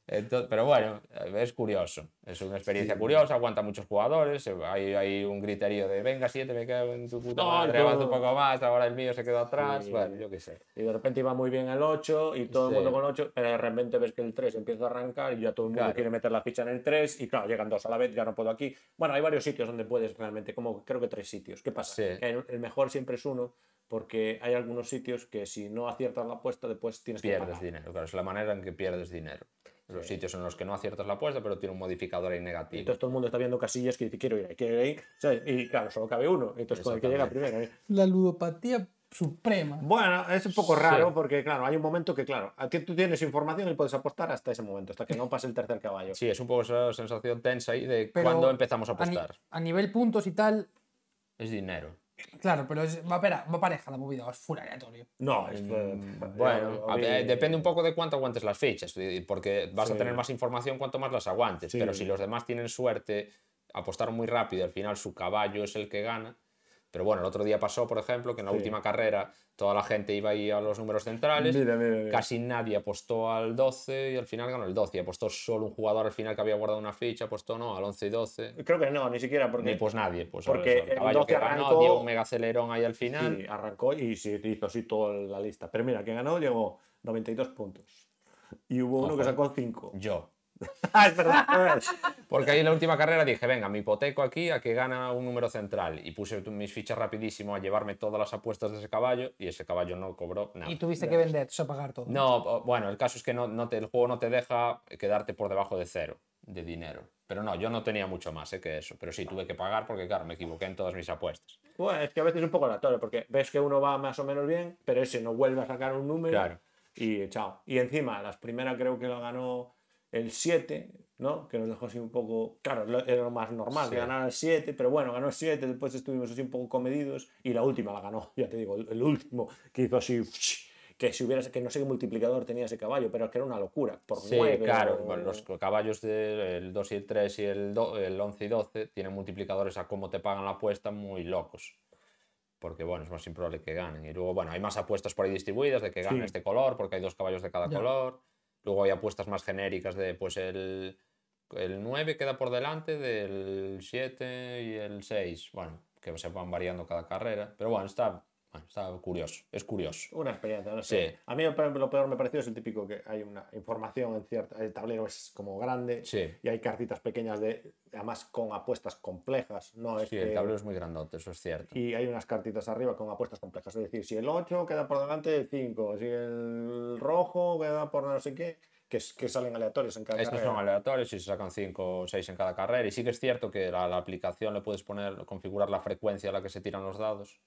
Entonces, pero bueno, es curioso. Es una experiencia curiosa, aguanta muchos jugadores. Hay, hay un griterío de venga, siete, me quedo en tu puta No, madre, avanza un poco más, ahora el mío se quedó atrás. Sí. Bueno, yo qué sé. Y de repente iba muy bien el 8 y todo Sí. el mundo con 8, pero de repente ves que el 3 empieza a arrancar y ya todo el mundo Claro. quiere meter la ficha en el 3 y claro, llegan dos a la vez, ya no puedo aquí. Bueno, hay varios sitios donde puedes realmente, como creo que tres sitios. ¿Qué pasa? Sí. Que el, el mejor siempre es uno porque hay algunos sitios que si no aciertas la apuesta después tienes que Pierdes dinero, claro, es la manera en que pierdes dinero. Los sitios en los que no aciertas la apuesta, pero tiene un modificador ahí negativo. Entonces todo el mundo está viendo casillas que dice quiero ir ahí, quiero ir ahí, ¿sabes? Y claro, solo cabe uno. Entonces con el que llega primero. ¿eh? La ludopatía suprema. Bueno, es un poco Sí. raro porque, claro, hay un momento que, claro, a ti tú tienes información y puedes apostar hasta ese momento, hasta que no pase el tercer caballo. Sí, es un poco esa sensación tensa ahí de Pero cuándo empezamos a A, ni- apostar. a nivel puntos y tal, Es dinero. Claro, pero es- va, pera- va pareja la movida, es full aleatorio. No, es. Mm, Bueno, a ver, depende un poco de cuánto aguantes las fichas, y- porque vas a tener más información cuanto más las aguantes. Sí. Pero si los demás tienen suerte, apostaron muy rápido, al final su caballo es el que gana. Pero bueno, el otro día pasó, por ejemplo, que en la Sí. última carrera toda la gente iba ahí a los números centrales. Mira, mira, mira. Casi nadie apostó al 12 y al final ganó el 12. Y apostó solo un jugador al final que había guardado una ficha, apostó no, al 11 y 12. Creo que no, ni siquiera porque Ni pues nadie, pues porque el el caballo 12 que ganó arrancó- dio un mega acelerón ahí al final. sí, arrancó y sí, hizo así toda la lista. Pero mira, que ganó llegó 92 puntos. Y hubo uno Ojo. que sacó 5. Yo. Ah, es verdad. Porque ahí en la última carrera dije, venga, me hipoteco aquí a que gana un número central. Y puse mis fichas rapidísimo a llevarme todas las apuestas de ese caballo y ese caballo no cobró nada. Y tuviste que vender, o sea, pagar todo. No, bueno, el caso es que no, no te, el juego no te deja quedarte por debajo de cero de dinero. Pero no, yo no tenía mucho más eh, que eso. Pero sí, tuve que pagar porque, claro, me equivoqué en todas mis apuestas. Bueno, es que a veces es un poco aleatorio, porque ves que uno va más o menos bien, pero ese no vuelve a sacar un número Claro. y chao. Y encima, las primeras creo que lo ganó el 7, ¿no? Que nos dejó así un poco. Claro, era lo más normal, que Sí. ganara el 7, pero bueno, ganó el 7, después estuvimos así un poco comedidos y la última la ganó, ya te digo, el, el último que hizo así. Que si hubiera, que no sé qué multiplicador tenía ese caballo, pero que era una locura. Por Sí, 9, claro, bueno, los caballos del 2 y el 3 y el, do- el 11 y 12 tienen multiplicadores a cómo te pagan la apuesta muy locos. Porque, bueno, es más improbable que ganen. Y luego, bueno, hay más apuestas por ahí distribuidas de que gane Sí. este color, porque hay dos caballos de cada Ya. color. Luego hay apuestas más genéricas de, pues, el, el 9 queda por delante del 7 y el 6. Bueno, que se van variando cada carrera. Pero bueno, está, bueno, está curioso. Es curioso. Una experiencia, no sé. Sí. A mí lo peor lo peor me pareció es el típico que hay una información en cierta. El tablero es como grande Sí. y hay cartitas pequeñas de. Además con apuestas complejas. No es Sí, que- el tablero es muy grandote, eso es cierto. Y hay unas cartitas arriba con apuestas complejas. Es decir, si el 8 queda por delante del 5, si el rojo queda por no sé qué, que, salen aleatorios en cada Estos carrera. son aleatorios y se sacan 5 o 6 en cada carrera. Y sí que es cierto que a la aplicación le puedes poner, configurar la frecuencia a la que se tiran los dados.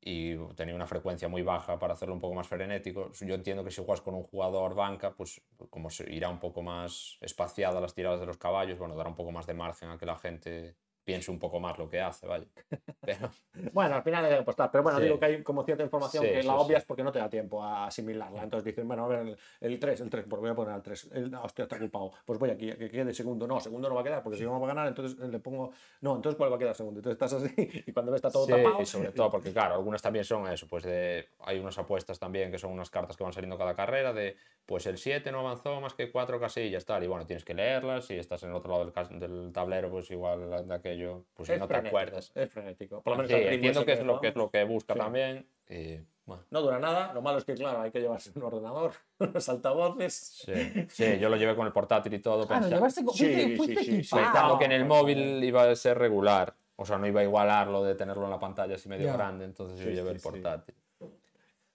Y tenía una frecuencia muy baja para hacerlo un poco más frenético. Yo entiendo que si juegas con un jugador banca, pues como se irá un poco más espaciada las tiradas de los caballos, bueno, dará un poco más de margen a que la gente piense un poco más lo que hace, vaya. Pero, Bueno, al final hay que apostar. Pero bueno, Sí. digo que hay como cierta información Sí, que la sí, obvias porque no te da tiempo a asimilarla. Entonces dicen, bueno, a ver, el, el 3, el 3, pues voy a poner al 3. El, hostia, está ocupado. Pues voy aquí, que quede segundo. No, segundo no va a quedar porque si no va a ganar, entonces le pongo. No, entonces ¿cuál va a quedar segundo? Entonces estás así y cuando ves está todo tapado. y sobre todo porque, claro, algunas también son eso, pues de, hay unas apuestas también que son unas cartas que van saliendo cada carrera de, pues el 7 no avanzó más que cuatro casillas, tal, y bueno, tienes que leerlas, y estás en el otro lado del, del tablero, pues igual de aquello, pues es no te frenético, acuerdas. Es frenético. Por lo menos Sí, entiendo que es, lo, que es lo que busca Sí. también, y bueno, No dura nada. Lo malo es que, claro, hay que llevarse un ordenador, unos altavoces. sí, sí, yo lo llevé con el portátil y todo, Ah, lo llevaste con. Sí, sí, sí, pensando que en el móvil iba a ser regular, o sea, no iba a igualar lo de tenerlo en la pantalla así medio Ya. grande, entonces yo Sí, llevé sí, el sí. portátil.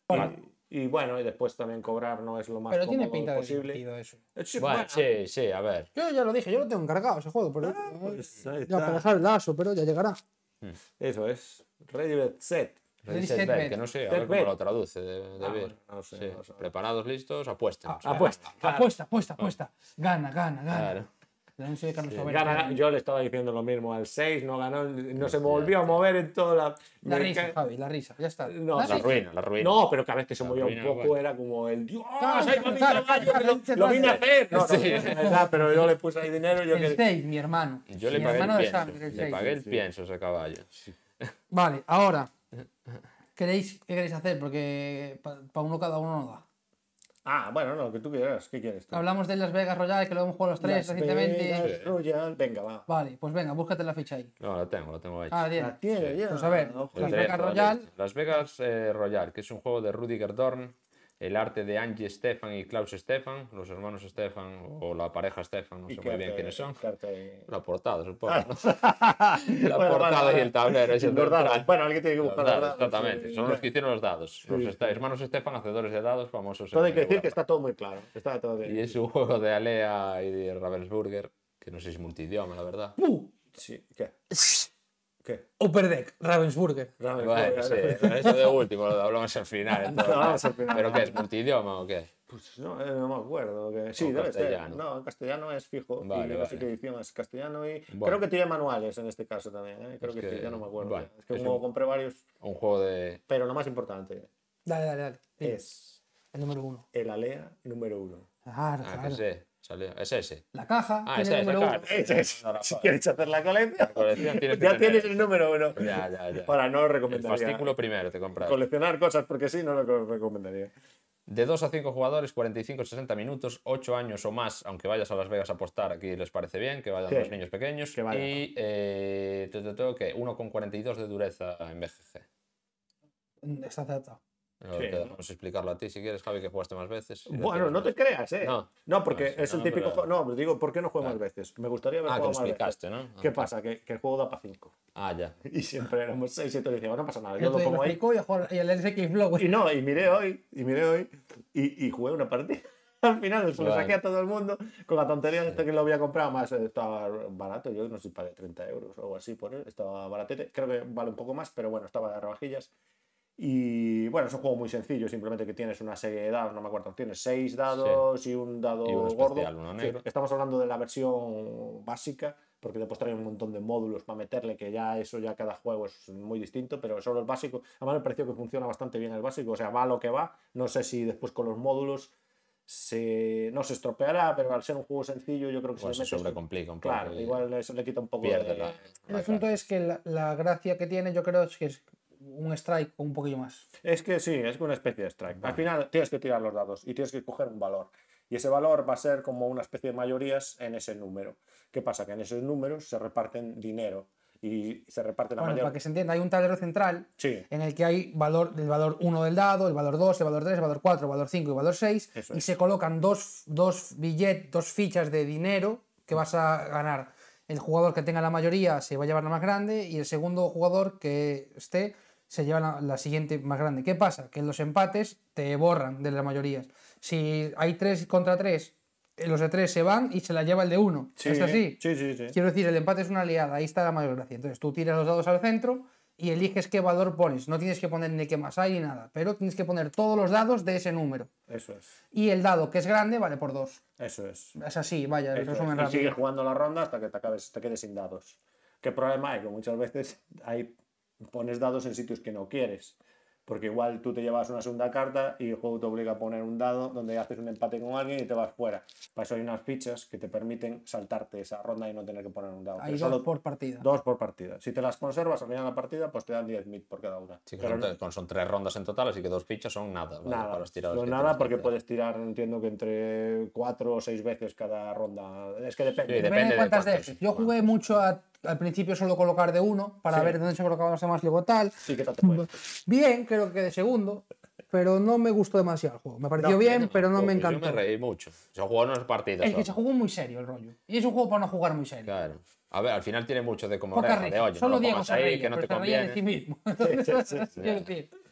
Y, y bueno, y después también cobrar no es lo más Pero tiene cómodo pinta de posible. divertido eso. Eh, sí, Bueno, bueno, sí, sí, a ver. Yo ya lo dije, yo lo tengo encargado ese juego, pero pues ahí ya para dejar el lazo, pero ya llegará. Eso es. Ready Bet Set. Ready, Ready, set, bet, bet. que no sé, a Set, ver cómo bet. lo traduce, de, de Ah, ver. no sé, Sí, no sé. Preparados, listos, apuesten. o sea, Apuesta. claro. Apuesta, apuesta, apuesta. Gana, gana, gana. Claro. El anuncio de Carlos Sobera. Gana- yo le estaba diciendo lo mismo al 6, no ganó, no se volvió a mover en toda la. La me risa, ca- Javi, la risa, ya está. No, La ruina, la ruina. No, pero cada vez que se La movía un poco bueno. era como el Dios, Claro, claro, claro, que lo, lo vine a hacer. No, no, Sí. no es verdad, pero yo le puse ahí dinero y yo El que. 6, mi hermano. Yo le mi pagué hermano el de pienso. sangre, el Le 6. pagué el pienso ese caballo. Vale, ahora. ¿Queréis, ¿Qué queréis hacer? Porque para uno cada uno no da. Ah, bueno, no, lo que tú quieras, ¿qué quieres tú? Hablamos de Las Vegas Royale, que lo hemos jugado los tres Las recientemente. Vegas Royal, venga, va. Vale, pues venga, búscate la ficha ahí. No, la tengo, la tengo ahí. Ah, bien. La tiene ya. Pues a ver, Ojo. Las Vegas Royale. Las Vegas eh, Royal, que es un juego de Rudiger Dorn, el arte de Angie Stefan y Klaus Stefan, los hermanos Stefan o la pareja Stefan, no ¿Y sé muy bien quiénes son. La portada, supongo. Ah. ¿no? La Bueno, portada vale, y el tablero. ese Los dados. Bueno, alguien tiene que buscar los dados, exactamente. sí. Son los que hicieron los dados. Los Sí, esta- sí. hermanos Stefan, hacedores de dados, famosos. Todo hay que decir que está todo muy claro. Está todo bien. Y es un juego de Alea y de Ravensburger, que no sé si es multidioma, la verdad. ¡Uh! Sí, ¿qué? ¿Qué? Upper Deck, Ravensburger. Bueno, sí, eso de último lo hablamos al final. en todo Lo hablamos caso. al final. ¿Pero qué es? ¿Multidioma o qué? Pues no, eh, no me acuerdo. Que... Sí, debe ser. castellano. No, en castellano es fijo. Vale, y no sé vale. qué edición es castellano. Y Bueno. creo que tiene manuales en este caso también. ¿eh? Creo Es que, sí, que- ya no me acuerdo. bueno, es que es como un- compré varios. Un juego de. Pero lo más importante Dale, dale, dale. Es El número uno. el Alea número uno. Claro, Ah, claro. que sé. Salió. Es ese. La caja Ah, tiene ese, el ese, número claro. uno. Ese Si quieres hacer la colección, colección tienes que ya tener tienes el número uno. Ya, ya, ya. Ahora no lo El recomendaría. fascículo primero te compras. Coleccionar cosas porque sí, no lo recomendaría. De 2 a 5 jugadores, 45-60 minutos, 8 años o más, aunque vayas a Las Vegas a apostar, aquí les parece bien, que vayan Sí. los niños pequeños. Que vayan. Y eh, tu, tu, tu, ¿qué? 1,42 de dureza en BGG. Está acertado. Lo Sí, que- ¿no? Vamos a explicarlo a ti si quieres, Javi, que jugaste más veces. Bueno, no te creas, ¿eh? No. porque Ah, sí, es el no, típico pero- juego. No, digo, ¿por qué no juego más Claro. veces? Me gustaría haber Ah, que lo jugado más veces. explicaste, ¿no? ¿Qué Ah, pasa? Que, que el juego da para 5. Ah, ya. Y siempre éramos 6, 7 y decíamos, no pasa nada. Yo otro lo pongo ahí. y el juego- y el SX güey. Y no, y miré hoy, y miré hoy, y, y jugué una partida. Al final se lo Vale. saqué a todo el mundo con la tontería de este que lo había comprado, más estaba barato, yo no sé si pagué 30 euros o algo así por él, estaba baratete, creo que vale un poco más, pero bueno, estaba de rebajillas. Y bueno, es un juego muy sencillo, simplemente que tienes una serie de dados, no me acuerdo, tienes seis dados y un dado Y gordo. especial, uno Sí, negro. estamos hablando de la versión básica, porque después trae un montón de módulos para meterle, que ya eso ya cada juego es muy distinto, pero solo el básico, además me pareció que funciona bastante bien el básico, o sea, va lo que va, no sé si después con los módulos se, no se estropeará, pero al ser un juego sencillo yo creo que Pues se se sobrecomplica un poco. Claro, y igual eso le quita un poco de... la, El asunto es que la, la gracia que tiene, yo creo, es que es un strike con un poquillo más. Es que sí, es una especie de strike. Al final tienes que tirar los dados y tienes que coger un valor. Y ese valor va a ser como una especie de mayorías en ese número. ¿Qué pasa? Que en esos números se reparten dinero y se reparten la Bueno, mayor... para que se entienda, hay un tablero central Sí, en el que hay valor, el valor 1 del dado, el valor 2, el valor 3, el valor 4, el valor 5 y el valor 6, Eso y es. se colocan dos, dos billetes, dos fichas de dinero que vas a ganar. El jugador que tenga la mayoría se va a llevar la más grande y el segundo jugador que esté se lleva la, la siguiente más grande. ¿Qué pasa? Que los empates te borran de las mayorías. Si hay 3 contra 3, los de 3 se van y se la lleva el de 1. sí, ¿Es así? Sí, sí, sí. Quiero decir, el empate es una aliada, ahí está la mayor gracia. Entonces tú tiras los dados al centro y eliges qué valor pones. No tienes que poner ni qué más hay ni nada, pero tienes que poner todos los dados de ese número. Eso es. Y el dado que es grande vale por dos. Eso es. Es así, vaya, Eso es. Y rápido. sigue jugando la ronda hasta que te, acabes, te quedes sin dados. ¿Qué problema hay? Que muchas veces hay, pones dados en sitios que no quieres. Porque igual tú te llevas una segunda carta y el juego te obliga a poner un dado donde haces un empate con alguien y te vas fuera. Para eso hay unas fichas que te permiten saltarte esa ronda y no tener que poner un dado. Hay Pero dos solo por partida. dos por partida. Si te las conservas al final de la partida, pues te dan 10 mil por cada una. Sí, Pero son, son tres rondas en total, así que dos fichas son nada. ¿vale? Nada, Para tiradas no nada porque puedes tirar, entiendo que entre cuatro o seis veces cada ronda. Es que depende. Sí, Depende depende de de cuántas cuántos- dejes. Yo jugué cuántos. mucho a- al principio solo colocar de uno para Sí. ver dónde se colocaban los demás, luego tal. Sí, ¿qué tal te puede? Bien, creo que de segundo, pero no me gustó demasiado el juego. Me pareció No, bien, pero no me encantó. Yo me reí mucho. Se jugó unas partidas. Es que se jugó muy serio el rollo. Y es un juego para no jugar muy serio. Claro. A ver, al final tiene mucho de como oreja, de oye, Solo no lo Diego se ahí, reía, que no te reía de conviene. sí mismo. sí, sí.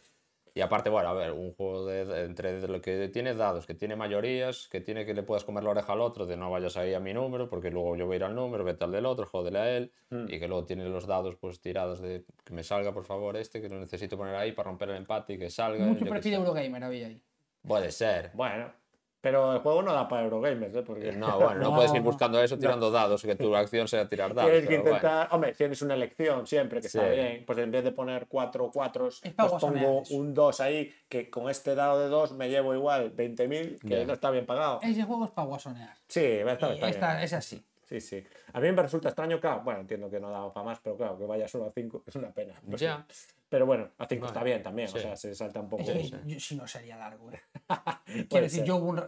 Y aparte, bueno, a ver, un juego de, entre lo que tiene dados, que tiene mayorías, que tiene que le puedas comer la oreja al otro, de no vayas ahí a mi número, porque luego yo voy a ir al número, vete al del otro, jódele a él, Hmm. y que luego tiene los dados pues tirados de que me salga, por favor, este, que lo necesito poner ahí para romper el empate y que salga. mucho perfil. Eurogamer había ahí. Puede ser. Bueno, pero el juego no da para Eurogamers, ¿eh? Porque No, bueno, no, No, puedes ir no. buscando eso tirando dados, que tu acción sea tirar dados. tienes que pero bueno. intentar. Hombre, tienes una elección siempre que está Sí. bien. Pues en vez de poner cuatro cuatros, pues pongo un 2 ahí, que con este dado de 2 me llevo igual 20.000, que Ya. no está bien pagado. Ese juego es para guasonear. Sí, está, está esta- bien. es así. Sí, sí. A mí me resulta extraño, claro. Bueno, entiendo que no da para más, pero claro, que vaya solo a 5 es una pena. Pues Ya. sí. Pero bueno, a 5 Bueno, está bien también. O sí. sea, se salta un poco. Es que yo- si no sería largo. eh. Quiero decir, ser. yo hubo un.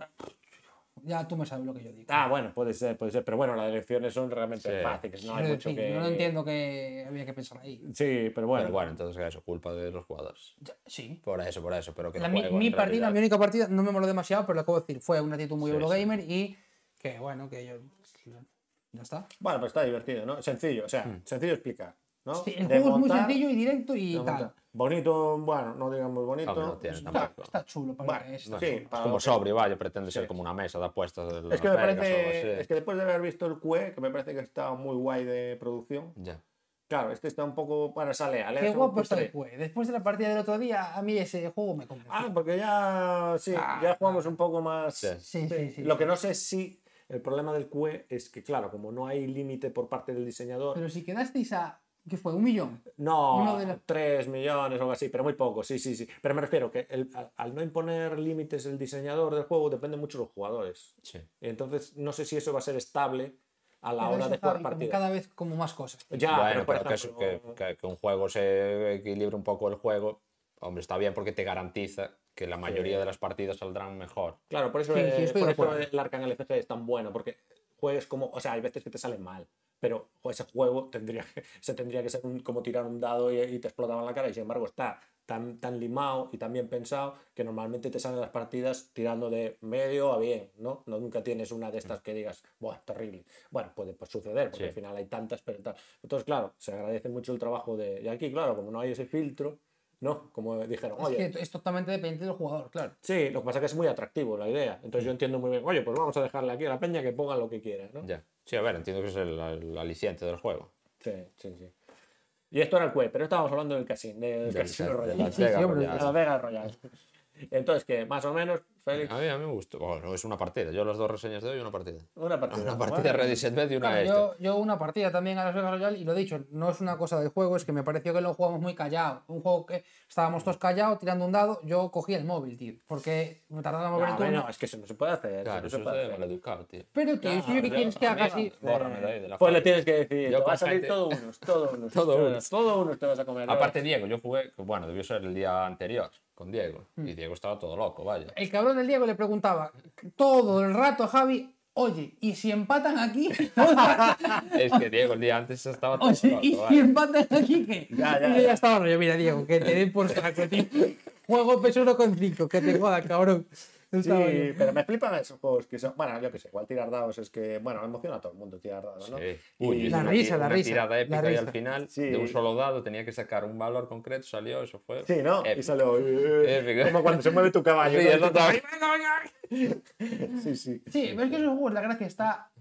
Ya tú me sabes lo que yo digo. Ah, bueno, puede ser, puede ser. Pero bueno, las elecciones son realmente Sí. fáciles. No hay mucho decir, que. Yo no entiendo que había que pensar ahí. Sí, pero bueno. Pero bueno, entonces eso, culpa de los jugadores. Ya, Sí. Por eso, por eso, pero que La, el mi, mi partida, realidad- mi única partida, no me moló demasiado, pero lo acabo de decir, fue una actitud muy Sí, Eurogamer y que bueno, que yo. Ya está. Bueno, pues está divertido, ¿no? Sencillo, o sea, sencillo de explicar, ¿no? Sí, el De juego es muy montar, sencillo y directo y tal. montar. Bonito, bueno, no digamos bonito. No, no tiene Está, está chulo para Bueno, que es. no, sí, para Es como que- sobrio, vaya, pretende Sí. ser como una mesa de apuestas de Es que me parece, es que después de haber visto el QE, que me parece que está muy guay de producción, Ya. claro, este está un poco, bueno, sale, Ale, Qué guapo está el juego. Después de la partida del otro día, a mí ese juego me convenció. Ah, porque ya, sí, Ah, ya jugamos un poco más. Sí. sí, sí, sí. Lo que no sé si el problema del QE es que, claro, como no hay límite por parte del diseñador, Pero si quedasteis a. ¿Qué fue? ¿Un millón? No, de los- 3 millones o algo así, pero muy poco, sí, sí, sí. Pero me refiero que el- al, al no imponer límites el diseñador del juego depende mucho de los jugadores. Sí. Entonces, no sé si eso va a ser estable a la Pero hora de jugar partidas. cada vez como más cosas. Ya, bueno, pero por pero ejemplo, que, que- que un juego se equilibre un poco el juego, hombre, está bien porque te garantiza que la mayoría de las partidas saldrán mejor. Claro, por eso, Sí, sí, eh, por eso el Arcan LCG es tan bueno, porque juegues como, o sea, hay veces que te sale mal, pero ese juego tendría que, se tendría que ser un- como tirar un dado y, y te explotaban la cara, y sin embargo está tan, tan limado y tan bien pensado que normalmente te salen las partidas tirando de medio a bien, ¿no? No nunca tienes una de estas que digas, ¡buah, terrible! Bueno, puede pues, suceder, porque Sí. al final hay tantas, pero tal. Entonces, claro, se agradece mucho el trabajo de... Y aquí, claro, como no hay ese filtro, ¿no? Como dijeron, Es oye, que es totalmente dependiente del jugador, claro. Sí, lo que pasa es que es muy atractivo la idea. Entonces yo entiendo muy bien, oye, pues vamos a dejarle aquí a la peña que ponga lo que quiera, ¿no? Ya. Sí, a ver, entiendo que es el, el aliciente del juego. Sí, sí, sí. Y esto era el QE, pero estábamos hablando del casino, del Del- casino de Royal. Las Vegas hombre, Royale. De la Vega Royal. Entonces, que más o menos, Félix, A mí, a mí me gustó. Bueno, es una partida. Yo las dos reseñas de hoy, una partida. una partida. Una partida Bueno, Ready Set Bet y una Claro, este. yo, yo una partida también a Las Vegas Royale y lo he dicho, no es una cosa del juego, es que me pareció que lo jugamos muy callado. Un juego que estábamos todos callados tirando un dado, yo cogí el móvil, tío, porque me tardaba en mover No, el turno. no, es que eso no se puede hacer. eso Claro, no eso se es puede hacer. maleducado, tío. Pero tío, si yo que yo- quieres que a haga así. Bórrame de ahí, de la Pues le tienes que decir, Yo te va a salir gente- todo unos, todo unos. Todo unos. Todo unos te vas a comer. Aparte, Diego, yo jugué, bueno, debió ser el día anterior con Diego. Y Diego estaba todo loco, vaya. El cabrón del Diego le preguntaba todo el rato a Javi, oye, ¿y si empatan aquí? Es que Diego el día antes estaba todo Oye, loco, ¿y si empatan aquí qué? Ya, ya, y yo ya. ya estaba rollo, mira, Diego, que te den por saco, tío. Juego peso 1 con 5, que te joda, cabrón. Sí, pero me flipan esos juegos que son. Bueno, yo qué sé, igual tirar dados es que. Bueno, emociona a todo el mundo tirar dados, ¿no? Sí. Y- Uy, La una risa, la risa, tirada la épica y al risa. final, Sí. de un solo dado, tenía que sacar un valor concreto, salió, eso fue. Sí, ¿no? Y épico. salió. eh, Épico. Como cuando se mueve tu caballo. Sí, ¿no? es lo que- Sí, sí. Sí, pero es que esos juegos, la gracia está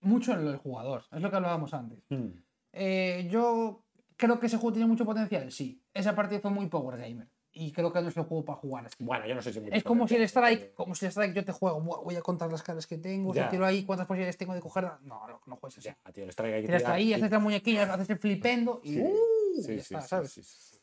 mucho en el jugador, es lo que hablábamos antes. Mm. Eh, yo creo que ese juego tiene mucho potencial, sí. Esa partida fue muy Power Gamer. Y creo que no es el juego para jugar así. Bueno, yo no sé si. Es como si el Strike, como si el Strike yo te juego, "Buah, voy a contar las caras que tengo, Ya. si tiro ahí, cuántas posibilidades tengo de coger. No, no, no juegues así. Ya, tío, el strike hay que tirar ahí, y- haces la muñequilla, haces el flipendo y. Sí, ¡uh! sí, ya sí, está, sí, ¿sabes? sí, sí.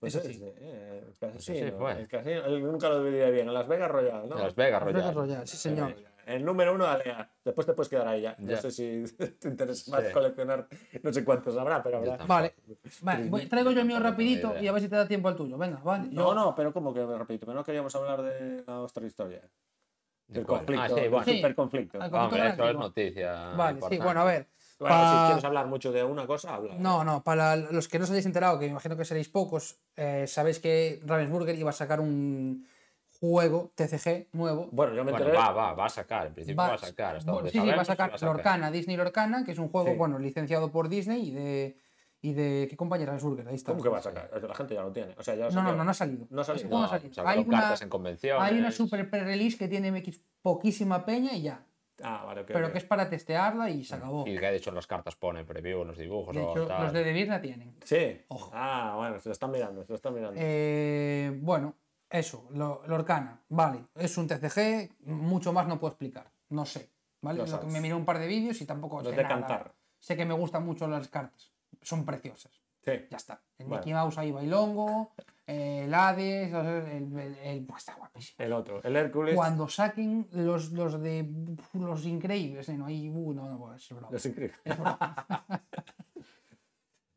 Pues Eso es, sí. eh, el casino, sí, el casino, el- nunca lo diría bien, en Las Vegas Royal, ¿no? Las Vegas Las Vegas Royale. Royale, sí, señor. El número uno de Alea. Después te puedes quedar ahí ya. No Ya. sé si te interesa más Sí. coleccionar, no sé cuántos habrá, pero habrá. Vale, vale voy- traigo yo el mío rapidito y a ver si te da tiempo al tuyo. Venga, vale. No, no, pero como que repito, pero no queríamos hablar de la otra historia. ¿De Del cuál? conflicto, Ah, sí, del bueno. Sí. superconflicto. Conflicto Hombre, eso es noticia. Vale, sí, bueno, a ver. si pa- quieres hablar mucho de una cosa, habla. No, no, para los que no os hayáis enterado, que me imagino que seréis pocos, eh, sabéis que Ravensburger iba a sacar un juego TCG nuevo. Bueno, yo me Bueno, enteré. va, va, va a sacar. En principio va, a sacar. Hasta bueno, sí, sí, va a sacar va a sacar. Lorcana, Disney Lorcana, que es un juego, Sí. bueno, licenciado por Disney y de. ¿Y de qué compañía Ravensburger? Ahí está. ¿Cómo que va a sacar? La gente ya lo tiene. O sea, ya lo No, no, no, no ha salido. No ha salido. Juego no ha No, salido. Hay una, cartas en convenciones. hay una super pre-release que tiene MX poquísima peña y ya. Ah, vale, ok. pero ok. que es para testearla y se acabó. Y que de hecho en las cartas pone preview en los dibujos De o hecho, tal. los de Devir la tienen. Sí. Ojo. Ah, bueno, se lo están mirando, se lo están mirando. Eh, bueno, eso, lo, Lorcana, vale, es un TCG, mucho más no puedo explicar, no sé, ¿vale? Lo que me miré un par de vídeos y tampoco Los sé de nada. cantar. Sé que me gustan mucho las cartas, son preciosas, Sí. ya está. El Bueno. Mickey Mouse ahí bailongo, el Hades, el, el- el- buah, está guapísimo. El otro, el Hércules. Cuando saquen los, los de los increíbles, eh, no, ahí, uh, no, no, es broma. Los increíbles. Es broma.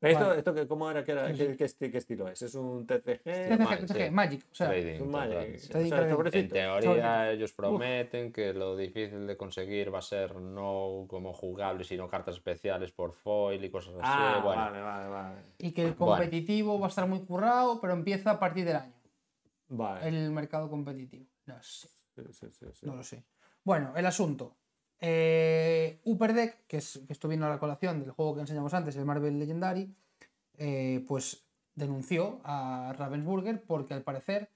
¿Esto, Vale. esto que, ¿Cómo era que era? Sí, ¿Qué, qué esti- qué estilo es? ¿Es un TCG? TCG. Magic, o sea, Trading, ¿Es un Magic? total, O sí. sea, Trading, ¿es trading. sobrecito? En teoría ellos prometen que lo difícil de conseguir va a ser no como jugable, sino cartas especiales por foil y cosas así. Ah, bueno, vale, vale, vale. y que el Bueno. competitivo va a estar muy currado, pero empieza a partir del año. Vale. el mercado competitivo. No sé, Sí, sí, sí, sí. no lo sé. Bueno, el asunto. Eh, Upper Deck, que, es, que esto vino a la colación del juego que enseñamos antes, el Marvel Legendary, eh, pues denunció a Ravensburger porque al parecer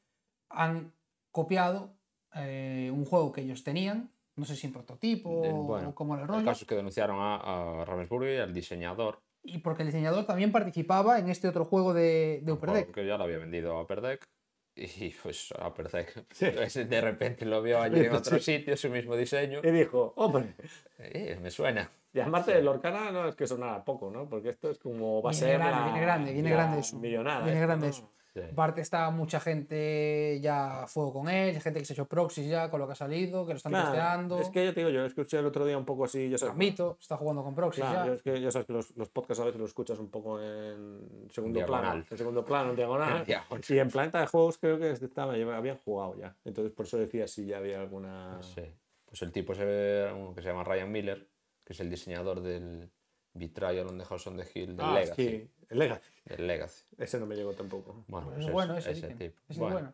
han copiado eh, un juego que ellos tenían, no sé si en prototipo o era el el rollo, caso es que denunciaron a, a Ravensburger y al diseñador, y porque el diseñador también participaba en este otro juego de, de Upper Deck. que ya lo había vendido a Upper Deck. Y pues a Deck Sí. pues, de repente lo vio allí en otro sitio, su mismo diseño. Y dijo, hombre, Eh, me suena. y además el Orcana no es que sonara poco, ¿no? Porque esto es como va a Viene ser grande, la, viene grande, viene grande eso. millonada. Viene esto, grande ¿no? eso. Sí. Aparte está mucha gente ya a fuego con él, gente que se ha hecho proxies ya con lo que ha salido, que lo están Claro, testeando. es que yo te digo, yo escuché el otro día un poco así, Gambito está jugando con proxies Claro, ya. yo es que ya sabes que los, los podcasts a veces los escuchas un poco en segundo plano, en segundo plano, en diagonal. En diagonal. y en planeta de juegos creo que estaba, habían jugado ya. Entonces por eso decía si ya había alguna. Sí. Pues el tipo uno que se llama Ryan Miller, que es el diseñador del, Betrayal on the House on the Hill del Ah, Legacy. sí, el Legacy. Del Legacy. Ese no me llegó tampoco. Bueno, Es bueno es- ese, ese tipo. Es el Bueno, bueno.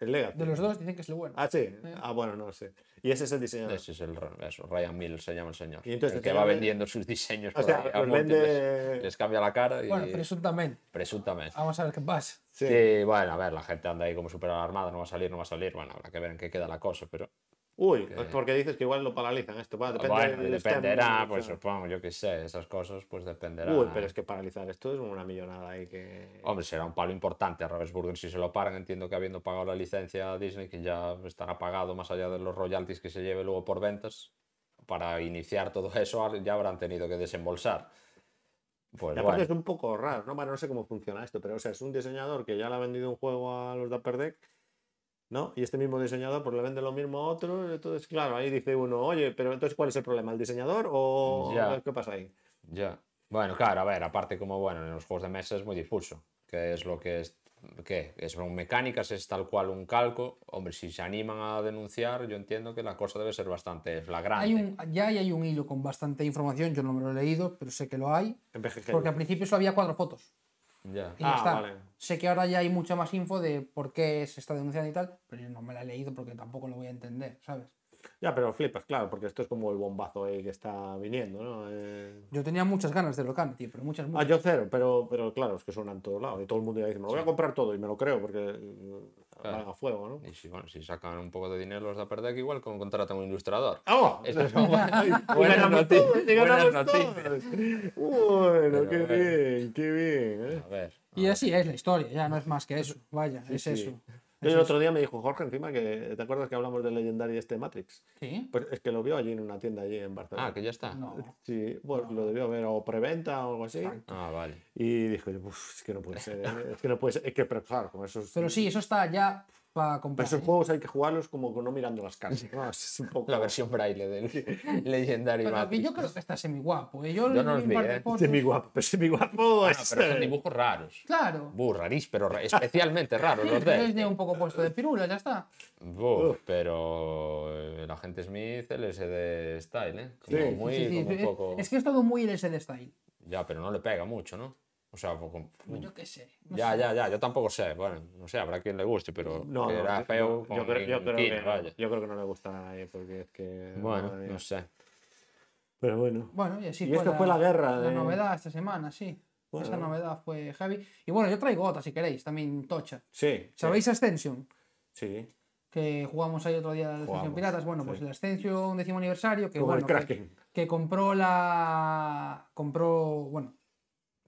El Legacy. De los dos dicen que es el bueno. Ah, sí. Ah, bueno, no sé. Y ese es el diseñador. Ese es el eso, Ryan Mills se llama el señor. Y entonces el que el va vendiendo sus diseños O por sea, ahí los vende. Les cambia la cara y Bueno, presuntamente. presuntamente. Vamos a ver qué pasa. Sí. Sí, bueno, a ver, la gente anda ahí como súper alarmada, no va a salir, no va a salir. Bueno, habrá que ver en qué queda la cosa, pero. Uy, porque dices que igual lo paralizan esto. Va, depende bueno, del dependerá, stem, pues supongo, yo qué sé, esas cosas, pues dependerá. Uy, pero es que paralizar esto es una millonada ahí que. Hombre, será un palo importante a Ravensburger si se lo paran. Entiendo que habiendo pagado la licencia a Disney, que ya estará pagado más allá de los royalties que se lleve luego por ventas, para iniciar todo eso ya habrán tenido que desembolsar. Pues Y aparte bueno, es un poco raro, ¿no? Bueno, no sé cómo funciona esto, pero o sea, es un diseñador que ya le ha vendido un juego a los de Upper Deck, ¿no? Y este mismo diseñador pues le vende lo mismo a otro, entonces claro, ahí dice uno, oye, pero entonces ¿cuál es el problema? ¿El diseñador o Ya. qué pasa ahí? ya. Bueno, claro, a ver, aparte como, bueno, en los juegos de mesa es muy difuso. ¿Qué es lo que es? ¿Qué? ¿Es son mecánicas? ¿Es tal cual un calco? Hombre, si se animan a denunciar, yo entiendo que la cosa debe ser bastante flagrante. Hay un, ya hay un hilo con bastante información, yo no me lo he leído, pero sé que lo hay. En. Porque al principio solo había cuatro fotos. Ya. Y ya Ah, está. vale. Sé que ahora ya hay mucha más info de por qué se está denunciando y tal, pero yo no me la he leído porque tampoco lo voy a entender, ¿sabes? Ya, pero flipas, claro, porque esto es como el bombazo ahí que está viniendo, ¿no? Eh, Yo tenía muchas ganas de Locane, tío, pero muchas, Ah, muchas. yo cero, pero, pero claro, es que suena en todos lados y todo el mundo ya dice, me lo voy a comprar todo y me lo creo porque eh, Claro. a fuego, ¿no? Y si, bueno, si sacan un poco de dinero los de Upper Deck, igual con, contratan un ilustrador. ¡Oh! Eso son buenas, buenas noticias. buenas noticias. Bueno, Pero qué bueno. bien, qué bien. ¿eh? A ver. Y así es la historia, ya no es más que eso. Vaya, es sí. eso. Yo el eso. otro día me dijo Jorge encima que, ¿te acuerdas que hablamos del Legendary este Matrix? Sí. Pues es que lo vio allí en una tienda allí en Barcelona. Ah, que ya está. No. Sí, pues lo debió ver o preventa o algo así. Ah, vale. Y dijo, "Uf, es que no puede ser, ¿eh? es que no puede ser, es que, pero claro, con esos, Pero sí, eso está ya para pero comprar. esos ¿eh? juegos hay que jugarlos como no mirando las caras. ¿no? Es un poco... La versión braille del Legendary Pero Matrix. yo creo que está semi guapo. ¿eh? Yo, Yo no los vi, ¿eh? Semi guapo, pero semi guapo Bueno, es, pero son eh, dibujos raros. Claro. Buh, rarís, pero ra- especialmente raros los Pero de. es de un poco puesto de pirula, ya está. Buh, pero el agente Smith, de Style, ¿eh? Como Sí, muy, Sí, sí, como un es- poco. Es que es todo muy LSD style. Ya, pero no le pega mucho, ¿no? O sea, poco- Yo qué sé. no Ya, sé. ya, ya, yo tampoco sé. Bueno, no sé, habrá quien le guste, pero No, que no, era yo- feo no, con yo, creo, yo, creo que, vaya. yo creo que no le gusta a nadie porque es que... Bueno, no sé. Pero bueno. Bueno, y así Y esto fue la guerra La de- novedad esta semana, sí. Bueno. Esa novedad fue heavy. Y bueno, yo traigo otra si queréis, también tocha. Sí. sí, ¿Sabéis Ascension? Sí. Que jugamos ahí otro día de Ascension Piratas. Bueno, pues sí. el Ascension décimo aniversario. Que, Como el bueno, que, Kraken. que compró la. Compró. Bueno,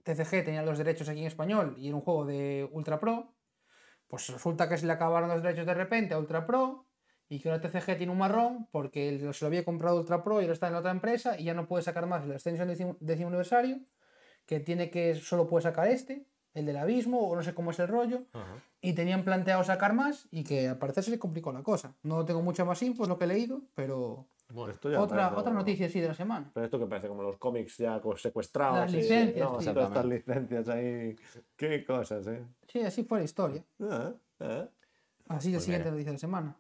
TCG tenía los derechos aquí en español y era un juego de Ultra Pro. Pues resulta que se le acabaron los derechos de repente a Ultra Pro y que ahora TCG tiene un marrón porque se lo había comprado Ultra Pro y ahora está en la otra empresa y ya no puede sacar más el Ascension décimo, décimo aniversario, que tiene que solo puede sacar este, el del abismo o no sé cómo es el rollo. Ajá. Y tenían planteado sacar más y que al parecer se le complicó la cosa. No tengo mucha más info, es lo que he leído, pero Bueno, Esto ya otra, parece- otra noticia así de la semana. Pero esto que parece como los cómics ya secuestrados. Las y- licencias, no, sí. todas estas licencias ahí. Qué cosas, ¿eh? Sí, así fue la historia. Ah, ah. Así la Pues siguiente mira. noticia de la semana.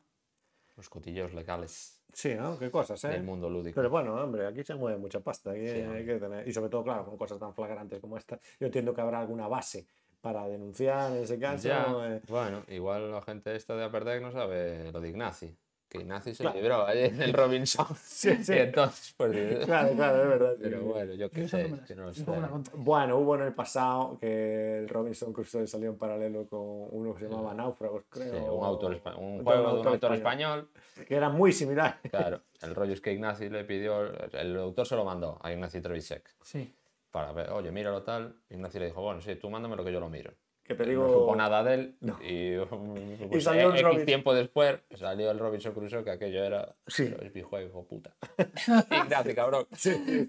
los cotilleos legales Sí, ¿no? Qué cosas, ¿eh? del mundo lúdico. Pero bueno, hombre, aquí se mueve mucha pasta. aquí Sí, hay que tener- Y sobre todo, claro, con cosas tan flagrantes como esta, yo entiendo que habrá alguna base para denunciar en ese caso. Ya, eh. bueno, igual la gente esta de Upper Deck no sabe lo de Ignaci. Que Ignaci se Claro. libró ayer en el Robinson. Sí, sí. Y entonces, pues. Claro, claro, es verdad. Pero bueno, yo qué no sé, que sé, no. Bueno, hubo en el pasado que el Robinson Crusoe salió en paralelo con uno que se llamaba Náufragos, creo. Sí, un autor un juego de un autor autor español. Que era muy similar. Claro, el rollo es que Ignaci le pidió, el autor se lo mandó a Ignaci Trevisek Sí. para ver, oye, míralo tal. Ignaci le dijo, bueno, sí, tú mándame lo que yo lo miro. Que te No supo nada de él No. y, pues, salió el X Robinson. tiempo después salió el Robinson Crusoe que aquello era Sí. el videojuego, hijo puta. Ignaci, cabrón.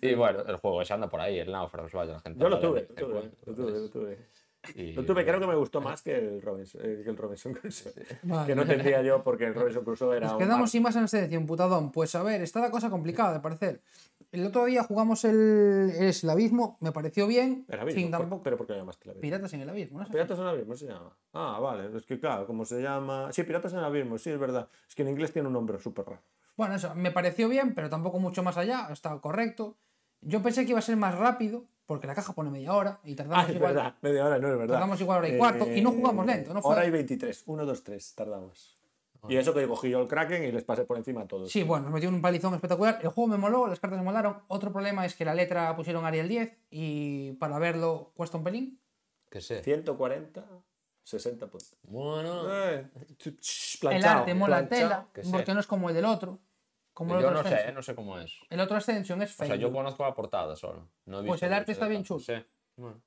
Y bueno, el juego ese anda por ahí, el náufragos, vaya, la gente Yo lo tuve, de lo este tuve, juego, lo tuve, lo tuve. y- Lo tuve, creo que me gustó más que el Robinson, eh, que el Robinson Crusoe. Vale. Que no tendría yo porque el Robinson Crusoe era Nos quedamos sin más en la selección, putadón. Pues a ver, está la cosa complicada, de parecer. El otro día jugamos el, es el abismo, me pareció bien. Era abismo, sin tampoco- pero ¿por qué lo llamaste el abismo? Piratas en el abismo, ¿no? Piratas en el abismo se llama. Ah, vale, es que claro, como se llama. Sí, Piratas en el abismo, sí, es verdad. Es que en inglés tiene un nombre súper raro. Bueno, eso, me pareció bien, pero tampoco mucho más allá, está correcto. Yo pensé que iba a ser más rápido, porque la caja pone media hora y Ah, tardamos es igual. verdad, media hora no es verdad. Eh, Tardamos igual hora y cuarto, y no jugamos lento, no fue- Hora y 23, 1, 2, 3 tardamos. Y eso que cogí yo el Kraken y les pasé por encima a todos. Sí, bueno, nos metió un palizón espectacular. El juego me moló, las cartas me molaron. Otro problema es que la letra pusieron Arial 10 y para verlo cuesta un pelín. Que sé. 140, 60 puntos. Bueno, Eh, ch- ch- el planchao, arte mola planchao. tela, que sé. porque no es como el del otro. Como el yo otro no sé, Ascension. eh, no sé cómo es. El otro Ascension es O feo. sea, yo conozco la portada solo. No he Pues visto el arte está bien chulo. Sí. Bueno.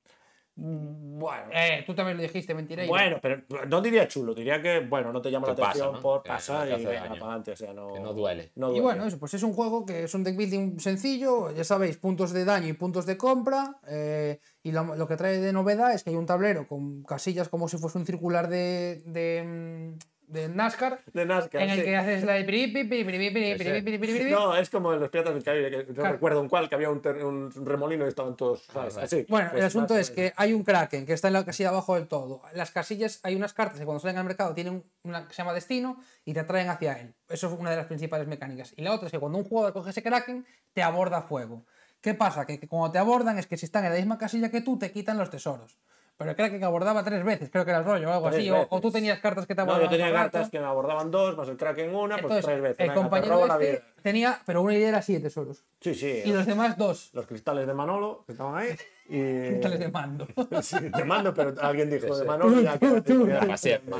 Bueno, Eh, tú también lo dijiste, mentira. bueno, pero no diría chulo, diría que, bueno, no te llama la pasa, atención ¿no? por pasar y para adelante, o sea, no, Que no duele. no Y bueno, eso, pues es un juego que es un deck building sencillo, ya sabéis, puntos de daño y puntos de compra. eh, y lo, lo que trae de novedad es que hay un tablero con casillas como si fuese un circular de, de, mm, de NASCAR. De NASCAR. En el que haces la de piripi, piripi, piripi, No, es como en los piratas del Caribe, que no claro. recuerdo un cual, que había un, un, remolino y estaban todos. ¿sabes? Así, bueno, pues, el asunto es que hay un Kraken que está en la casilla abajo del todo. Las casillas, hay unas cartas que cuando salen al mercado tienen una que se llama destino y te atraen hacia él. Eso es una de las principales mecánicas. Y la otra es que cuando un jugador coge ese Kraken, te aborda fuego. ¿Qué pasa? Que, que cuando te abordan es que si están en la misma casilla que tú, te quitan los tesoros. Pero el Kraken abordaba tres veces, creo que era el rollo o algo Tres así. O, o tú tenías cartas que te No, abordaban. yo tenía cartas rato. que me abordaban dos, más el Kraken una, pues Entonces, tres veces. el Venga, compañero la este vida. tenía, pero una idea era siete tesoros. Sí, sí. Y los demás dos. Los cristales de Manolo, que estaban ahí. Y... Cristales de mando. Sí, de mando, pero alguien dijo de sí. Manolo y ya queda-.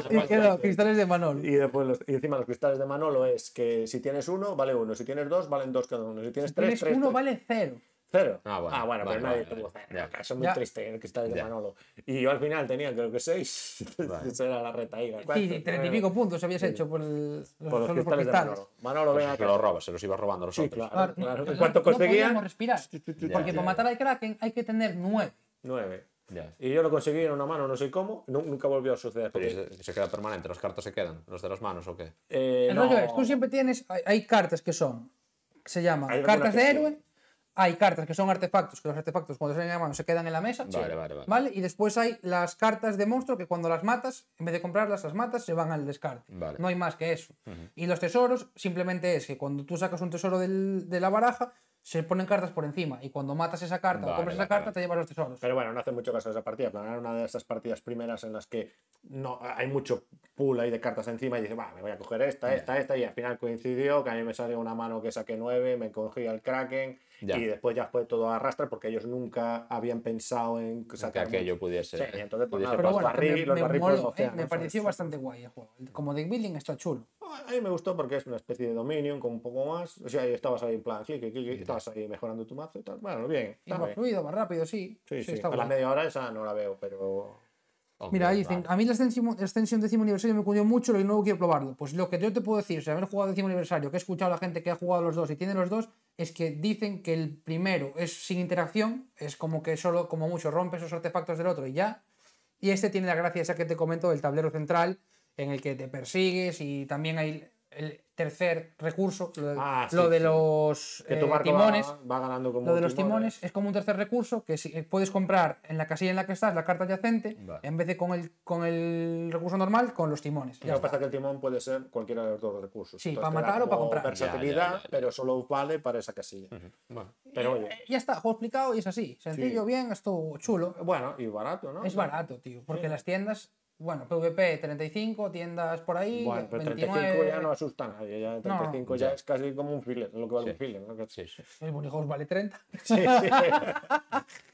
Y quedó, cristales de Manol. Y después los- y encima los cristales de Manolo es que si tienes uno, vale uno. Si tienes dos, valen dos cada uno. Si tienes tres, Tienes tres. uno tres. vale cero. Cero. Ah, bueno, Ah, bueno, vale, pero nadie vale, tuvo vale. Eso es muy Ya. triste, el cristales de Ya. Manolo. Y yo al final tenía creo que seis. Vale. Eso era la reta ahí. Sí, treinta y pico puntos habías hecho por, el, los, Por los solo por cristales de cristales. Manolo. Manolo, venga. Que lo robas, se los iba robando los Sí, otros. claro. Claro, En cuanto no podíamos conseguían, respirar. Porque Ya, para matar al Kraken hay que tener nueve. nueve. Ya. Y yo lo conseguí en una mano, no sé cómo. nu- Nunca volvió a suceder. Pero porque, ¿y se, se queda permanente, los cartas se quedan, los de las manos o qué? eh, El no, rollo es, tú siempre tienes, hay, hay cartas que son, se llaman cartas de sí. héroe, hay cartas que son artefactos, que los artefactos cuando salen en la mano se quedan en la mesa. Vale, vale, vale. Y después hay las cartas de monstruo que cuando las matas, en vez de comprarlas, las matas, se van al descarte. Vale. No hay más que eso. Y los tesoros simplemente es que cuando tú sacas un tesoro del- de la baraja, se ponen cartas por encima. Y cuando matas esa carta o Vale, compras esa vale, carta, vale. te llevas los tesoros. Pero bueno, no hace mucho caso de esa partida. plan, Era una de esas partidas primeras en las que no hay mucho pool ahí de cartas encima y dice, va, me voy a coger esta, esta, esta. Y al final coincidió que a mí me salió una mano que saqué nueve, me cogí al Kraken Ya. y después ya fue todo a arrastre porque ellos nunca habían pensado en Que sacar aquello mucho. pudiese. Sí, y entonces, pues pudiese nada, Pero los bueno, barrí, que me, los me moló, eh, me pareció bastante guay el juego. Como deck building está chulo. A mí me gustó porque es una especie de Dominion con un poco más. O sea, y estabas ahí en plan, clic, clic, clic, estabas ahí mejorando tu mazo y tal. Bueno, bien. Y está más bien. fluido, más rápido, sí. Sí, sí. está A la media hora esa no la veo, pero. Mira, ahí dicen, vale. a mí la extensión, la extensión décimo aniversario me cubrió mucho y no quiero probarlo. Pues lo que yo te puedo decir, sin haber jugado décimo aniversario, que he escuchado a la gente que ha jugado los dos y tiene los dos, es que dicen que el primero es sin interacción, es como que solo, como mucho, rompe esos artefactos del otro y ya. Y este tiene la gracia esa que te comento del tablero central, en el que te persigues y también hay el tercer recurso, lo, de- Ah, sí, lo de sí. los Que tu eh, barco timones. va, va ganando como. Lo de los timones. timones es como un tercer recurso que si, eh, puedes comprar en la casilla en la que estás la carta adyacente Vale. en vez de con el, con el recurso normal con los timones. Ya Lo que pasa es que el timón puede ser cualquiera de los dos recursos. Sí, Entonces para matar o para comprar. Versatilidad, Ya, ya, ya, ya. pero solo vale para esa casilla. Bueno, Pero oye, Eh, ya está, juego explicado y es así. Sencillo, bien, esto chulo. bueno, y barato, ¿no? Es barato, tío. Porque las tiendas, bueno, PvP 35, tiendas por ahí, Bueno, pero 29. 35 ya no asusta a nadie. Ya 35 ya Ya. es casi como un filler, lo que vale Sí. un filler. ¿no? Que- sí, sí. El vale 30. Sí, sí.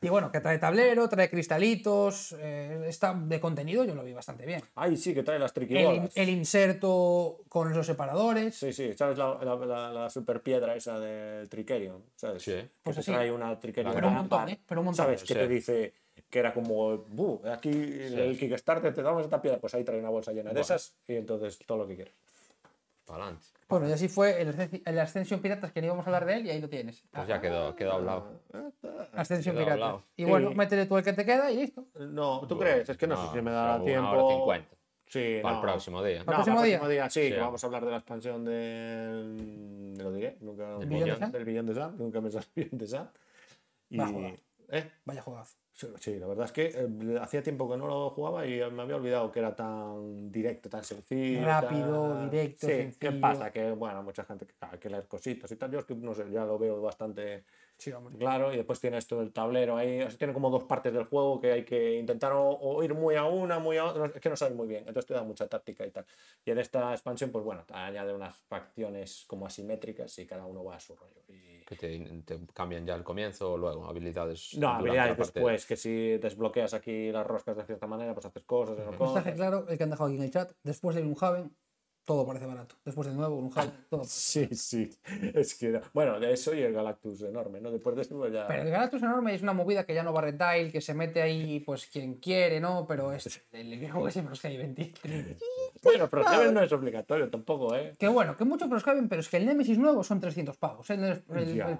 Y bueno, que trae tablero, trae cristalitos, eh, está de contenido, yo lo vi bastante bien. Ay, sí, que trae las El, triquibolas. el inserto con los separadores. Sí, sí, ¿sabes la, la, la, la super piedra esa del Trickerion? ¿Sabes? Sí. Que Pues así. trae una Trickerion. Pero un montón. ¿eh? Pero un montón. ¿Sabes? Que te dice que era como, "Buh, aquí en el Kickstarter te damos esta piedra, pues ahí trae una bolsa llena de Bueno. esas y entonces todo lo que quieras. Para adelante. Bueno, y así fue el, el Ascension Piratas, que no íbamos a hablar de él, y ahí lo tienes. Pues ya quedó, quedó hablado. Ascension quedó Piratas. hablado. Y Sí. bueno, métele tú el que te queda y listo. No, ¿tú crees? Es que no, sé si me dará una tiempo. hora cincuenta. Sí, Para no. el próximo día. No, ¿Para el próximo para día? sí, Sí. que vamos a hablar de la expansión del. de lo diré, nunca. Del Billón de de Sun, nunca me sale Billón de Sun. Y. Va, joder. ¿Eh? Vaya juegazo. Sí, la verdad es que eh, hacía tiempo que no lo jugaba y me había olvidado que era tan directo, tan sencillo. Rápido, tan- directo, sí, ¿Qué sencillo. pasa? Que, bueno, mucha gente que hay que leer cositas y tal. Yo es que, no sé, ya lo veo bastante Sí. Claro, y después tiene esto del tablero ahí. O sea, tiene como dos partes del juego que hay que intentar o, o ir muy a una, muy a otra. Es que no sabes muy bien. Entonces te da mucha táctica y tal. Y en esta expansión, pues bueno, añade unas facciones como asimétricas y cada uno va a su rollo. Y... Que te, te cambian ya al comienzo o luego, habilidades. No, habilidades después, que si desbloqueas aquí las roscas de cierta manera, pues haces cosas, y no Mensaje cosas. claro, el que han dejado aquí en el chat. Después de Gloomhaven, todo parece barato. Después de nuevo, Gloomhaven, todo parece Sí, sí. Es que, no. bueno, de eso y el Galactus enorme, ¿no? Después de eso pues ya... Pero el Galactus enorme es una movida que ya no va retail, que se mete ahí pues quien quiere, ¿no? Pero es el que hay 23. Bueno, Heaven no es obligatorio tampoco, ¿eh? Que bueno, que mucho Proscaven, pero es que el Nemesis nuevo son 300 pavos, el, el, el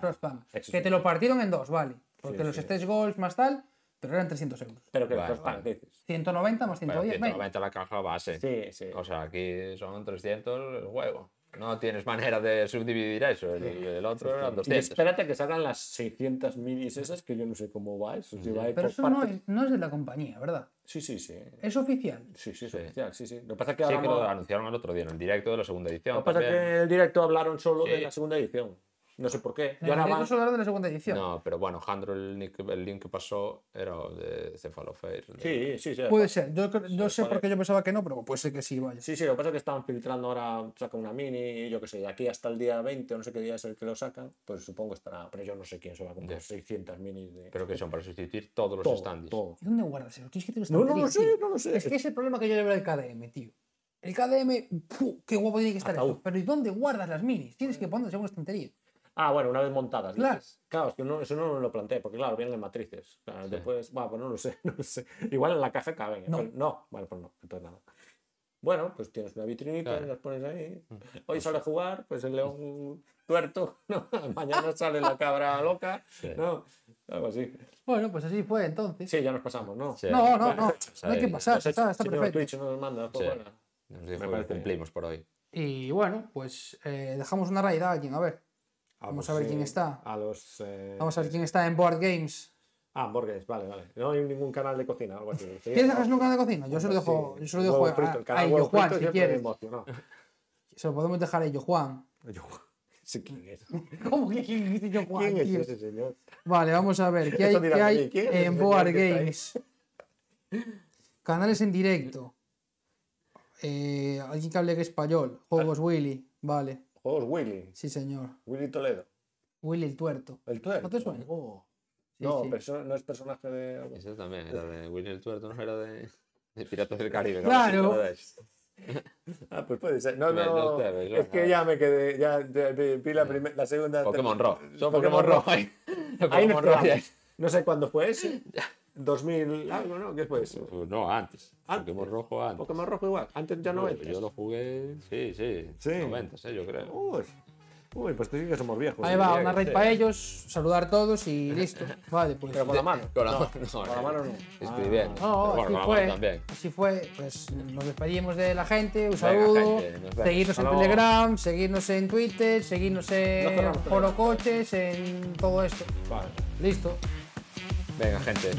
Que te lo partieron en dos, vale. Porque Sí, los sí. Stage Goals más tal, pero eran 300 euros. Pero que Vale, los vale. dices. 190 más Bueno, 110, venga. 190 la caja base. Sí, sí. O sea, aquí son 300 el juego. No tienes manera de subdividir eso. El, el otro eran Y 200. espérate que salgan las 600 minis esas, que yo no sé cómo va eso. Si va Pero por eso no es, no es de la compañía, ¿verdad? Sí, sí, sí. Es oficial. Sí, sí, es Sí. oficial, sí, sí. Lo que pasa es que Sí, que lo anunciaron el otro día en el directo de la segunda edición. Lo que pasa es que en el directo hablaron solo de Sí. la segunda edición. No sé por qué. En Y el ahora solo era de la segunda edición. No, pero bueno, Jandro, el, nick- el link que pasó era de Cephalofair. Sí, sí, sí. Puede ser. Yo, yo sé por qué yo pensaba que no, pero puede ser que sí, vaya. Sí, sí, lo que pasa es que estaban filtrando ahora, saca una mini, yo qué sé, de aquí hasta el día 20 o no sé qué día es el que lo sacan, pues supongo estará, pero yo no sé quién se va a comprar Ya. 600 minis de... Pero que son para sustituir todos los todo, standees. todo. ¿Y dónde guardas eso? Tienes que tener No, no lo sé, no lo sé. Es que es el problema que yo le veo al KDM, tío. El KDM, ¡fu! qué guapo tiene que estar Ataúd. esto. Pero ¿y dónde guardas las minis? Tienes que ponerse en una estantería. Ah, bueno, una vez montadas. Claro. Claro, es que no, eso no me lo planteé, porque claro, vienen en matrices. Claro, Sí. Después, bueno, pues no lo sé, no lo sé. Igual en la caja caben. ¿eh? No. Pero no, bueno, pues no, entonces nada. Bueno, pues tienes una vitrinita, Claro. las pones ahí. Hoy sale a jugar, pues el león tuerto, ¿no? Mañana sale la cabra loca, Sí. ¿no? Algo así. Bueno, pues así fue entonces. Sí, ya nos pasamos, ¿no? Sí. No, no, no. No hay que pasar, está, hecho- está si no, perfecto. Twitch nos manda, pues Sí. bueno. Nos dijo que cumplimos por hoy. Y bueno, pues eh, dejamos una raid a alguien, a ver. Vamos a ver quién está. A los. eh, Vamos a ver quién está en Board Games. Ah, hamburgues, vale, vale. No hay ningún canal de cocina algo así. ¿Quieres dejar un canal de cocina? Yo se lo dejo, yo se lo dejo a, ello Juan, si quieres. Se lo podemos dejar a ello Juan. Sé quién es. ¿Cómo que quién dice yo Juan, ¿Quién es ese señor? Vale, vamos a ver. ¿Qué hay, qué hay mí, ¿quién es en Board? Games? Canales en directo. Eh, alguien que hable español. Juegos Willy. Vale. Juegos Willy. Sí, señor. Willy Toledo. Willy el tuerto. El tuerto. ¿No te suena? Oh. Sí, no, sí. perso- no es personaje de algo. Ese también era de Winnie el Tuerto, no era de, de Piratas del Caribe. Claro. Ah, pues puede ser. No, no. ves, es ¿no? que ya me quedé. Ya vi, la, primer- la segunda. Pokémon Rojo. Son Pokémon. Rojo. Ahí Pokémon quedamos. No sé cuándo fue ese. 2000 algo, ¿no? ¿Qué fue eso? Pues no, antes. Antes. Pokémon Rojo antes. Pokémon Rojo igual. Antes ya no Yo- entras. Yo lo jugué, sí, sí. Sí. 90, eh, yo creo. Uy, uy, pues te digo que somos viejos. Ahí va, sí, una raid sí. para ellos, saludar a todos y listo. Vale, pues. Pero con la mano. Con la no, mano, no, con la no. mano no. Escribiendo. Ah, No, así fue. mano también. Así fue. Pues nos despedimos de la gente. Un saludo. gente, nos vemos. seguirnos en. Telegram, seguirnos en Twitter, seguirnos No en Foro. Coches, en todo esto. vale. Listo. Venga, gente.